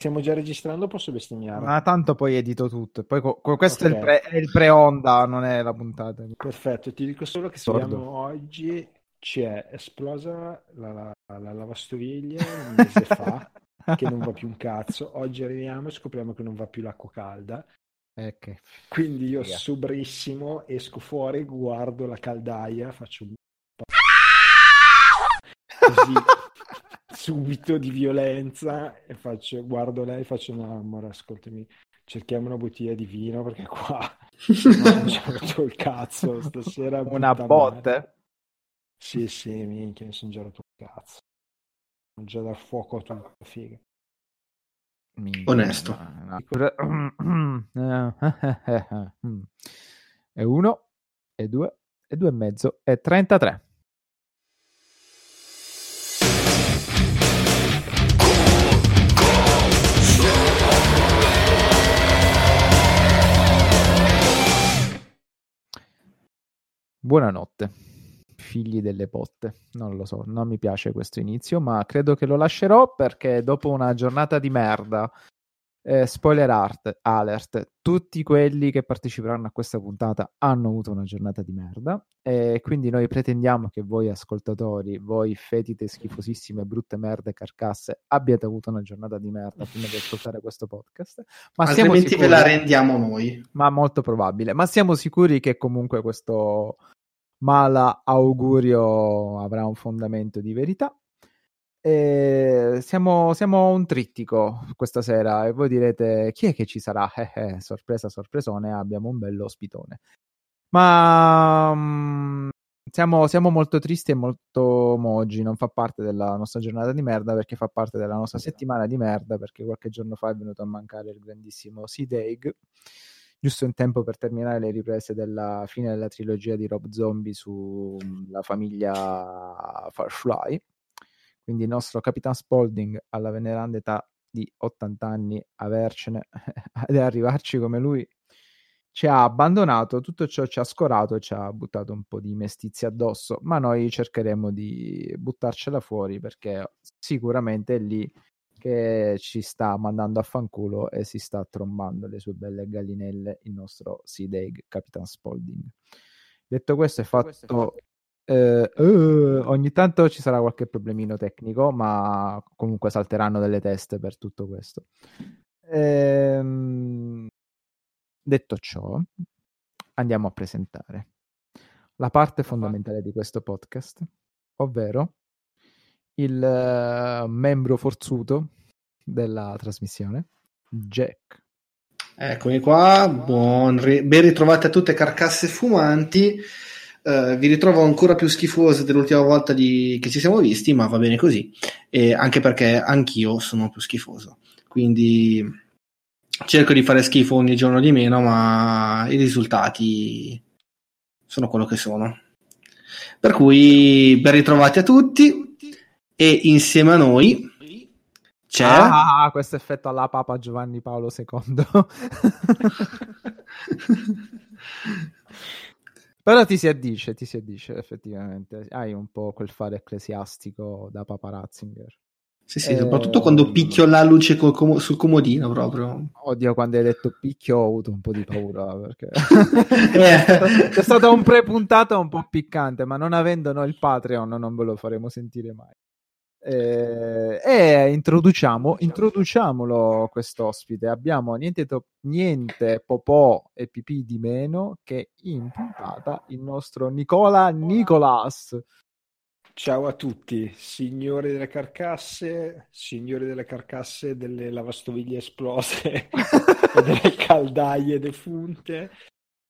Stiamo già registrando, posso bestemmiare? Ma tanto poi edito tutto. Poi co- questo Ok. è, il pre- è il pre-onda, non è la puntata. Perfetto, ti dico solo che siamo oggi c'è esplosa la, la- la lavastoviglie un mese fa, che non va più un cazzo. Oggi arriviamo e scopriamo che non va più l'acqua calda. Eh, che- Quindi io Figa. sobrissimo esco fuori, guardo la caldaia, faccio un così subito di violenza e faccio, guardo lei e faccio no amore ascoltami cerchiamo una bottiglia di vino perché qua ho già rotto il cazzo stasera Una botte? merda. sì sì minchia mi sono già rotto il cazzo ho già dal fuoco a tutto figa Minchia, Onesto. no, no. E uno, e due, e due e mezzo, e 33. Buonanotte, figli delle potte. Non lo so, non mi piace questo inizio, ma credo che lo lascerò perché dopo una giornata di merda, eh, spoiler art- alert, tutti quelli che parteciperanno a questa puntata hanno avuto una giornata di merda e quindi noi pretendiamo che voi ascoltatori, voi fetide, schifosissime, brutte merde, carcasse, abbiate avuto una giornata di merda prima di ascoltare questo podcast. Ma Altrimenti ve sicuri- la rendiamo noi. ma molto probabile. Ma siamo sicuri che comunque questo mala augurio avrà un fondamento di verità. E siamo, siamo un trittico questa sera e voi direte chi è che ci sarà? Eh, eh, sorpresa, sorpresone, abbiamo un bello ospitone. Ma mm, siamo, siamo molto tristi e molto mogi, non fa parte della nostra giornata di merda perché fa parte della nostra settimana di merda perché qualche giorno fa è venuto a mancare il grandissimo Seed Egg giusto in tempo per terminare le riprese della fine della trilogia di Rob Zombie sulla famiglia Firefly. Quindi il nostro Capitan Spaulding alla veneranda età di 80 anni, avercene ed arrivarci come lui, ci ha abbandonato, tutto ciò ci ha scorato ci ha buttato un po' di mestizia addosso, ma noi cercheremo di buttarcela fuori perché sicuramente lì che ci sta mandando a fanculo e si sta trombando le sue belle gallinelle il nostro Seed Egg Capitan Spaulding. Detto questo è fatto... eh, eh, ogni tanto ci sarà qualche problemino tecnico, ma comunque salteranno delle teste per tutto questo. Ehm, detto ciò, andiamo a presentare la parte fondamentale di questo podcast, ovvero il eh, membro forzuto della trasmissione, Jack. Eccomi qua, buon ri- ben ritrovate a tutte carcasse fumanti. Eh, vi ritrovo ancora più schifose dell'ultima volta di- che ci siamo visti, ma va bene così. E anche perché anch'io sono più schifoso. Quindi cerco di fare schifo ogni giorno di meno, ma i risultati sono quello che sono. Per cui ben ritrovati a tutti e insieme a noi c'è Ah, questo effetto alla Papa Giovanni Paolo II. Però ti si addice, ti si addice effettivamente. Hai un po' quel fare ecclesiastico da Papa Ratzinger. Sì, sì, Eh, soprattutto quando picchio la luce com- sul comodino proprio. Oddio, quando hai detto picchio ho avuto un po' di paura perché Eh. è stato un pre-puntata un po' piccante, ma non avendo noi il Patreon non ve lo faremo sentire mai. Eh, e introduciamo, introduciamolo quest'ospite. Abbiamo niente, to- niente popò e pipì di meno che in puntata il nostro Nicola Nicolas. Ciao a tutti, signori delle carcasse, signori delle carcasse delle lavastoviglie esplose e delle caldaie defunte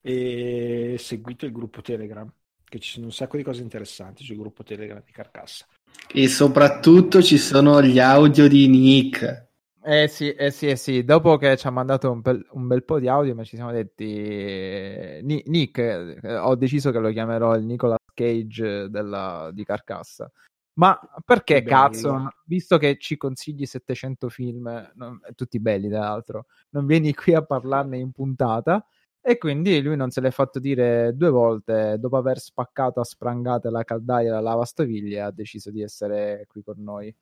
e seguite il gruppo Telegram, che ci sono un sacco di cose interessanti sul gruppo Telegram di Carcassa. E soprattutto ci sono gli audio di Nick. Eh sì, eh sì, eh sì, dopo che ci ha mandato un bel, un bel po' di audio, ma ci siamo detti, eh, Nick, eh, ho deciso che lo chiamerò il Nicolas Cage della, di Carcassa. Ma perché cazzo, visto che ci consigli 700 film, non, tutti belli tra l'altro, non vieni qui a parlarne in puntata? E quindi lui non se l'è fatto dire due volte, dopo aver spaccato a sprangate la caldaia e la lavastoviglie, ha deciso di essere qui con noi.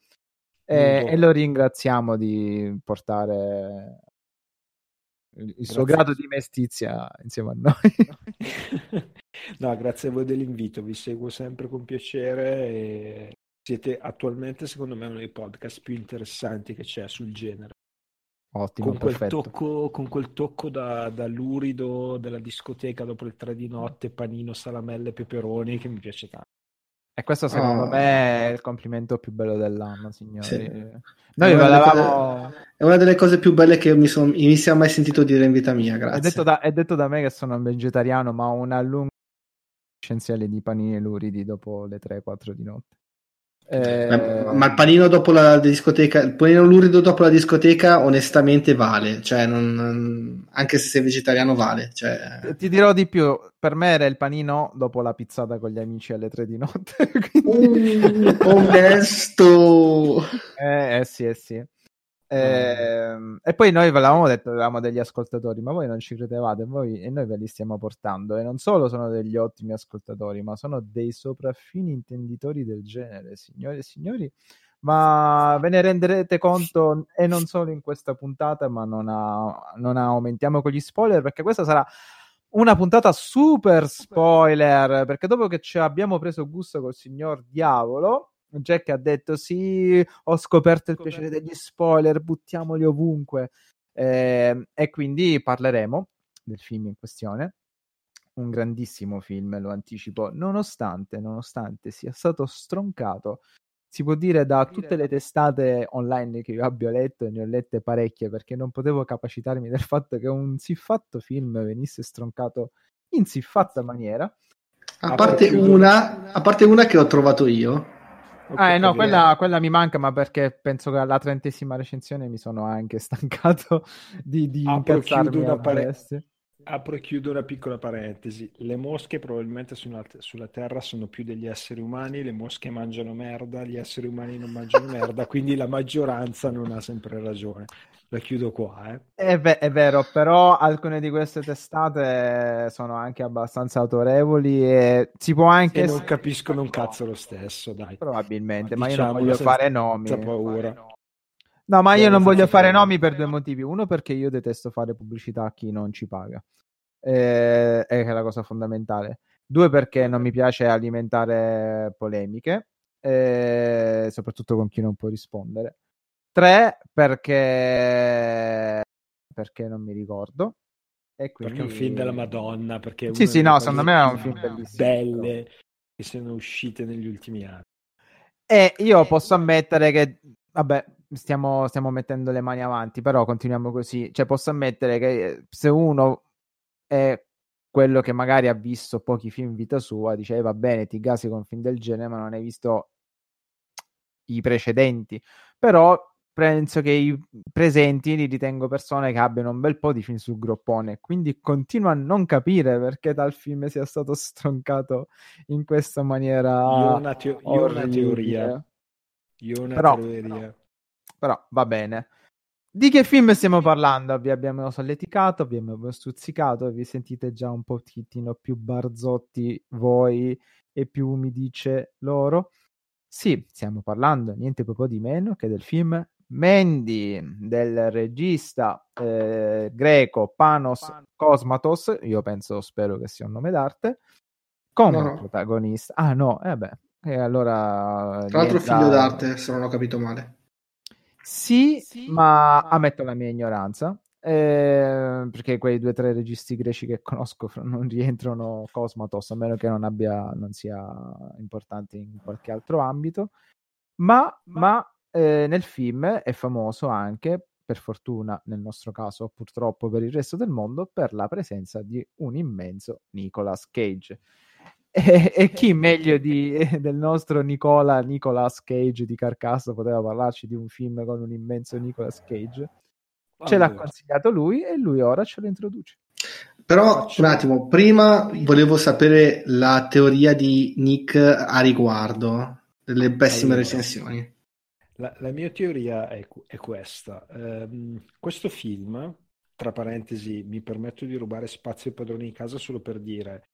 E, e lo ringraziamo di portare il grazie. suo grado di mestizia insieme a noi. no, grazie a voi dell'invito, vi seguo sempre con piacere e siete attualmente secondo me uno dei podcast più interessanti che c'è sul genere. Ottimo, con, quel tocco, con quel tocco da, da, lurido della discoteca dopo le tre di notte, panino, salamelle, peperoni che mi piace tanto. E questo secondo oh. me è il complimento più bello dell'anno, signori. Sì. Noi è volevamo... È una delle cose più belle che mi, son... mi sia mai sentito dire in vita mia, grazie. È detto, da, è detto da me che sono un vegetariano, ma ho una lunga essenziale di panini luridi dopo le 3-4 di notte. Eh... Ma il panino dopo la discoteca, il panino lurido dopo la discoteca, onestamente vale, cioè non, anche se sei vegetariano, vale. Cioè... Ti dirò di più: per me era il panino dopo la pizzata con gli amici alle tre di notte. quindi... uh, onesto, eh, eh sì, eh sì. Eh, e poi noi ve l'avevamo detto, avevamo degli ascoltatori, ma voi non ci credevate voi, e noi ve li stiamo portando. E non solo sono degli ottimi ascoltatori, ma sono dei sopraffini intenditori del genere, signori e signori. Ma ve ne renderete conto, e non solo in questa puntata, ma non, ha, non aumentiamo con gli spoiler, perché questa sarà una puntata super spoiler. Perché dopo che ci abbiamo preso gusto col signor Diavolo Jack ha detto sì, ho scoperto il piacere degli spoiler, buttiamoli ovunque. Eh, e quindi parleremo del film in questione. Un grandissimo film, lo anticipo, nonostante, nonostante sia stato stroncato, si può dire da tutte le testate online che io abbia letto, e ne ho lette parecchie perché non potevo capacitarmi del fatto che un siffatto film venisse stroncato in siffatta maniera. A parte, una, a parte una che ho trovato io, Ah, eh, no, quella, quella, mi manca, ma perché penso che alla trentesima recensione mi sono anche stancato di, di apro, chiudo una pare- apro e chiudo una piccola parentesi. Le mosche probabilmente sulla, sulla, Terra sono più degli esseri umani, le mosche mangiano merda, gli esseri umani non mangiano merda, quindi la maggioranza non ha sempre ragione la chiudo qua. Eh. È, ve- è, vero, però alcune di queste testate sono anche abbastanza autorevoli e si può anche... E non capiscono un cazzo lo stesso, dai. Probabilmente, ma, ma io non voglio fare nomi. paura. No, ma io non voglio fare nomi per due motivi. Uno, perché io detesto fare pubblicità a chi non ci paga. Eh, è la cosa fondamentale. Due, perché non mi piace alimentare polemiche, eh, soprattutto con chi non può rispondere. 3 perché perché non mi ricordo. E quindi... Perché è un film della Madonna. Perché sì, sì, no, secondo me è un film bellissimo. Belle che sono uscite negli ultimi anni. E io posso ammettere che, vabbè, stiamo, stiamo mettendo le mani avanti, però continuiamo così. Cioè, posso ammettere che se uno è quello che magari ha visto pochi film in vita sua, dice, eh, va bene, ti gasi con film del genere, ma non hai visto i precedenti. Però penso che i presenti li ritengo persone che abbiano un bel po' di film sul groppone, quindi continuo a non capire perché dal film sia stato stroncato in questa maniera. Io ho una, te- io ho una teoria. Io ho una però, teoria. Però va bene. Di che film stiamo parlando? Vi abbiamo solleticato, vi abbiamo stuzzicato, vi sentite già un pochettino più barzotti voi e più mi dice loro. Sì, stiamo parlando niente proprio di meno che del film Mandy del regista eh, greco Panos Cosmatos, io penso, spero che sia un nome d'arte, come no, protagonista. Ah no, eh beh, e allora... Tra l'altro figlio d'arte, se non ho capito male. Sì, sì ma ma... ammetto la mia ignoranza. Eh, perché quei due o tre registi greci che conosco non rientrano Cosmatos, a meno che non abbia non sia importante in qualche altro ambito. Ma, ma eh, nel film è famoso anche, per fortuna nel nostro caso, purtroppo per il resto del mondo, per la presenza di un immenso Nicolas Cage. E, e chi meglio di, del nostro Nicola Nicolas Cage di Carcasso poteva parlarci di un film con un immenso Nicolas Cage? Ce l'ha consigliato lui e lui ora ce lo introduce. Però un attimo, prima volevo sapere la teoria di Nick a riguardo delle pessime allora, recensioni. La, la, mia teoria è, è questa. Um, questo film, tra parentesi, mi permetto di rubare spazio ai padroni di casa solo per dire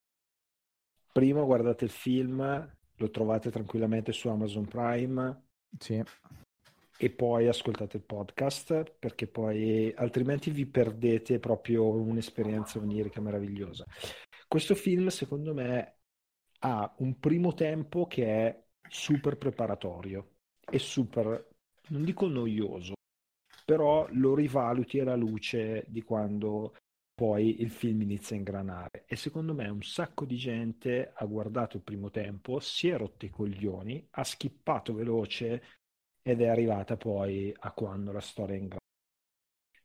prima guardate il film, lo trovate tranquillamente su Amazon Prime. Sì. E poi ascoltate il podcast perché poi altrimenti vi perdete proprio un'esperienza onirica meravigliosa. Questo film, secondo me, ha un primo tempo che è super preparatorio e super, non dico noioso, però lo rivaluti alla luce di quando poi il film inizia a ingranare e secondo me un sacco di gente ha guardato il primo tempo, si è rotti i coglioni, ha skippato veloce ed è arrivata poi a quando la storia ingrana.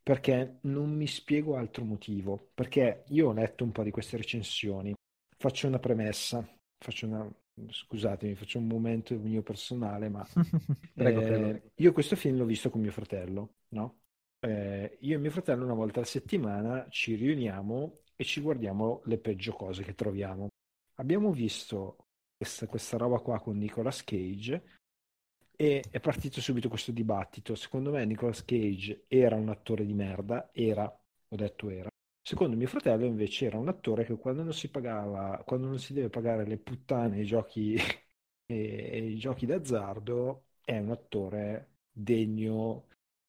Perché non mi spiego altro motivo, perché io ho letto un po' di queste recensioni, faccio una premessa, faccio una, scusatemi, faccio un momento mio personale, ma prego, eh, prego. io questo film l'ho visto con mio fratello, no? Eh, io e mio fratello una volta alla settimana ci riuniamo e ci guardiamo le peggio cose che troviamo. Abbiamo visto questa, questa roba qua con Nicolas Cage e è partito subito questo dibattito. Secondo me Nicolas Cage era un attore di merda, era, ho detto era. Secondo mio fratello invece era un attore che quando non si pagava, quando non si deve pagare le puttane i giochi, e, e i giochi d'azzardo, è un attore degno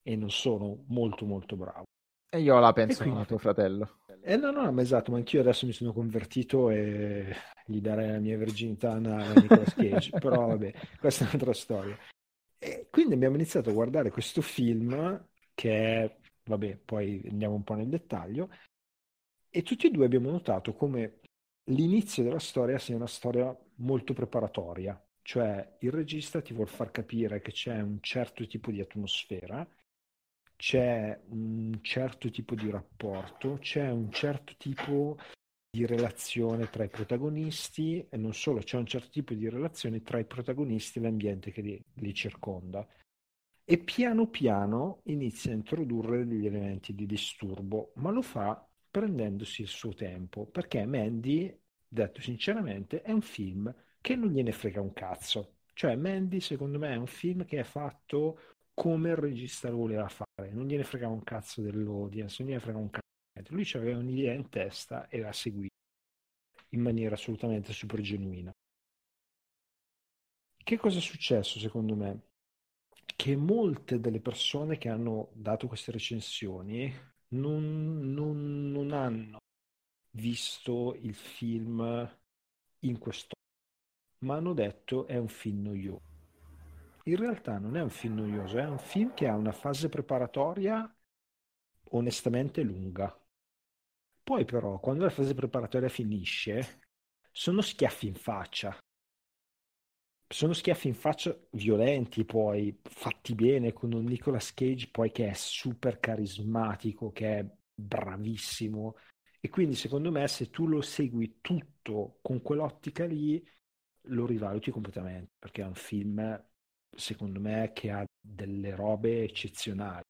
e non sono molto molto bravo. E io la penso quindi... come tuo fratello. Eh no, no, ma esatto, ma anch'io adesso mi sono convertito e gli darei la mia virginità a Nicolas Cage, però vabbè, questa è un'altra storia. E quindi abbiamo iniziato a guardare questo film che è, vabbè, poi andiamo un po' nel dettaglio, e tutti e due abbiamo notato come l'inizio della storia sia una storia molto preparatoria, cioè il regista ti vuol far capire che c'è un certo tipo di atmosfera c'è un certo tipo di rapporto, c'è un certo tipo di relazione tra i protagonisti e non solo, c'è un certo tipo di relazione tra i protagonisti e l'ambiente che li, li circonda. E piano piano inizia a introdurre degli elementi di disturbo, ma lo fa prendendosi il suo tempo, perché Mandy, detto sinceramente, è un film che non gliene frega un cazzo. Cioè, Mandy, secondo me, è un film che è fatto come il regista lo voleva fare, non gliene frega un cazzo dell'audience, non gliene frega un cazzo. Lui aveva un'idea in testa e l'ha seguita in maniera assolutamente super genuina. Che cosa è successo secondo me? Che molte delle persone che hanno dato queste recensioni non, non, non hanno visto il film in questo, ma hanno detto è un film noioso in realtà non è un film noioso, è un film che ha una fase preparatoria onestamente lunga. Poi però, quando la fase preparatoria finisce, sono schiaffi in faccia. Sono schiaffi in faccia violenti, poi fatti bene, con un Nicolas Cage poi che è super carismatico, che è bravissimo. E quindi secondo me se tu lo segui tutto con quell'ottica lì, lo rivaluti completamente, perché è un film secondo me, che ha delle robe eccezionali.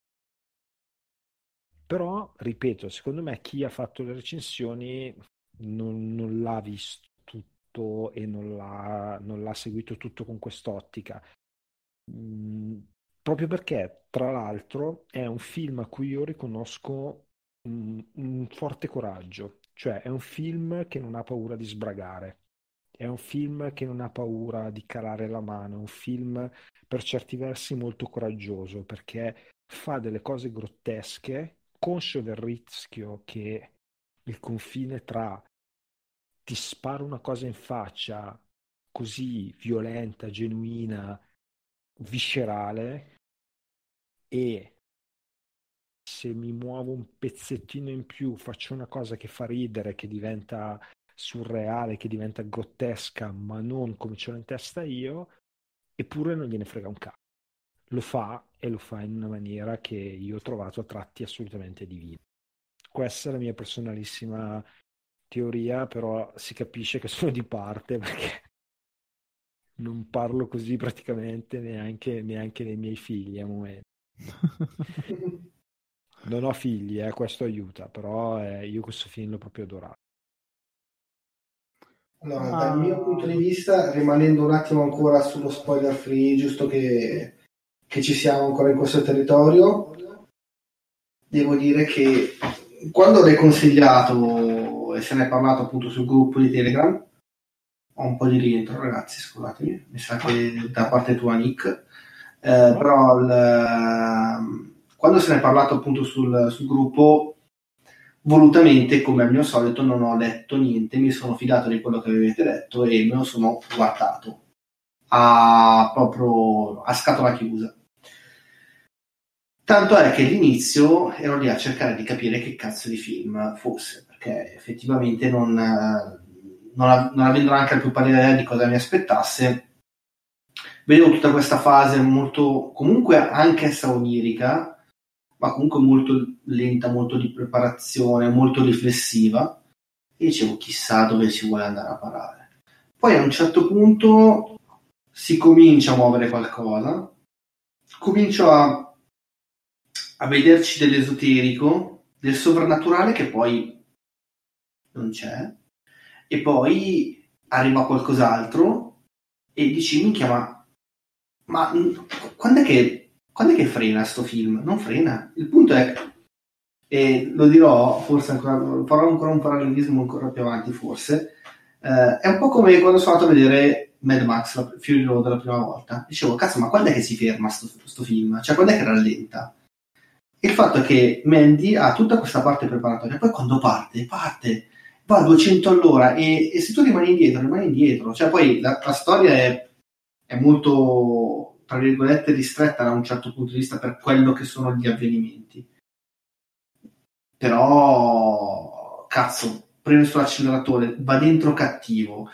Però, ripeto, secondo me chi ha fatto le recensioni non, non l'ha visto tutto e non l'ha, non l'ha seguito tutto con quest'ottica. Mm, proprio perché, tra l'altro, è un film a cui io riconosco un, un forte coraggio. Cioè, è un film che non ha paura di sbragare. È un film che non ha paura di calare la mano, è un film per certi versi molto coraggioso perché fa delle cose grottesche, conscio del rischio che il confine tra ti spara una cosa in faccia così violenta, genuina, viscerale e se mi muovo un pezzettino in più, faccio una cosa che fa ridere, che diventa surreale che diventa grottesca, ma non come ce l'ho in testa io, eppure non gliene frega un cazzo. Lo fa e lo fa in una maniera che io ho trovato a tratti assolutamente divina. Questa è la mia personalissima teoria, però si capisce che sono di parte perché non parlo così praticamente neanche, neanche nei miei figli a momento. non ho figli, eh, questo aiuta, però eh, io questo film l'ho proprio adorato. Allora, ah. dal mio punto di vista, rimanendo un attimo ancora sullo spoiler free, giusto che, che ci siamo ancora in questo territorio, devo dire che quando l'hai consigliato e se ne è parlato appunto sul gruppo di Telegram, ho un po' di rientro, ragazzi, scusatemi, mi sa che da parte tua, Nick, eh, però il, quando se ne è parlato appunto sul, sul gruppo, volutamente, come al mio solito, non ho letto niente, mi sono fidato di quello che avete detto e me lo sono guardato a, proprio a scatola chiusa. Tanto è che all'inizio ero lì a cercare di capire che cazzo di film fosse, perché effettivamente non, non, non avendo neanche più pallida idea di cosa mi aspettasse, vedevo tutta questa fase molto, comunque anche essa onirica, ma comunque molto lenta, molto di preparazione, molto riflessiva, e dicevo chissà dove si vuole andare a parare. Poi a un certo punto si comincia a muovere qualcosa, comincio a, a vederci dell'esoterico, del sovrannaturale che poi non c'è, e poi arriva qualcos'altro e dici minchia ma, ma quando è che quando è che frena sto film? Non frena. Il punto è, e lo dirò, forse ancora, farò ancora un parallelismo ancora più avanti, forse, eh, è un po' come quando sono andato a vedere Mad Max, la, Fury Road la prima volta. Dicevo, cazzo, ma quando è che si ferma sto, sto film? Cioè, quando è che rallenta? Il fatto è che Mandy ha tutta questa parte preparatoria, poi quando parte, parte, va a 200 all'ora e, e se tu rimani indietro, rimani indietro. Cioè, poi la, la storia è, è molto tra virgolette, ristretta da un certo punto di vista per quello che sono gli avvenimenti. Però, cazzo, prende sull'acceleratore, va dentro cattivo,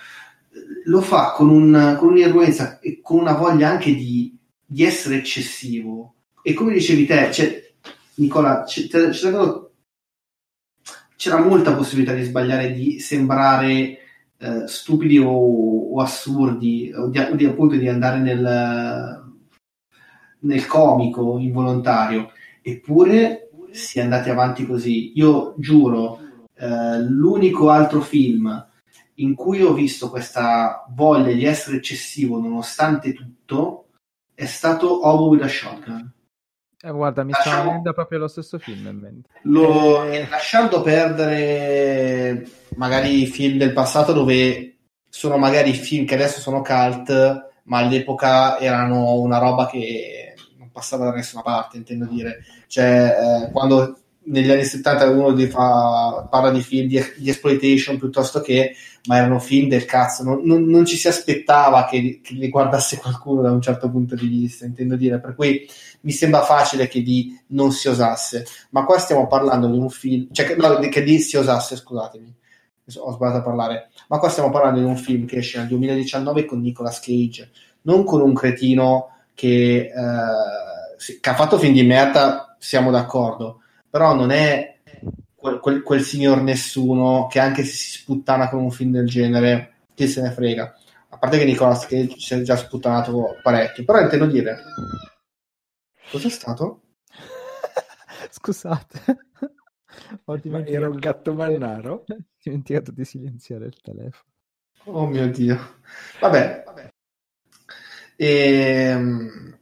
lo fa con, un, con un'irruenza e con una voglia anche di, di, essere eccessivo. E come dicevi te, cioè, Nicola, c'era, c'era molta possibilità di sbagliare, di sembrare eh, stupidi o, o, assurdi, o di, di, appunto di andare nel, nel comico involontario, eppure si è andati avanti così. Io giuro, eh, l'unico altro film in cui ho visto questa voglia di essere eccessivo nonostante tutto è stato Obo with a Shotgun. Eh, guarda, mi sta venendo proprio lo stesso film in mente. Lo, eh... Lasciando perdere magari i film del passato dove sono magari film che adesso sono cult, ma all'epoca erano una roba che passava da nessuna parte, intendo dire. Cioè, eh, quando negli anni 70 uno fa, parla di film di, di, exploitation piuttosto che, ma erano film del cazzo, non, non, non ci si aspettava che, che, li guardasse qualcuno da un certo punto di vista, intendo dire, per cui mi sembra facile che di non si osasse, ma qua stiamo parlando di un film, cioè che, no, che di si osasse, scusatemi, ho sbagliato a parlare, ma qua stiamo parlando di un film che esce nel 2019 con Nicolas Cage, non con un cretino che, eh, che ha fatto film di merda, siamo d'accordo, però non è quel, quel, quel, signor nessuno che anche se si sputtana con un film del genere, chi se ne frega. A parte che Nicolas Cage si è già sputtanato parecchio, però intendo dire... Cos'è stato? Scusate. Ho dimenticato... Era un gatto mannaro? Ho dimenticato di silenziare il telefono. Oh mio Dio. Vabbè, vabbè. E, ehm,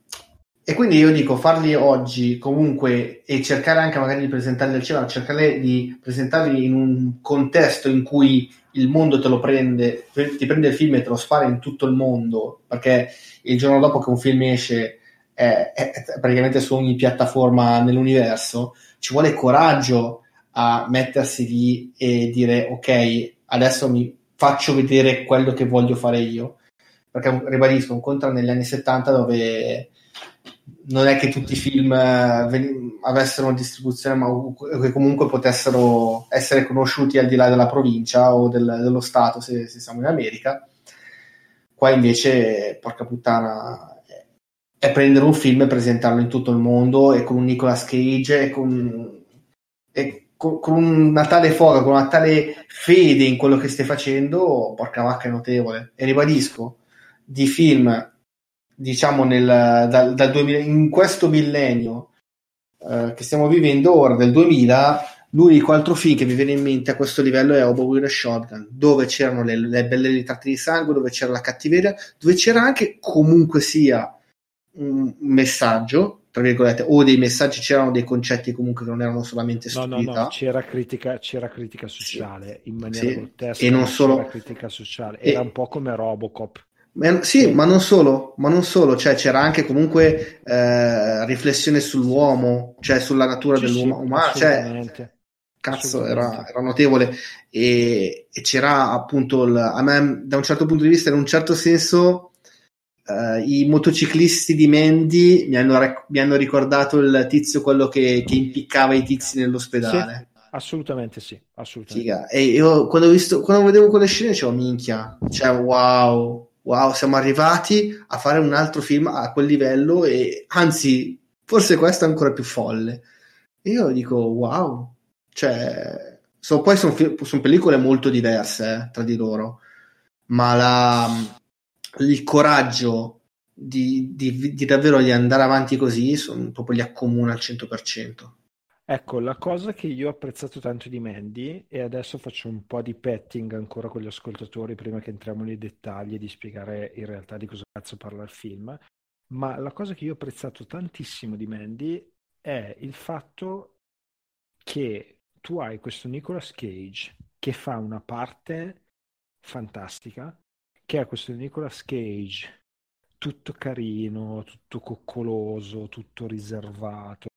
e quindi io dico farli oggi comunque e cercare anche magari di presentarli al cinema, cercare di presentarli in un contesto in cui il mondo te lo prende, ti prende il film e te lo spara in tutto il mondo, perché il giorno dopo che un film esce è, è, è praticamente su ogni piattaforma nell'universo, ci vuole coraggio a mettersi lì e dire ok, adesso mi faccio vedere quello che voglio fare io perché ribadisco, un conto negli anni 70 dove non è che tutti i film eh, avessero una distribuzione, ma che comunque potessero essere conosciuti al di là della provincia o del, dello Stato se, se, siamo in America. Qua invece, porca puttana, è prendere un film e presentarlo in tutto il mondo e con un Nicolas Cage e con, e con, una tale foga, con una tale fede in quello che stai facendo, porca vacca è notevole. E ribadisco, di film, diciamo, nel, dal, dal 2000, in questo millennio eh, che stiamo vivendo ora, del 2000, l'unico altro film che mi viene in mente a questo livello è Obo Will Shotgun, dove c'erano le, le belle ritratti di sangue, dove c'era la cattiveria, dove c'era anche comunque sia un messaggio tra virgolette, o dei messaggi, c'erano dei concetti comunque che non erano solamente stupidità. No, no, no, c'era critica, c'era critica sociale sì. in maniera sì. grottesca. E non solo... critica sociale, era e... un po' come Robocop. Sì, sì, ma non solo, ma non solo, cioè c'era anche comunque eh, riflessione sull'uomo, cioè sulla natura sì, dell'uomo umano, cioè, cazzo, era, era, notevole e, e c'era appunto, il, a me da un certo punto di vista, in un certo senso, Uh, I motociclisti di Mandy mi hanno, rec- mi hanno, ricordato il tizio, quello che, che impiccava i tizi nell'ospedale. Sì, assolutamente sì. Assolutamente. Figa. E io quando, visto, quando vedevo quelle scene dicevo, minchia, cioè wow, wow, siamo arrivati a fare un altro film a quel livello e anzi, forse questo è ancora più folle. E io dico, wow, cioè, so, poi sono, sono pellicole molto diverse eh, tra di loro, ma la il coraggio di, di, di, davvero di andare avanti così sono, proprio li accomuna al 100%. Ecco, la cosa che io ho apprezzato tanto di Mandy, e adesso faccio un po' di petting ancora con gli ascoltatori prima che entriamo nei dettagli di spiegare in realtà di cosa cazzo parla il film, ma la cosa che io ho apprezzato tantissimo di Mandy è il fatto che tu hai questo Nicolas Cage che fa una parte fantastica che è questo Nicolas Cage tutto carino, tutto coccoloso, tutto riservato,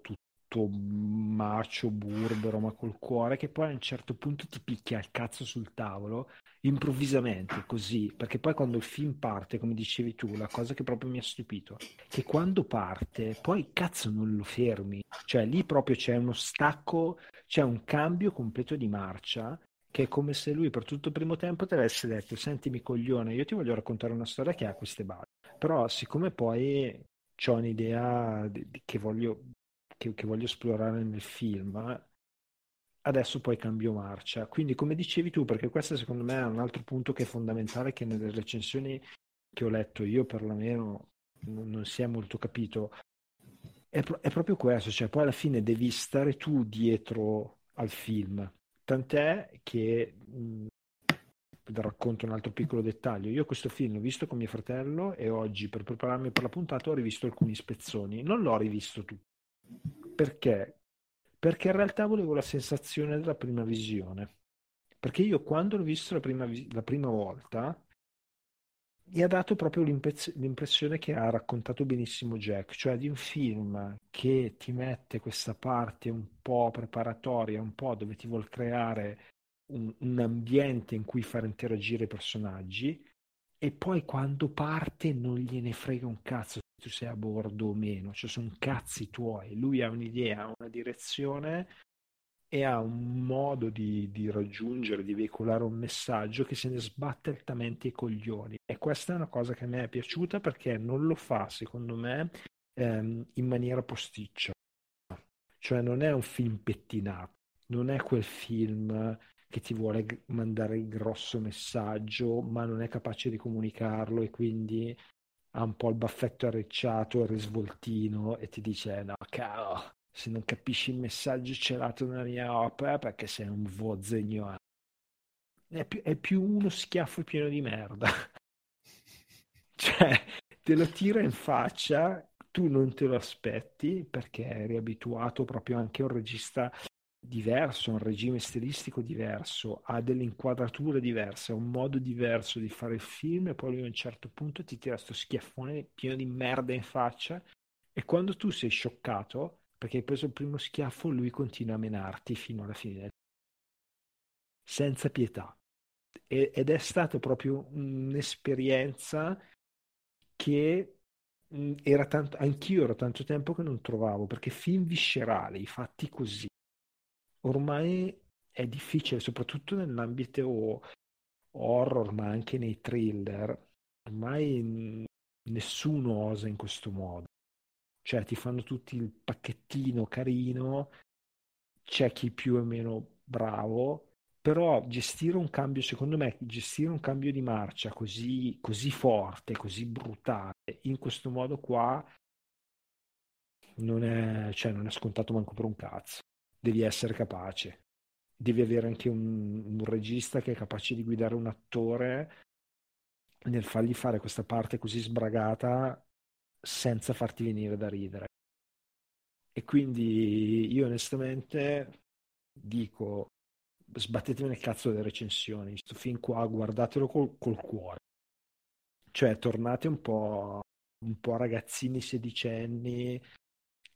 tutto macio, burbero, ma col cuore, che poi a un certo punto ti picchia il cazzo sul tavolo, improvvisamente, così, perché poi quando il film parte, come dicevi tu, la cosa che proprio mi ha stupito, che quando parte, poi cazzo non lo fermi, cioè lì proprio c'è uno stacco, c'è un cambio completo di marcia che è come se lui per tutto il primo tempo ti avesse detto sentimi coglione, io ti voglio raccontare una storia che ha queste basi, però siccome poi ho un'idea che, voglio, che, che voglio esplorare nel film, adesso poi cambio marcia. Quindi come dicevi tu, perché questo secondo me è un altro punto che è fondamentale che nelle recensioni che ho letto io perlomeno non, non si è molto capito, è, è proprio questo, cioè poi alla fine devi stare tu dietro al film Tant'è che mh, racconto un altro piccolo dettaglio. Io questo film l'ho visto con mio fratello e oggi per prepararmi per la puntata ho rivisto alcuni spezzoni. Non l'ho rivisto tutto. Perché? Perché in realtà volevo la sensazione della prima visione. Perché io quando l'ho visto la prima, la prima volta mi ha dato proprio l'impressione che ha raccontato benissimo Jack, cioè di un film che ti mette questa parte un po' preparatoria, un po' dove ti vuol creare un, un ambiente in cui far interagire i personaggi e poi quando parte non gliene frega un cazzo tu sei a bordo o meno, cioè sono cazzi tuoi, lui ha un'idea, ha una direzione e ha un modo di, di, raggiungere, di veicolare un messaggio che se ne sbatte altamente i coglioni. E questa è una cosa che a me è piaciuta perché non lo fa, secondo me, ehm, in maniera posticcia. Cioè non è un film pettinato, non è quel film che ti vuole mandare il grosso messaggio, ma non è capace di comunicarlo e quindi ha un po' il baffetto arrecciato, il risvoltino e ti dice no, caro, se non capisci il messaggio celato nella mia opera perché sei un vozzegno. È più, è più uno schiaffo pieno di merda. cioè, te lo tira in faccia, tu non te lo aspetti perché eri abituato proprio anche a un regista diverso, a un regime stilistico diverso, a delle inquadrature diverse, a un modo diverso di fare il film e poi lui a un certo punto ti tira questo schiaffone pieno di merda in faccia e quando tu sei scioccato perché hai preso il primo schiaffo, lui continua a menarti fino alla fine, senza pietà. Ed è stata proprio un'esperienza che mm, era tanto, anch'io ero tanto tempo che non trovavo, perché film viscerali, fatti così, ormai è difficile, soprattutto nell'ambito horror, ma anche nei thriller. Ormai mm, nessuno osa in questo modo cioè ti fanno tutti il pacchettino carino c'è chi più o meno bravo, però gestire un cambio, secondo me, gestire un cambio di marcia così, così forte, così brutale, in questo modo qua, non è, cioè, non è scontato manco per un cazzo. Devi essere capace. Devi avere anche un, un regista che è capace di guidare un attore nel fargli fare questa parte così sbragata senza farti venire da ridere. E quindi io onestamente dico, sbattetevi nel cazzo delle recensioni, questo film qua guardatelo col, col cuore. Cioè, tornate un po', un po' ragazzini sedicenni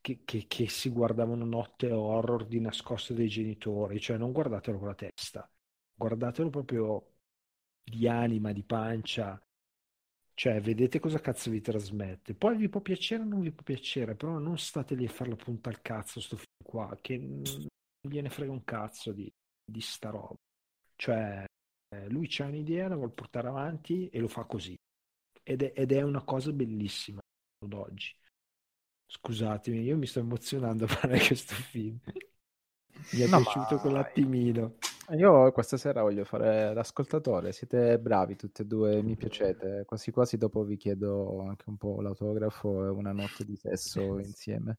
che, che, che, si guardavano notte horror di nascosto dai genitori, cioè non guardatelo con la testa, guardatelo proprio di anima, di pancia, cioè vedete cosa cazzo vi trasmette. Poi vi può piacere o non vi può piacere, però non state lì a fare la punta al cazzo sto film qua, che non gliene frega un cazzo di, di sta roba. Cioè, lui c'ha un'idea, la vuole portare avanti e lo fa così. Ed è, ed è una cosa bellissima ad oggi. Scusatemi, io mi sto emozionando a fare questo film. Mi è no, piaciuto quell'attimino. Io questa sera voglio fare l'ascoltatore, siete bravi tutti e due, mi piacete, quasi quasi dopo vi chiedo anche un po' l'autografo e una notte di sesso insieme.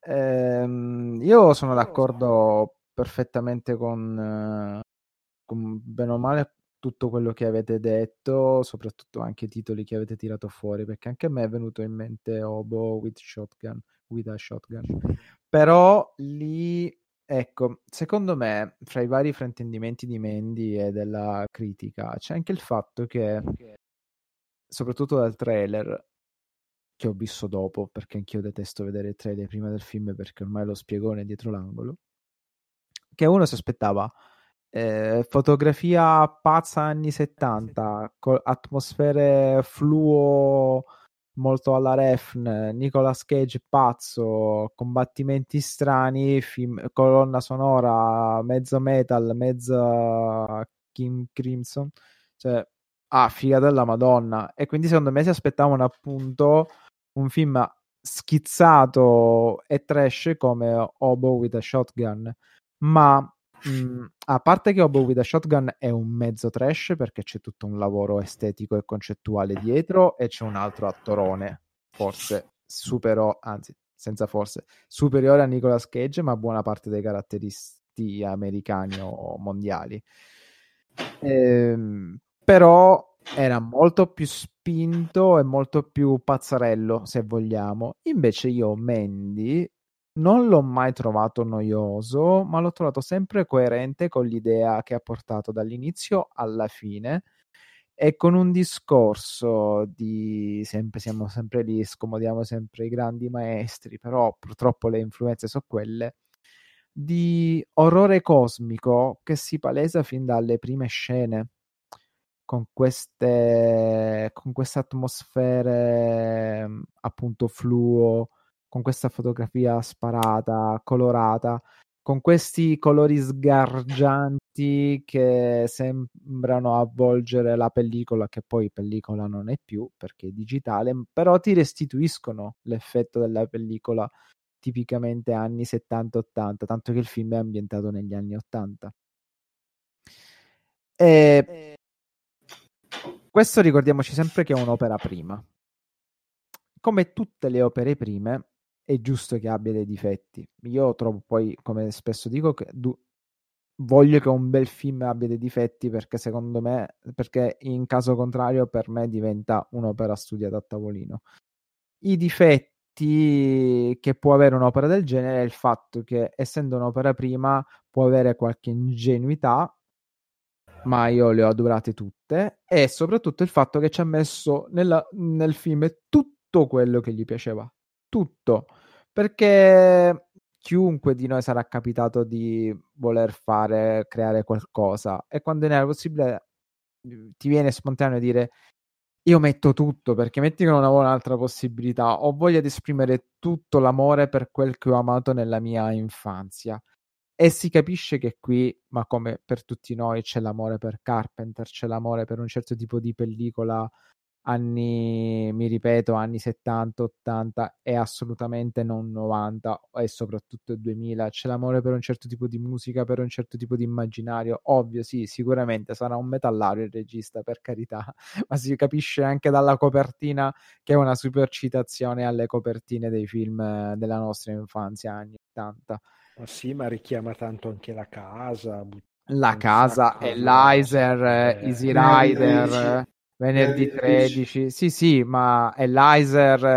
Ehm, io sono d'accordo perfettamente con, con bene o male tutto quello che avete detto, soprattutto anche i titoli che avete tirato fuori, perché anche a me è venuto in mente Obo with Shotgun, with a Shotgun. Però lì Ecco, secondo me, fra i vari fraintendimenti di Mandy e della critica, c'è anche il fatto che, soprattutto dal trailer, che ho visto dopo, perché anch'io detesto vedere il trailer prima del film perché ormai lo spiegone dietro l'angolo, che uno si aspettava eh, fotografia pazza anni 70, atmosfere fluo molto alla Refn, Nicolas Cage pazzo, combattimenti strani, film, colonna sonora mezzo metal, mezzo Kim Crimson, cioè ah, figa della Madonna. E quindi secondo me si aspettavano appunto un film schizzato e trash come Obo with a Shotgun, ma Mm, a parte che Obo with a Shotgun è un mezzo trash perché c'è tutto un lavoro estetico e concettuale dietro e c'è un altro attorone, forse supero, anzi senza forse, superiore a Nicolas Cage ma buona parte dei caratteristi americani o mondiali. Ehm, però era molto più spinto e molto più pazzarello se vogliamo. Invece io Mandy non l'ho mai trovato noioso, ma l'ho trovato sempre coerente con l'idea che ha portato dall'inizio alla fine e con un discorso di sempre siamo sempre lì, scomodiamo sempre i grandi maestri, però purtroppo le influenze sono quelle di orrore cosmico che si palesa fin dalle prime scene con queste con queste atmosfere appunto fluo con questa fotografia sparata, colorata, con questi colori sgargianti che sembrano avvolgere la pellicola, che poi pellicola non è più perché è digitale, però ti restituiscono l'effetto della pellicola tipicamente anni 70-80, tanto che il film è ambientato negli anni 80. E questo ricordiamoci sempre che è un'opera prima. Come tutte le opere prime, è giusto che abbia dei difetti. Io trovo poi, come spesso dico, che du- voglio che un bel film abbia dei difetti perché secondo me, perché in caso contrario per me diventa un'opera studiata a tavolino. I difetti che può avere un'opera del genere è il fatto che essendo un'opera prima può avere qualche ingenuità ma io le ho adorate tutte e soprattutto il fatto che ci ha messo nella, nel film tutto quello che gli piaceva tutto, perché chiunque di noi sarà capitato di voler fare, creare qualcosa e quando ne è possibile ti viene spontaneo dire io metto tutto perché metti che non avevo un'altra possibilità ho voglia di esprimere tutto l'amore per quel che ho amato nella mia infanzia. E si capisce che qui, ma come per tutti noi, c'è l'amore per Carpenter, c'è l'amore per un certo tipo di pellicola anni, mi ripeto, anni 70, 80 e assolutamente non 90 e soprattutto 2000. C'è l'amore per un certo tipo di musica, per un certo tipo di immaginario. Ovvio, sì, sicuramente sarà un metallario il regista, per carità, ma si capisce anche dalla copertina che è una super citazione alle copertine dei film della nostra infanzia, anni 80. Ma sì, ma richiama tanto anche la casa. La casa, Elizer, eh, Easy Rider. Venerdì 13, sì, sì, ma Elizer,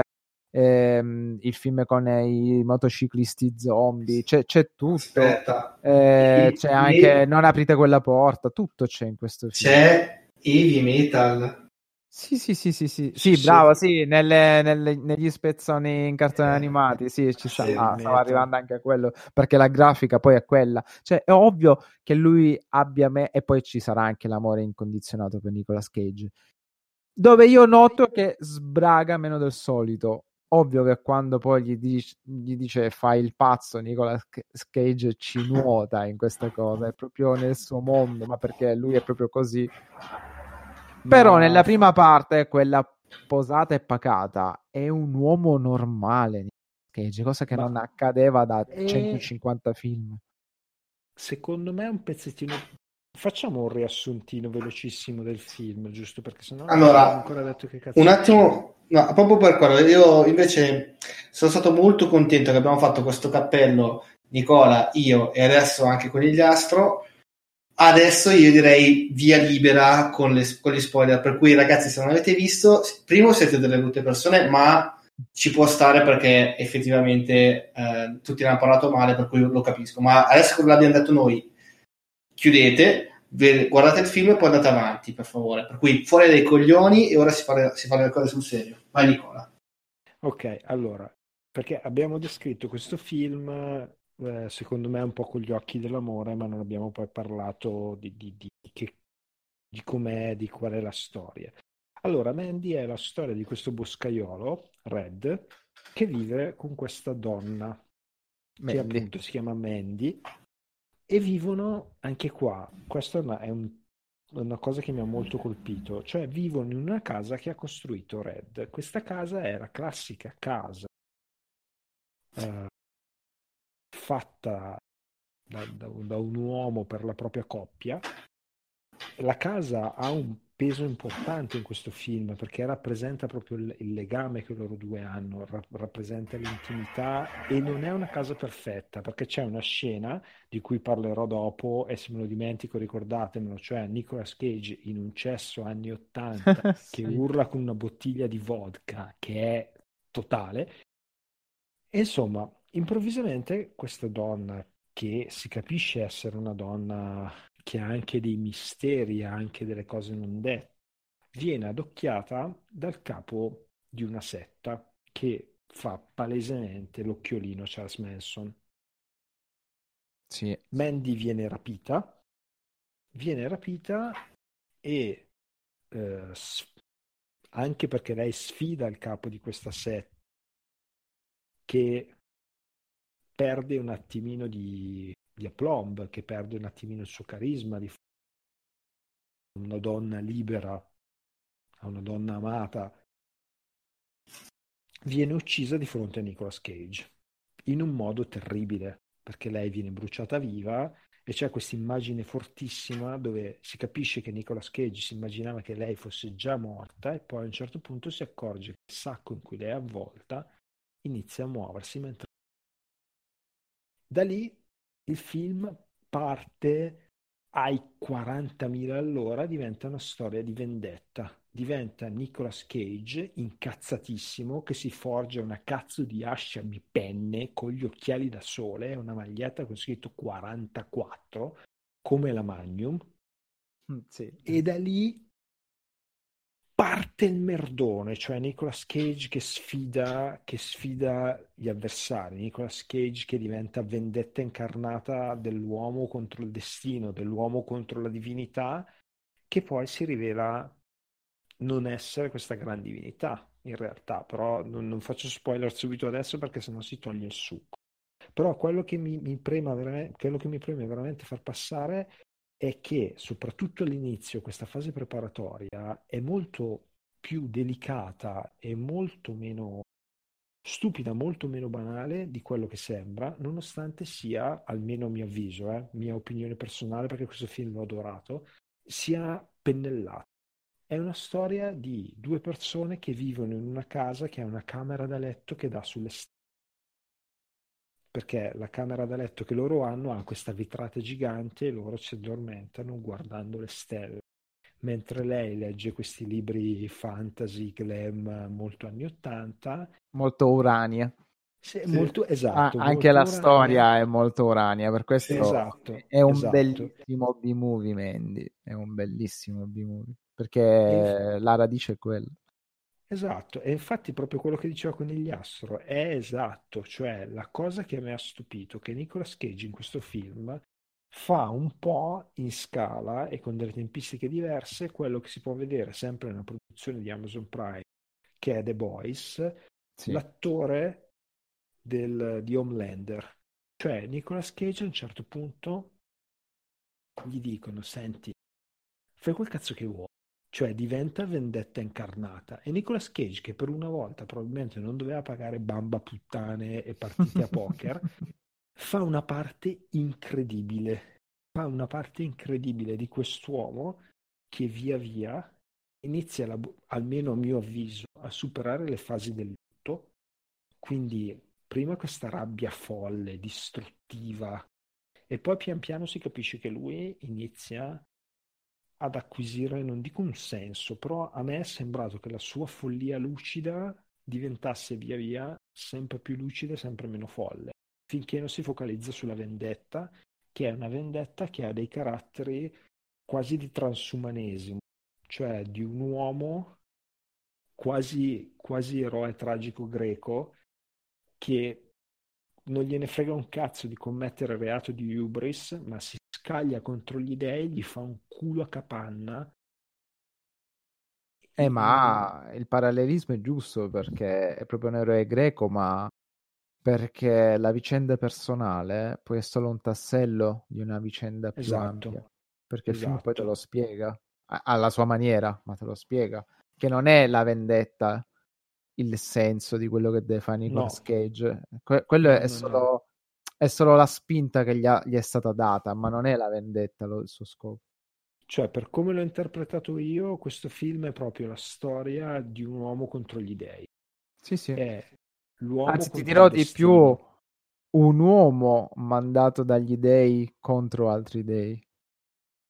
ehm, il film con i motociclisti zombie, c'è, c'è tutto. Eh, c'è anche Non aprite quella porta, tutto c'è in questo film. C'è Heavy Metal. Sì, sì, sì, sì, sì, sì, bravo, sì, nelle, nelle, negli spezzoni in cartoni eh, animati, sì, ci sta, ah, stava arrivando anche a quello, perché la grafica poi è quella. Cioè, è ovvio che lui abbia me, e poi ci sarà anche l'amore incondizionato per Nicolas Cage dove io noto che sbraga meno del solito. Ovvio che quando poi gli dice, gli dice fai il pazzo, Nicolas Cage ci nuota in questa cosa, è proprio nel suo mondo, ma perché lui è proprio così. Però ma... nella prima parte, quella posata e pacata, è un uomo normale, Cage, cosa che ma... non accadeva da e... 150 film. Secondo me è un pezzettino Facciamo un riassuntino velocissimo del film, giusto perché sennò allora, non ancora detto che cazzo. Un attimo, no, proprio per quello, io invece sono stato molto contento che abbiamo fatto questo cappello, Nicola, io e adesso anche con il Conigliastro. Adesso io direi via libera con, le, con gli spoiler, per cui ragazzi se non avete visto, primo siete delle brutte persone, ma ci può stare perché effettivamente eh, tutti ne hanno parlato male, per cui lo capisco. Ma adesso che l'abbiamo detto noi, chiudete, guardate il film e poi andate avanti, per favore. Per cui fuori dai coglioni e ora si fa, si fa le cose sul serio. Vai Nicola. Ok, allora, perché abbiamo descritto questo film, eh, secondo me, un po' con gli occhi dell'amore, ma non abbiamo poi parlato di, di, di, che, di com'è, di qual è la storia. Allora, Mandy è la storia di questo boscaiolo, Red, che vive con questa donna, Mandy. che appunto si chiama Mandy, e vivono anche qua. Questa è, un, una cosa che mi ha molto colpito, cioè vivono in una casa che ha costruito Red. Questa casa è la classica casa eh, fatta da, da, da un uomo per la propria coppia. La casa ha un peso importante in questo film perché rappresenta proprio il, il legame che loro due hanno, ra- rappresenta l'intimità e non è una casa perfetta perché c'è una scena di cui parlerò dopo e se me lo dimentico ricordatemelo, cioè Nicolas Cage in un cesso anni 80 sì. che urla con una bottiglia di vodka che è totale. E insomma, improvvisamente questa donna che si capisce essere una donna che ha anche dei misteri, ha anche delle cose non dette, viene adocchiata dal capo di una setta che fa palesemente l'occhiolino Charles Manson. Sì. Mandy viene rapita, viene rapita e eh, anche perché lei sfida il capo di questa setta che perde un attimino di di aplomb, che perde un attimino il suo carisma di una donna libera, a una donna amata, viene uccisa di fronte a Nicolas Cage in un modo terribile perché lei viene bruciata viva e c'è questa immagine fortissima dove si capisce che Nicolas Cage si immaginava che lei fosse già morta e poi a un certo punto si accorge che il sacco in cui lei è avvolta inizia a muoversi mentre da lì il film parte ai 40.000 all'ora, diventa una storia di vendetta. Diventa Nicolas Cage incazzatissimo che si forge una cazzo di ascia di penne con gli occhiali da sole e una maglietta con scritto 44 come la Magnum. Mm, sì. E da lì parte il merdone, cioè Nicolas Cage che sfida, che sfida gli avversari, Nicolas Cage che diventa vendetta incarnata dell'uomo contro il destino, dell'uomo contro la divinità, che poi si rivela non essere questa gran divinità in realtà, però non, non faccio spoiler subito adesso perché sennò si toglie il succo. Però quello che mi, mi, preme veramente far passare è che soprattutto all'inizio questa fase preparatoria è molto più delicata e molto meno stupida, molto meno banale di quello che sembra, nonostante sia, almeno a mio avviso, eh, mia opinione personale, perché questo film l'ho adorato, sia pennellato. È una storia di due persone che vivono in una casa che ha una camera da letto che dà sulle stelle. Perché la camera da letto che loro hanno ha questa vetrata gigante e loro si addormentano guardando le stelle. Mentre lei legge questi libri fantasy, glam, molto anni Ottanta. Molto urania. Sì, molto, esatto, ah, anche la urania. storia è molto urania, per questo esatto, è un esatto. bellissimo B-movie, Mandy. È un bellissimo B-movie perché la radice è quella. Esatto, e infatti proprio quello che diceva Conigliastro è esatto, cioè la cosa che mi ha stupito che Nicolas Cage in questo film fa un po' in scala e con delle tempistiche diverse quello che si può vedere sempre nella produzione di Amazon Prime che è The Boys, sì. l'attore del, di Homelander. Cioè Nicolas Cage a un certo punto gli dicono, senti, fai quel cazzo che vuoi cioè diventa vendetta incarnata. E Nicolas Cage, che per una volta probabilmente non doveva pagare bamba puttane e partite a poker, fa una parte incredibile. Fa una parte incredibile di quest'uomo che via via inizia, la, almeno a mio avviso, a superare le fasi del lutto. Quindi prima questa rabbia folle, distruttiva, e poi pian piano si capisce che lui inizia ad acquisire, non dico un senso, però a me è sembrato che la sua follia lucida diventasse via via sempre più lucida e sempre meno folle, finché non si focalizza sulla vendetta, che è una vendetta che ha dei caratteri quasi di transumanesimo, cioè di un uomo quasi, quasi eroe tragico greco che non gliene frega un cazzo di commettere il reato di Hubris, ma si scaglia contro gli dei, gli fa un culo a capanna. Eh, ma il parallelismo è giusto perché è proprio un eroe greco, ma perché la vicenda personale poi è solo un tassello di una vicenda più esatto. ampia. Perché il esatto. film poi te lo spiega alla sua maniera, ma te lo spiega. Che non è la vendetta il senso di quello che deve fare Nicolas no. Cage. Que- quello no, è, solo, no. È, solo, la spinta che gli, ha, gli, è stata data, ma non è la vendetta lo, il suo scopo. Cioè, per come l'ho interpretato io, questo film è proprio la storia di un uomo contro gli dei. Sì, sì. È l'uomo Anzi, ti dirò di più un uomo mandato dagli dei contro altri dei.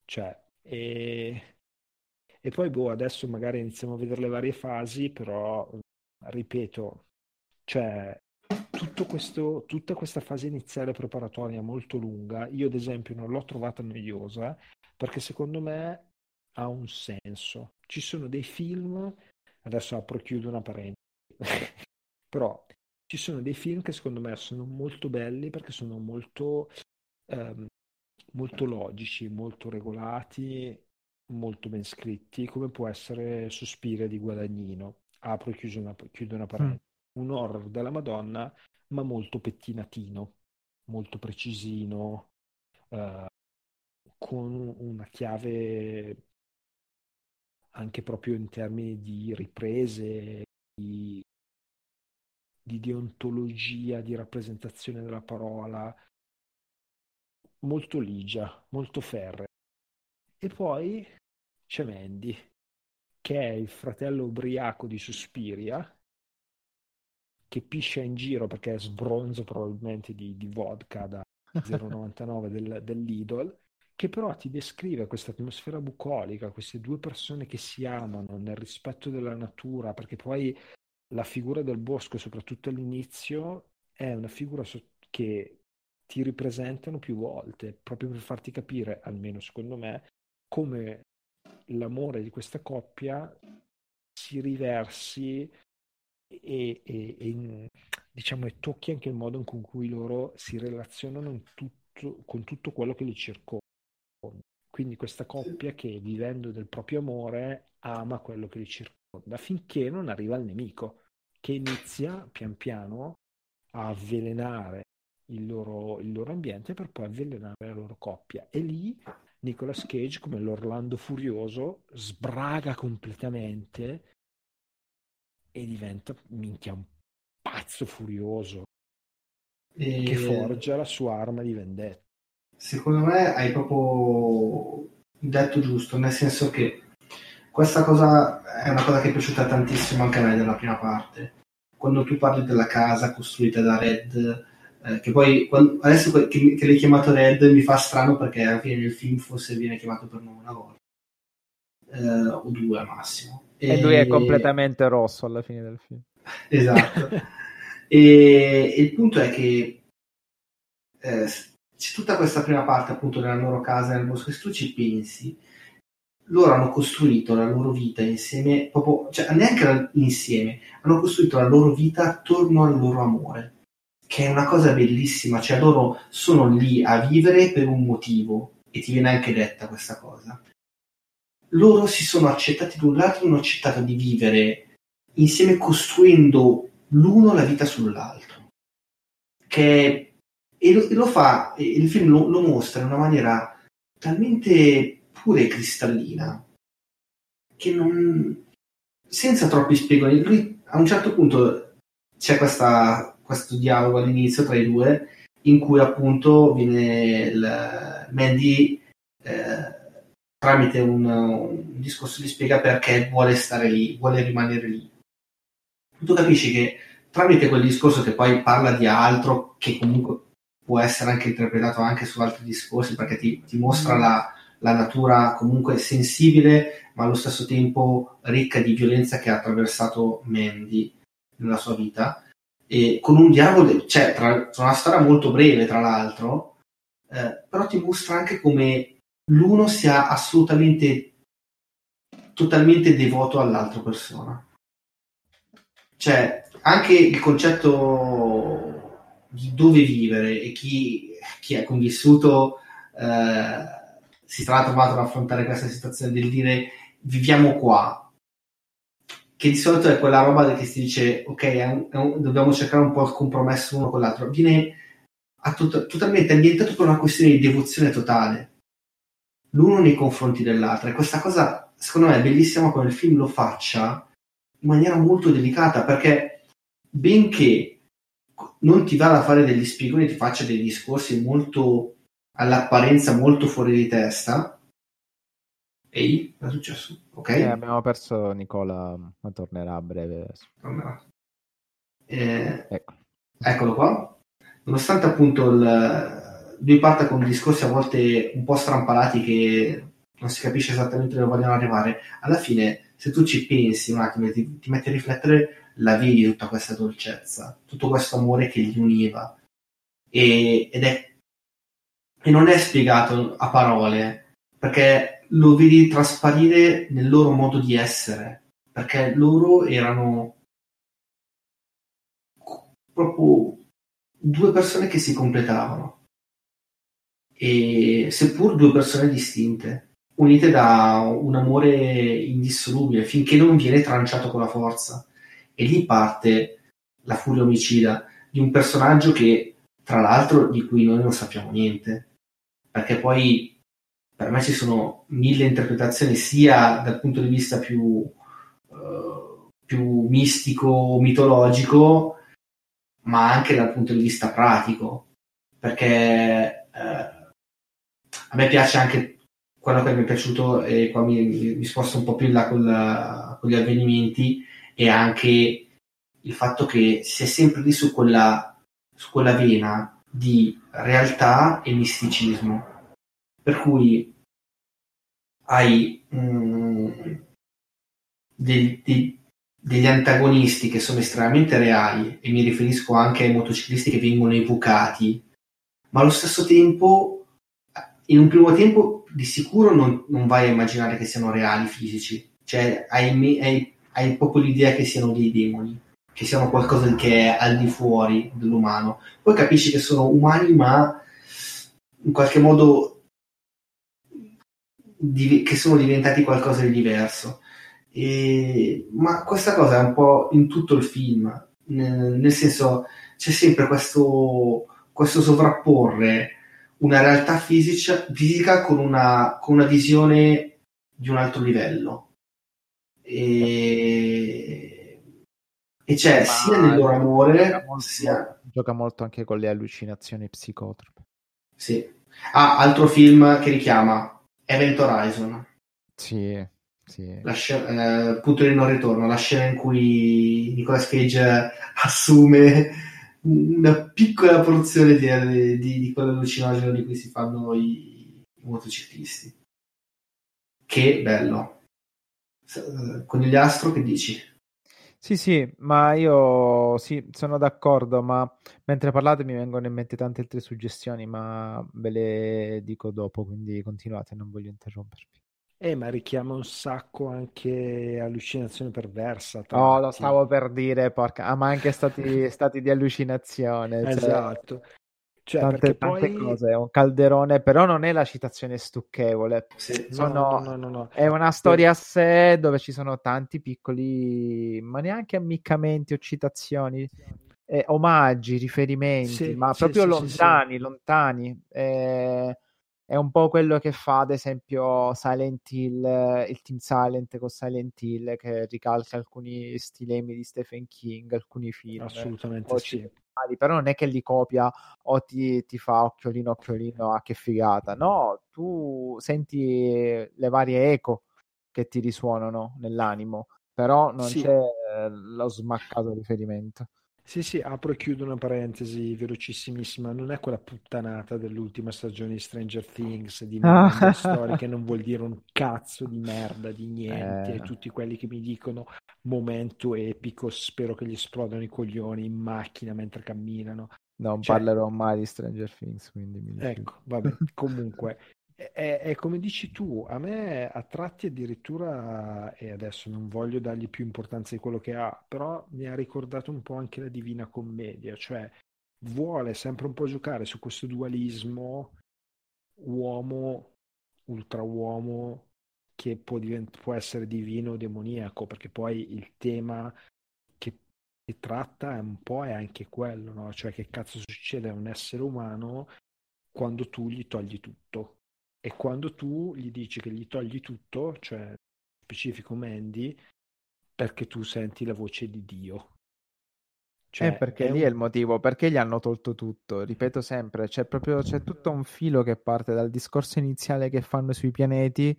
Cioè, e... e poi boh, adesso magari iniziamo a vedere le varie fasi, però ripeto, cioè questo, tutta questa fase iniziale preparatoria molto lunga, io ad esempio non l'ho trovata noiosa perché secondo me ha un senso. Ci sono dei film, adesso apro e chiudo una parentesi, però ci sono dei film che secondo me sono molto belli perché sono molto, ehm, molto logici, molto regolati, molto ben scritti, come può essere Sospira di Guadagnino apro e chiudo una, chiudo una parentesi, mm. Un horror della Madonna, ma molto pettinatino, molto precisino, uh, con una chiave anche proprio in termini di riprese, di, di deontologia, di rappresentazione della parola, molto ligia, molto ferrea. E poi c'è Mandy, che è il fratello ubriaco di Suspiria, che piscia in giro perché è sbronzo probabilmente di, di vodka da 0,99 del, dell'Idol, che però ti descrive questa atmosfera bucolica, queste due persone che si amano nel rispetto della natura, perché poi la figura del bosco, soprattutto all'inizio, è una figura che ti ripresentano più volte, proprio per farti capire, almeno secondo me, come l'amore di questa coppia si riversi e, e, e, diciamo, e tocchi anche il modo in cui loro si relazionano tutto, con tutto quello che li circonda. Quindi questa coppia che vivendo del proprio amore ama quello che li circonda finché non arriva il nemico che inizia pian piano a avvelenare il loro, il loro ambiente per poi avvelenare la loro coppia. E lì Nicolas Cage come l'Orlando Furioso sbraga completamente e diventa minchia un pazzo furioso E- che forgia la sua arma di vendetta. Secondo me hai proprio detto giusto, nel senso che questa cosa è una cosa che è piaciuta tantissimo anche a me della prima parte. Quando tu parli della casa costruita da Red, eh, che poi quando- adesso che, che l'hai chiamato Red mi fa strano perché alla fine nel film forse viene chiamato per nome una volta, Eh, o due al massimo. E lui è completamente rosso alla fine del film. Esatto. e, e il punto è che eh, c'è tutta questa prima parte appunto della loro casa nel bosco e se tu ci pensi loro hanno costruito la loro vita insieme proprio, cioè neanche insieme hanno costruito la loro vita attorno al loro amore che è una cosa bellissima cioè loro sono lì a vivere per un motivo e ti viene anche detta questa cosa loro si sono accettati l'un l'altro hanno accettato di vivere insieme costruendo l'uno la vita sull'altro. Che e lo, e lo fa, e il film lo, lo mostra in una maniera talmente pura e cristallina che non senza troppi spiegoni. Lui a un certo punto c'è questa, questo dialogo all'inizio tra i due in cui appunto viene il, Mandy tramite un, un discorso gli spiega perché vuole stare lì, vuole rimanere lì. Tu capisci che tramite quel discorso che poi parla di altro, che comunque può essere anche interpretato anche su altri discorsi, perché ti, ti mostra la, la natura comunque sensibile, ma allo stesso tempo ricca di violenza che ha attraversato Mandy nella sua vita. E con un dialogo, cioè, tra, tra una storia molto breve, tra l'altro, eh, però ti mostra anche come l'uno sia assolutamente totalmente devoto all'altra persona. Cioè, anche il concetto di dove vivere e chi, chi è convissuto eh, si sarà trovato ad affrontare questa situazione del dire viviamo qua, che di solito è quella roba che si dice ok, è un- è un- dobbiamo cercare un po' il compromesso uno con l'altro, viene a tot- totalmente ambientato per una questione di devozione totale, l'uno nei confronti dell'altro. E questa cosa, secondo me, è bellissima come il film lo faccia in maniera molto delicata, perché benché non ti vada a fare degli spiegoni, ti faccia dei discorsi molto all'apparenza molto fuori di testa. Ehi, cosa è successo? Ok, Eh, abbiamo perso Nicola, ma tornerà a breve. tornerà. Eh, Ecco. Eccolo qua. Nonostante appunto il, lui parta con discorsi a volte un po' strampalati che non si capisce esattamente dove vogliono arrivare, alla fine se tu ci pensi un attimo e ti, ti metti a riflettere, la vedi tutta questa dolcezza, tutto questo amore che li univa. E, ed è, e non è spiegato a parole, perché lo vedi trasparire nel loro modo di essere, perché loro erano proprio due persone che si completavano e seppur due persone distinte unite da un amore indissolubile finché non viene tranciato con la forza. E lì parte la furia omicida di un personaggio che tra l'altro di cui noi non sappiamo niente. Perché poi per me ci sono mille interpretazioni sia dal punto di vista più, eh, più mistico mitologico ma anche dal punto di vista pratico, perché eh, a me piace anche quello che mi è piaciuto, e qua mi, mi sposto un po' più in là con, con gli avvenimenti, e anche il fatto che si è sempre lì su quella, su quella vena di realtà e misticismo, per cui hai mm, dei- dei- degli antagonisti che sono estremamente reali e mi riferisco anche ai motociclisti che vengono evocati, ma allo stesso tempo, in un primo tempo di sicuro non, non vai a immaginare che siano reali fisici, cioè hai, hai- hai proprio l'idea che siano dei demoni, che siano qualcosa che è al di fuori dell'umano. Poi capisci che sono umani, ma in qualche modo div- che sono diventati qualcosa di diverso. E- ma questa cosa è un po' in tutto il film, nel, nel senso c'è sempre questo, questo sovrapporre una realtà fisica, fisica con, una, con una visione di un altro livello. E E c'è Ma sia nel loro amore, gioca molto, sia... gioca molto anche con le allucinazioni psicotrope. Sì. Ah, altro film che richiama Event Horizon. Sì, sì. La scena, eh, punto di non ritorno, la scena in cui Nicolas Cage assume una piccola porzione di, di, di quell'allucinogeno di cui si fanno i, i motociclisti. Che bello. Conigliastro, che dici? Sì, sì, ma io sì, sono d'accordo, ma mentre parlate mi vengono in mente tante altre suggestioni, ma ve le dico dopo, quindi continuate, non voglio interrompervi. Eh, ma richiama un sacco anche allucinazione perversa. Oh, lo stavo per dire, porca, ah, ma anche stati, stati di allucinazione, cioè, Esatto. Cioè, tante, tante poi... cose, è un calderone, però non è la citazione stucchevole, Sì. No, sono- no, no, no, no. È una storia a sé dove ci sono tanti piccoli, ma neanche ammiccamenti o citazioni, eh, omaggi, riferimenti, Sì, ma sì, proprio sì, sì, lontani, lontani. Eh, è un po' quello che fa, ad esempio, Silent Hill, il Team Silent con Silent Hill, che ricalca alcuni stilemi di Stephen King, alcuni film. Assolutamente sì. però non è che li copia o ti, ti fa occhiolino occhiolino a che figata no tu senti le varie eco che ti risuonano nell'animo però non Sì. c'è eh, lo smaccato riferimento Sì, sì, apro e chiudo una parentesi velocissimissima. Non è quella puttanata dell'ultima stagione di Stranger Things di Ah. Story che non vuol dire un cazzo di merda, di niente. Eh. Tutti quelli che mi dicono momento epico, spero che gli esplodano i coglioni in macchina mentre camminano. non Cioè- parlerò mai di Stranger Things quindi mi. Ecco, vabbè, comunque, è, è come dici tu, a me a tratti addirittura, e adesso non voglio dargli più importanza di quello che ha, però mi ha ricordato un po' anche la Divina Commedia, cioè vuole sempre un po' giocare su questo dualismo uomo, ultrauomo, che può, divent- può essere divino o demoniaco, perché poi il tema che, che tratta è un po' è anche quello, no? Cioè che cazzo succede a un essere umano quando tu gli togli tutto. E quando tu gli dici che gli togli tutto, cioè specifico Mandy, perché tu senti la voce di Dio. Cioè, Eh, perché è lì un- è il motivo, perché gli hanno tolto tutto. Ripeto sempre, c'è proprio c'è tutto un filo che parte dal discorso iniziale che fanno sui pianeti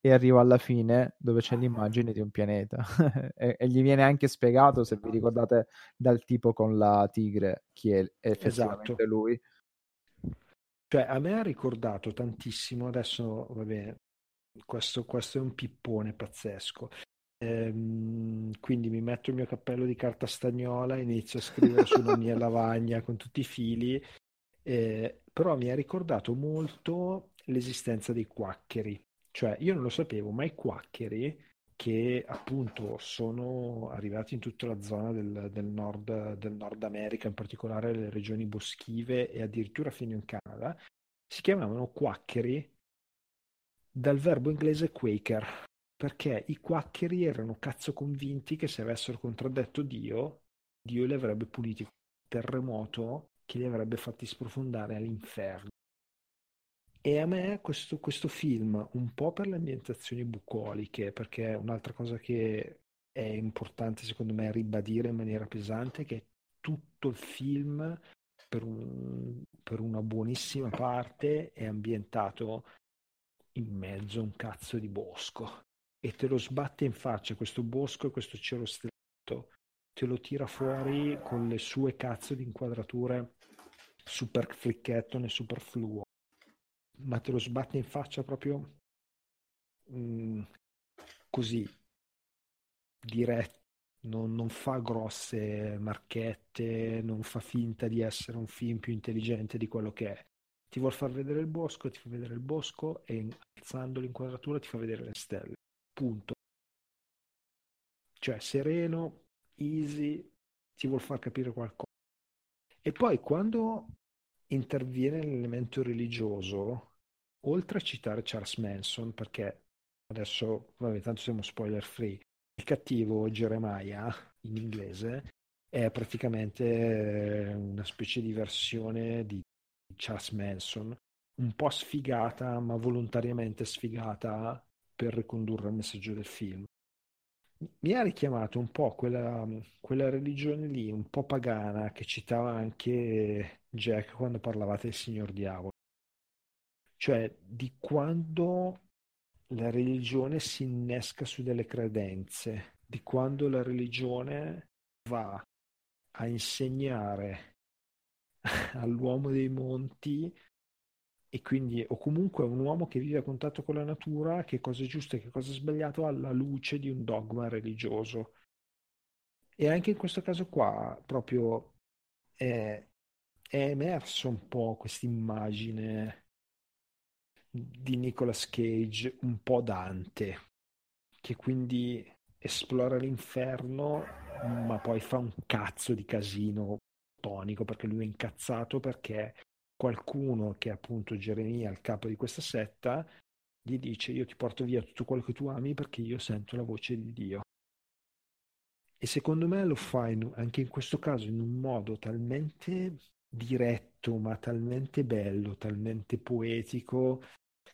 e arriva alla fine dove c'è l'immagine di un pianeta. e, e gli viene anche spiegato, se vi ricordate, dal tipo con la tigre, chi è effettivamente Esatto. lui. Cioè, a me ha ricordato tantissimo, adesso, vabbè, questo, questo è un pippone pazzesco. Ehm, quindi mi metto il mio cappello di carta stagnola, inizio a scrivere su una mia lavagna con tutti i fili, eh, però mi ha ricordato molto l'esistenza dei quaccheri. Cioè, io non lo sapevo, ma i quaccheri, che appunto sono arrivati in tutta la zona del, del nord, del Nord America, in particolare le regioni boschive e addirittura fino in Canada, si chiamavano quaccheri dal verbo inglese quaker, perché i quaccheri erano cazzo convinti che se avessero contraddetto Dio, Dio li avrebbe puliti con un terremoto che li avrebbe fatti sprofondare all'inferno. E a me questo, questo film, un po' per le ambientazioni bucoliche, perché un'altra cosa che è importante secondo me ribadire in maniera pesante che tutto il film, per, un- per una buonissima parte, è ambientato in mezzo a un cazzo di bosco. E te lo sbatte in faccia questo bosco e questo cielo stellato, te lo tira fuori con le sue cazzo di inquadrature super flicchetto e super fluo, ma te lo sbatte in faccia proprio mm, così, diretto. Non, non fa grosse marchette, non fa finta di essere un film più intelligente di quello che è. Ti vuol far vedere il bosco, ti fa vedere il bosco e alzando l'inquadratura ti fa vedere le stelle. Punto. Cioè, sereno, easy, ti vuol far capire qualcosa. E poi quando interviene l'elemento religioso, oltre a citare Charles Manson, perché adesso, vabbè, tanto siamo spoiler free, il cattivo Jeremiah in inglese è praticamente eh, una specie di versione di Charles Manson, un po' sfigata, ma volontariamente sfigata per ricondurre il messaggio del film. mi ha richiamato un po' quella, quella religione lì, un po' pagana, che citava anche Jack quando parlavate del Signor Diavolo. Cioè, di quando la religione si innesca su delle credenze, di quando la religione va a insegnare all'uomo dei monti e quindi o comunque un uomo che vive a contatto con la natura che cosa è giusto e che cosa è sbagliato alla luce di un dogma religioso. E anche in questo caso qua proprio è, è emerso un po' questa immagine di Nicolas Cage, un po' Dante, che quindi esplora l'inferno ma poi fa un cazzo di casino tonico perché lui è incazzato perché qualcuno che è appunto Geremia, il capo di questa setta, gli dice io ti porto via tutto quello che tu ami perché io sento la voce di Dio. E secondo me lo fa in, anche in questo caso in un modo talmente diretto, ma talmente bello, talmente poetico,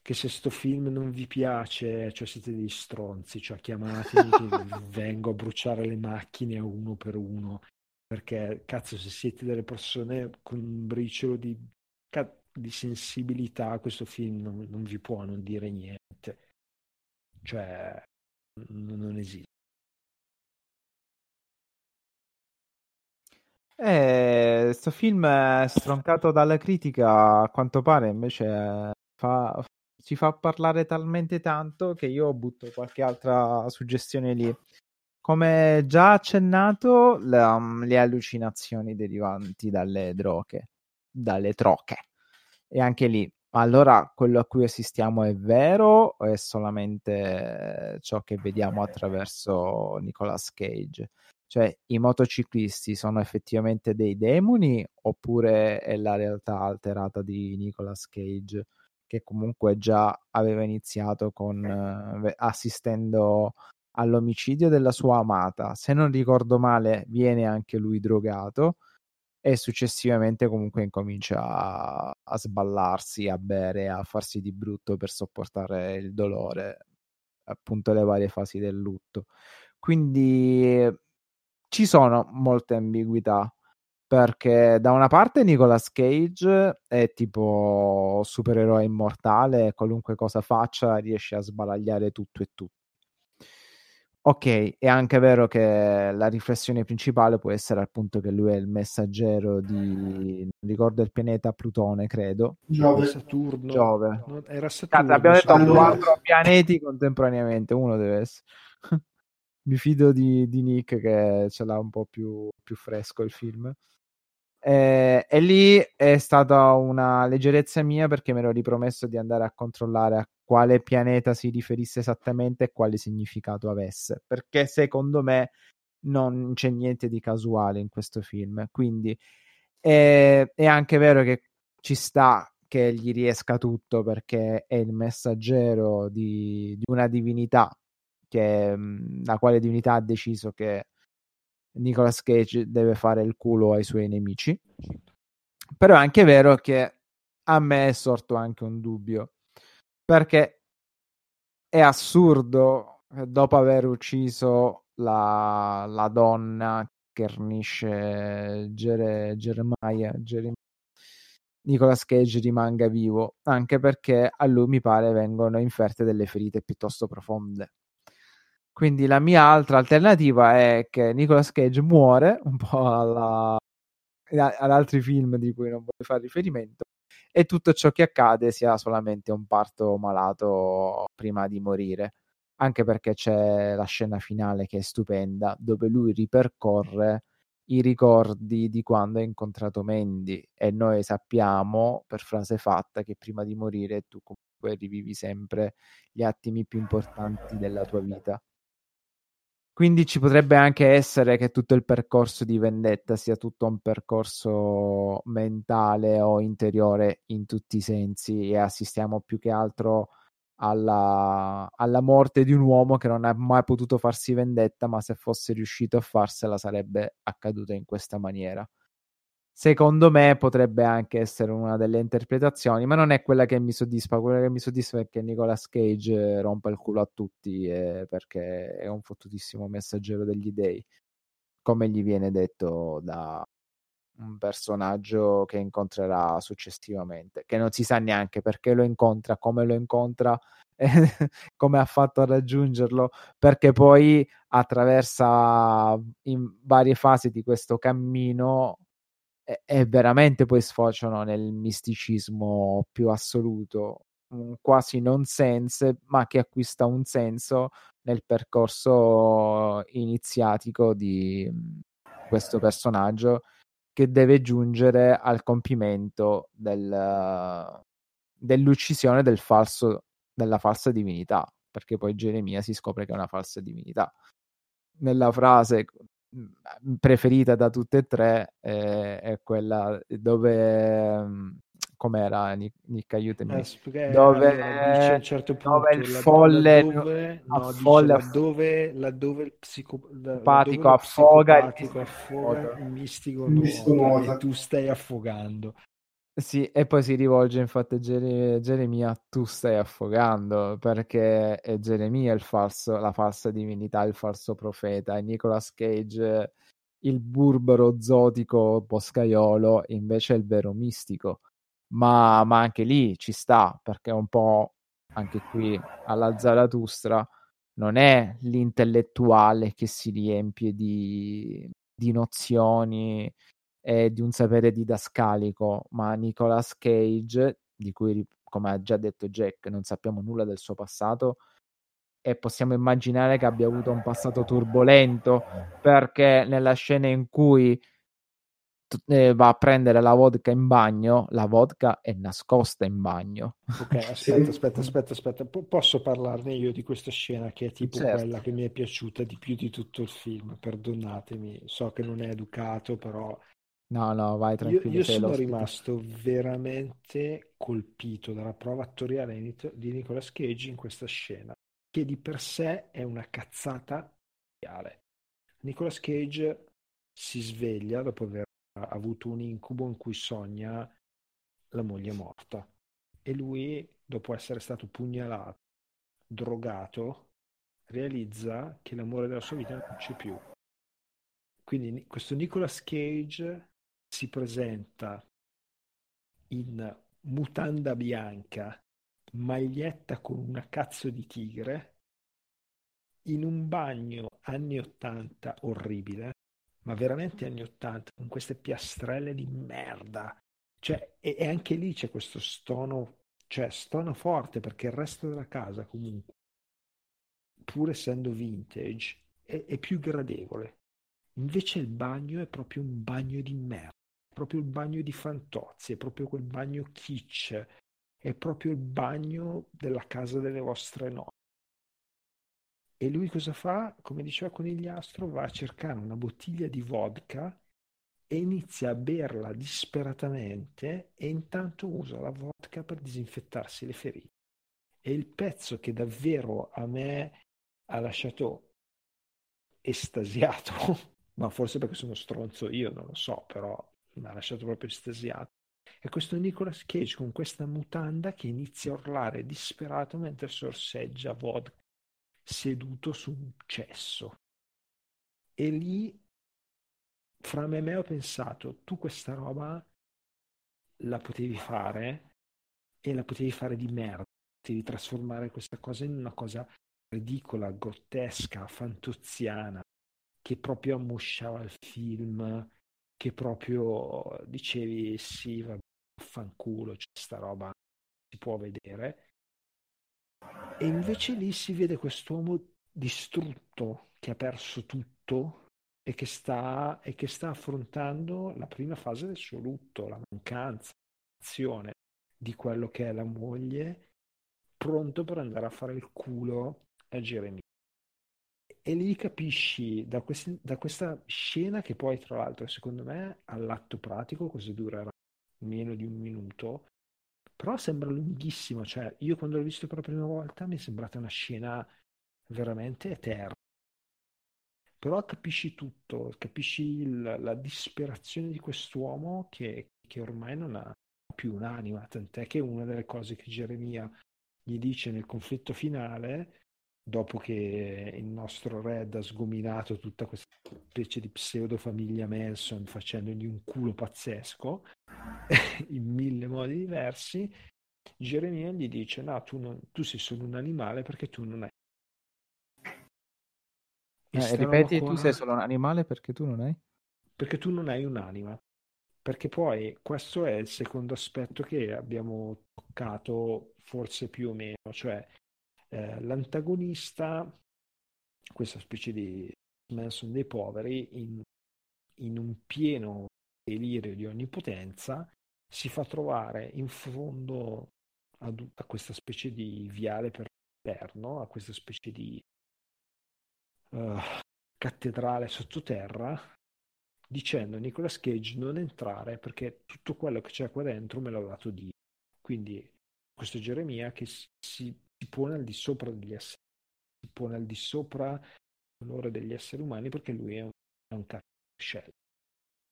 che se sto film non vi piace, cioè siete dei stronzi, cioè chiamatemi che vengo a bruciare le macchine a uno per uno, perché cazzo se siete delle persone con un briciolo di di sensibilità questo film non, non vi può non dire niente. Cioè, non, non esiste. Eh, questo film è stroncato dalla critica, a quanto pare invece fa, ci fa parlare talmente tanto che io butto qualche altra suggestione lì. Come già accennato, le, le allucinazioni derivanti dalle droghe, dalle troche. E anche lì, allora quello a cui assistiamo è vero o è solamente ciò che vediamo attraverso Nicolas Cage? Cioè, i motociclisti sono effettivamente dei demoni oppure è la realtà alterata di Nicolas Cage che comunque già aveva iniziato con eh, assistendo all'omicidio della sua amata. Se non ricordo male, viene anche lui drogato e successivamente comunque incomincia a, a sballarsi, a bere, a farsi di brutto per sopportare il dolore, appunto le varie fasi del lutto. Quindi ci sono molte ambiguità perché da una parte Nicolas Cage è tipo supereroe immortale, qualunque cosa faccia riesce a sbaragliare tutto e tutto. Ok, è anche vero che la riflessione principale può essere appunto che lui è il messaggero di, non ricordo il pianeta Plutone, credo. Giove. Saturno. Giove. Era Saturno. Cazzo, abbiamo detto Saturno. quattro pianeti contemporaneamente, uno deve essere. Mi fido di, di, Nick che ce l'ha un po' più, più fresco il film. Eh, e lì è stata una leggerezza mia perché mi ero ripromesso di andare a controllare a quale pianeta si riferisse esattamente e quale significato avesse, perché secondo me non c'è niente di casuale in questo film. Quindi è, è anche vero che ci sta che gli riesca tutto perché è il messaggero di, di una divinità che la quale divinità ha deciso che Nicolas Cage deve fare il culo ai suoi nemici. Però è anche vero che a me è sorto anche un dubbio, perché è assurdo dopo aver ucciso la, la donna Kernish Gere, Jeremiah, Jeremiah Nicolas Cage rimanga vivo, anche perché a lui mi pare vengono inferte delle ferite piuttosto profonde. Quindi la mia altra alternativa è che Nicolas Cage muore, un po' alla, ad altri film di cui non voglio fare riferimento, e tutto ciò che accade sia solamente un parto malato prima di morire. Anche perché c'è la scena finale che è stupenda, dove lui ripercorre i ricordi di quando ha incontrato Mandy e noi sappiamo per frase fatta che prima di morire tu comunque rivivi sempre gli attimi più importanti della tua vita. Quindi ci potrebbe anche essere che tutto il percorso di vendetta sia tutto un percorso mentale o interiore in tutti i sensi e assistiamo più che altro alla, alla morte di un uomo che non ha mai potuto farsi vendetta, ma se fosse riuscito a farsela sarebbe accaduta in questa maniera. Secondo me potrebbe anche essere una delle interpretazioni, ma non è quella che mi soddisfa. Quella che mi soddisfa è che Nicolas Cage rompa il culo a tutti eh, perché è un fottutissimo messaggero degli dei, come gli viene detto da un personaggio che incontrerà successivamente, che non si sa neanche perché lo incontra, come lo incontra, come ha fatto a raggiungerlo, perché poi attraversa in varie fasi di questo cammino e, veramente poi sfociano nel misticismo più assoluto, quasi nonsense, ma che acquista un senso nel percorso iniziatico di questo personaggio che deve giungere al compimento del, dell'uccisione del falso, della falsa divinità, perché poi Geremia si scopre che è una falsa divinità. Nella frase preferita da tutte e tre eh, è quella dove mm, com'era? Nick, Nick aiutami. Eh, dove, allora, un certo punto, dove il folle laddove, no, folle laddove, laddove il psicopatico affoga, affoga. il mistico, nuota, e tu stai affogando sì, e poi si rivolge infatti a Gere- Geremia, tu stai affogando, perché è Geremia il falso, la falsa divinità, il falso profeta, e Nicolas Cage, il burbero zotico boscaiolo, invece è il vero mistico. Ma, ma anche lì ci sta perché un po' anche qui alla Zaratustra non è l'intellettuale che si riempie di, di nozioni e di un sapere didascalico, ma Nicolas Cage, di cui, come ha già detto Jack, non sappiamo nulla del suo passato e possiamo immaginare che abbia avuto un passato turbolento perché nella scena in cui eh, va a prendere la vodka in bagno, la vodka è nascosta in bagno. Ok, aspetta, aspetta, aspetta, aspetta. P- posso parlarne io di questa scena che è tipo certo. quella che mi è piaciuta di più di tutto il film, perdonatemi, so che non è educato, però... No, no, vai tranquillo. Io, io sono l'ospite. rimasto veramente colpito dalla prova attoriale di Nicolas Cage in questa scena, che di per sé è una cazzata reale. Nicolas Cage si sveglia dopo aver avuto un incubo in cui sogna la moglie morta e lui, dopo essere stato pugnalato, drogato, realizza che l'amore della sua vita non c'è più. Quindi questo Nicolas Cage si presenta in mutanda bianca, maglietta con una cazzo di tigre, in un bagno anni 80 orribile, ma veramente anni 80, con queste piastrelle di merda. Cioè, e, e, anche lì c'è questo stono, cioè stono forte perché il resto della casa comunque, pur essendo vintage, è, è più gradevole. Invece il bagno è proprio un bagno di merda, proprio il bagno di fantozzi, è proprio quel bagno kitsch, è proprio il bagno della casa delle vostre nonne. E lui cosa fa? Come diceva Conigliastro, va a cercare una bottiglia di vodka e inizia a berla disperatamente e intanto usa la vodka per disinfettarsi le ferite. E il pezzo che davvero a me ha lasciato estasiato, ma forse perché sono stronzo io, non lo so, però mi ha lasciato proprio estasiato. È questo Nicolas Cage con questa mutanda che inizia a urlare disperato mentre sorseggia vodka seduto su un cesso. E lì, fra me e me, ho pensato, tu questa roba la potevi fare e la potevi fare di merda. Potevi trasformare questa cosa in una cosa ridicola, grottesca, fantoziana, che proprio ammosciava il film, che proprio dicevi sì, va fanculo, c'è sta roba, si può vedere. E invece lì si vede quest'uomo distrutto che ha perso tutto e che sta, e che sta affrontando la prima fase del suo lutto, la mancanza, l'azione di quello che è la moglie, pronto per andare a fare il culo a Geremia. E lì capisci da, questi, da questa scena che poi tra l'altro secondo me all'atto pratico, cosa durerà meno di un minuto, però sembra lunghissimo, cioè io quando l'ho visto per la prima volta mi è sembrata una scena veramente eterna. però capisci tutto, capisci il, la disperazione di quest'uomo che, che ormai non ha più un'anima, tant'è che una delle cose che Geremia gli dice nel conflitto finale, dopo che il nostro Red ha sgominato tutta questa specie di pseudo famiglia Manson facendogli un culo pazzesco in mille modi diversi, Geremia gli dice no, tu, non, tu sei solo un animale perché tu non hai eh, ripeti, qua... tu sei solo un animale perché tu non hai? Perché tu non hai un'anima. Perché poi questo è il secondo aspetto che abbiamo toccato forse più o meno, cioè eh, l'antagonista, questa specie di Manson dei poveri, in, in un pieno delirio di onnipotenza, si fa trovare in fondo a, a questa specie di viale per l'interno, a questa specie di uh, cattedrale sottoterra dicendo a Nicolas Cage non entrare perché tutto quello che c'è qua dentro me l'ha dato Dio. Quindi questo Geremia che si, si, pone al di sopra degli esseri, si pone al di sopra l'onore degli esseri umani perché lui è un, è un scelto.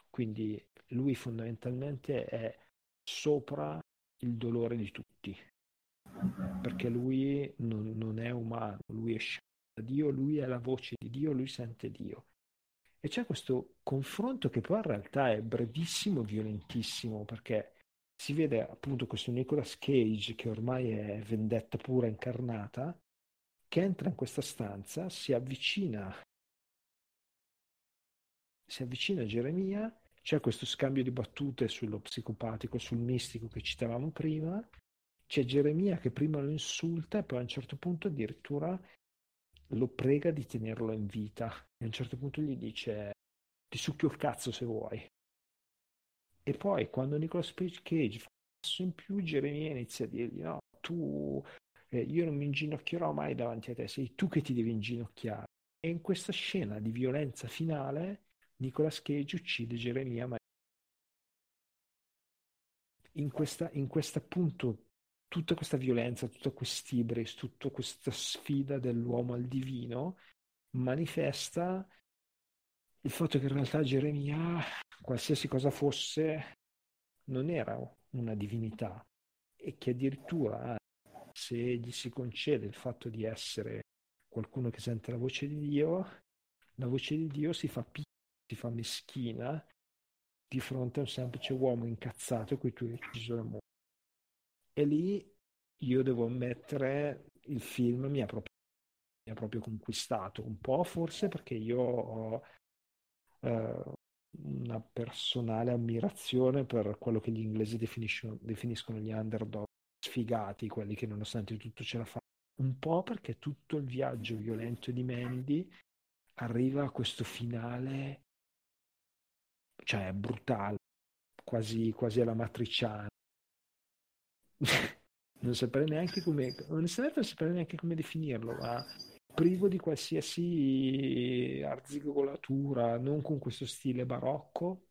Quindi lui fondamentalmente è sopra il dolore di tutti, perché lui non, non è umano, lui è scelto Dio, lui è la voce di Dio, lui sente Dio. E c'è questo confronto che poi in realtà è brevissimo, violentissimo, perché si vede appunto questo Nicolas Cage che ormai è vendetta pura incarnata, che entra in questa stanza, si avvicina, si avvicina a Geremia, c'è questo scambio di battute sullo psicopatico, sul mistico che citavamo prima, c'è Geremia che prima lo insulta e poi a un certo punto addirittura lo prega di tenerlo in vita e a un certo punto gli dice ti succhio il cazzo se vuoi. E poi quando Nicolas Cage fa un passo in più, Geremia inizia a dirgli no, tu, eh, io non mi inginocchierò mai davanti a te, sei tu che ti devi inginocchiare. E in questa scena di violenza finale, Nicolas Cage uccide Geremia ma in questa, in questa appunto tutta questa violenza, tutta quest'ibris, tutta questa sfida dell'uomo al divino manifesta il fatto che in realtà Geremia, qualsiasi cosa fosse, non era una divinità e che addirittura se gli si concede il fatto di essere qualcuno che sente la voce di Dio, la voce di Dio si fa piccola, si fa meschina di fronte a un semplice uomo incazzato cui tu hai ucciso la moglie. E lì io devo ammettere, il film mi ha proprio, mi ha proprio conquistato, un po' forse perché io ho eh, una personale ammirazione per quello che gli inglesi definiscono gli underdog sfigati, quelli che nonostante tutto ce la fanno. Un po' perché tutto il viaggio violento di Mandy arriva a questo finale, cioè brutale, quasi, quasi alla matriciana. non saprei neanche come, onestamente non saprei neanche come definirlo, ma privo di qualsiasi arzigolatura, non con questo stile barocco,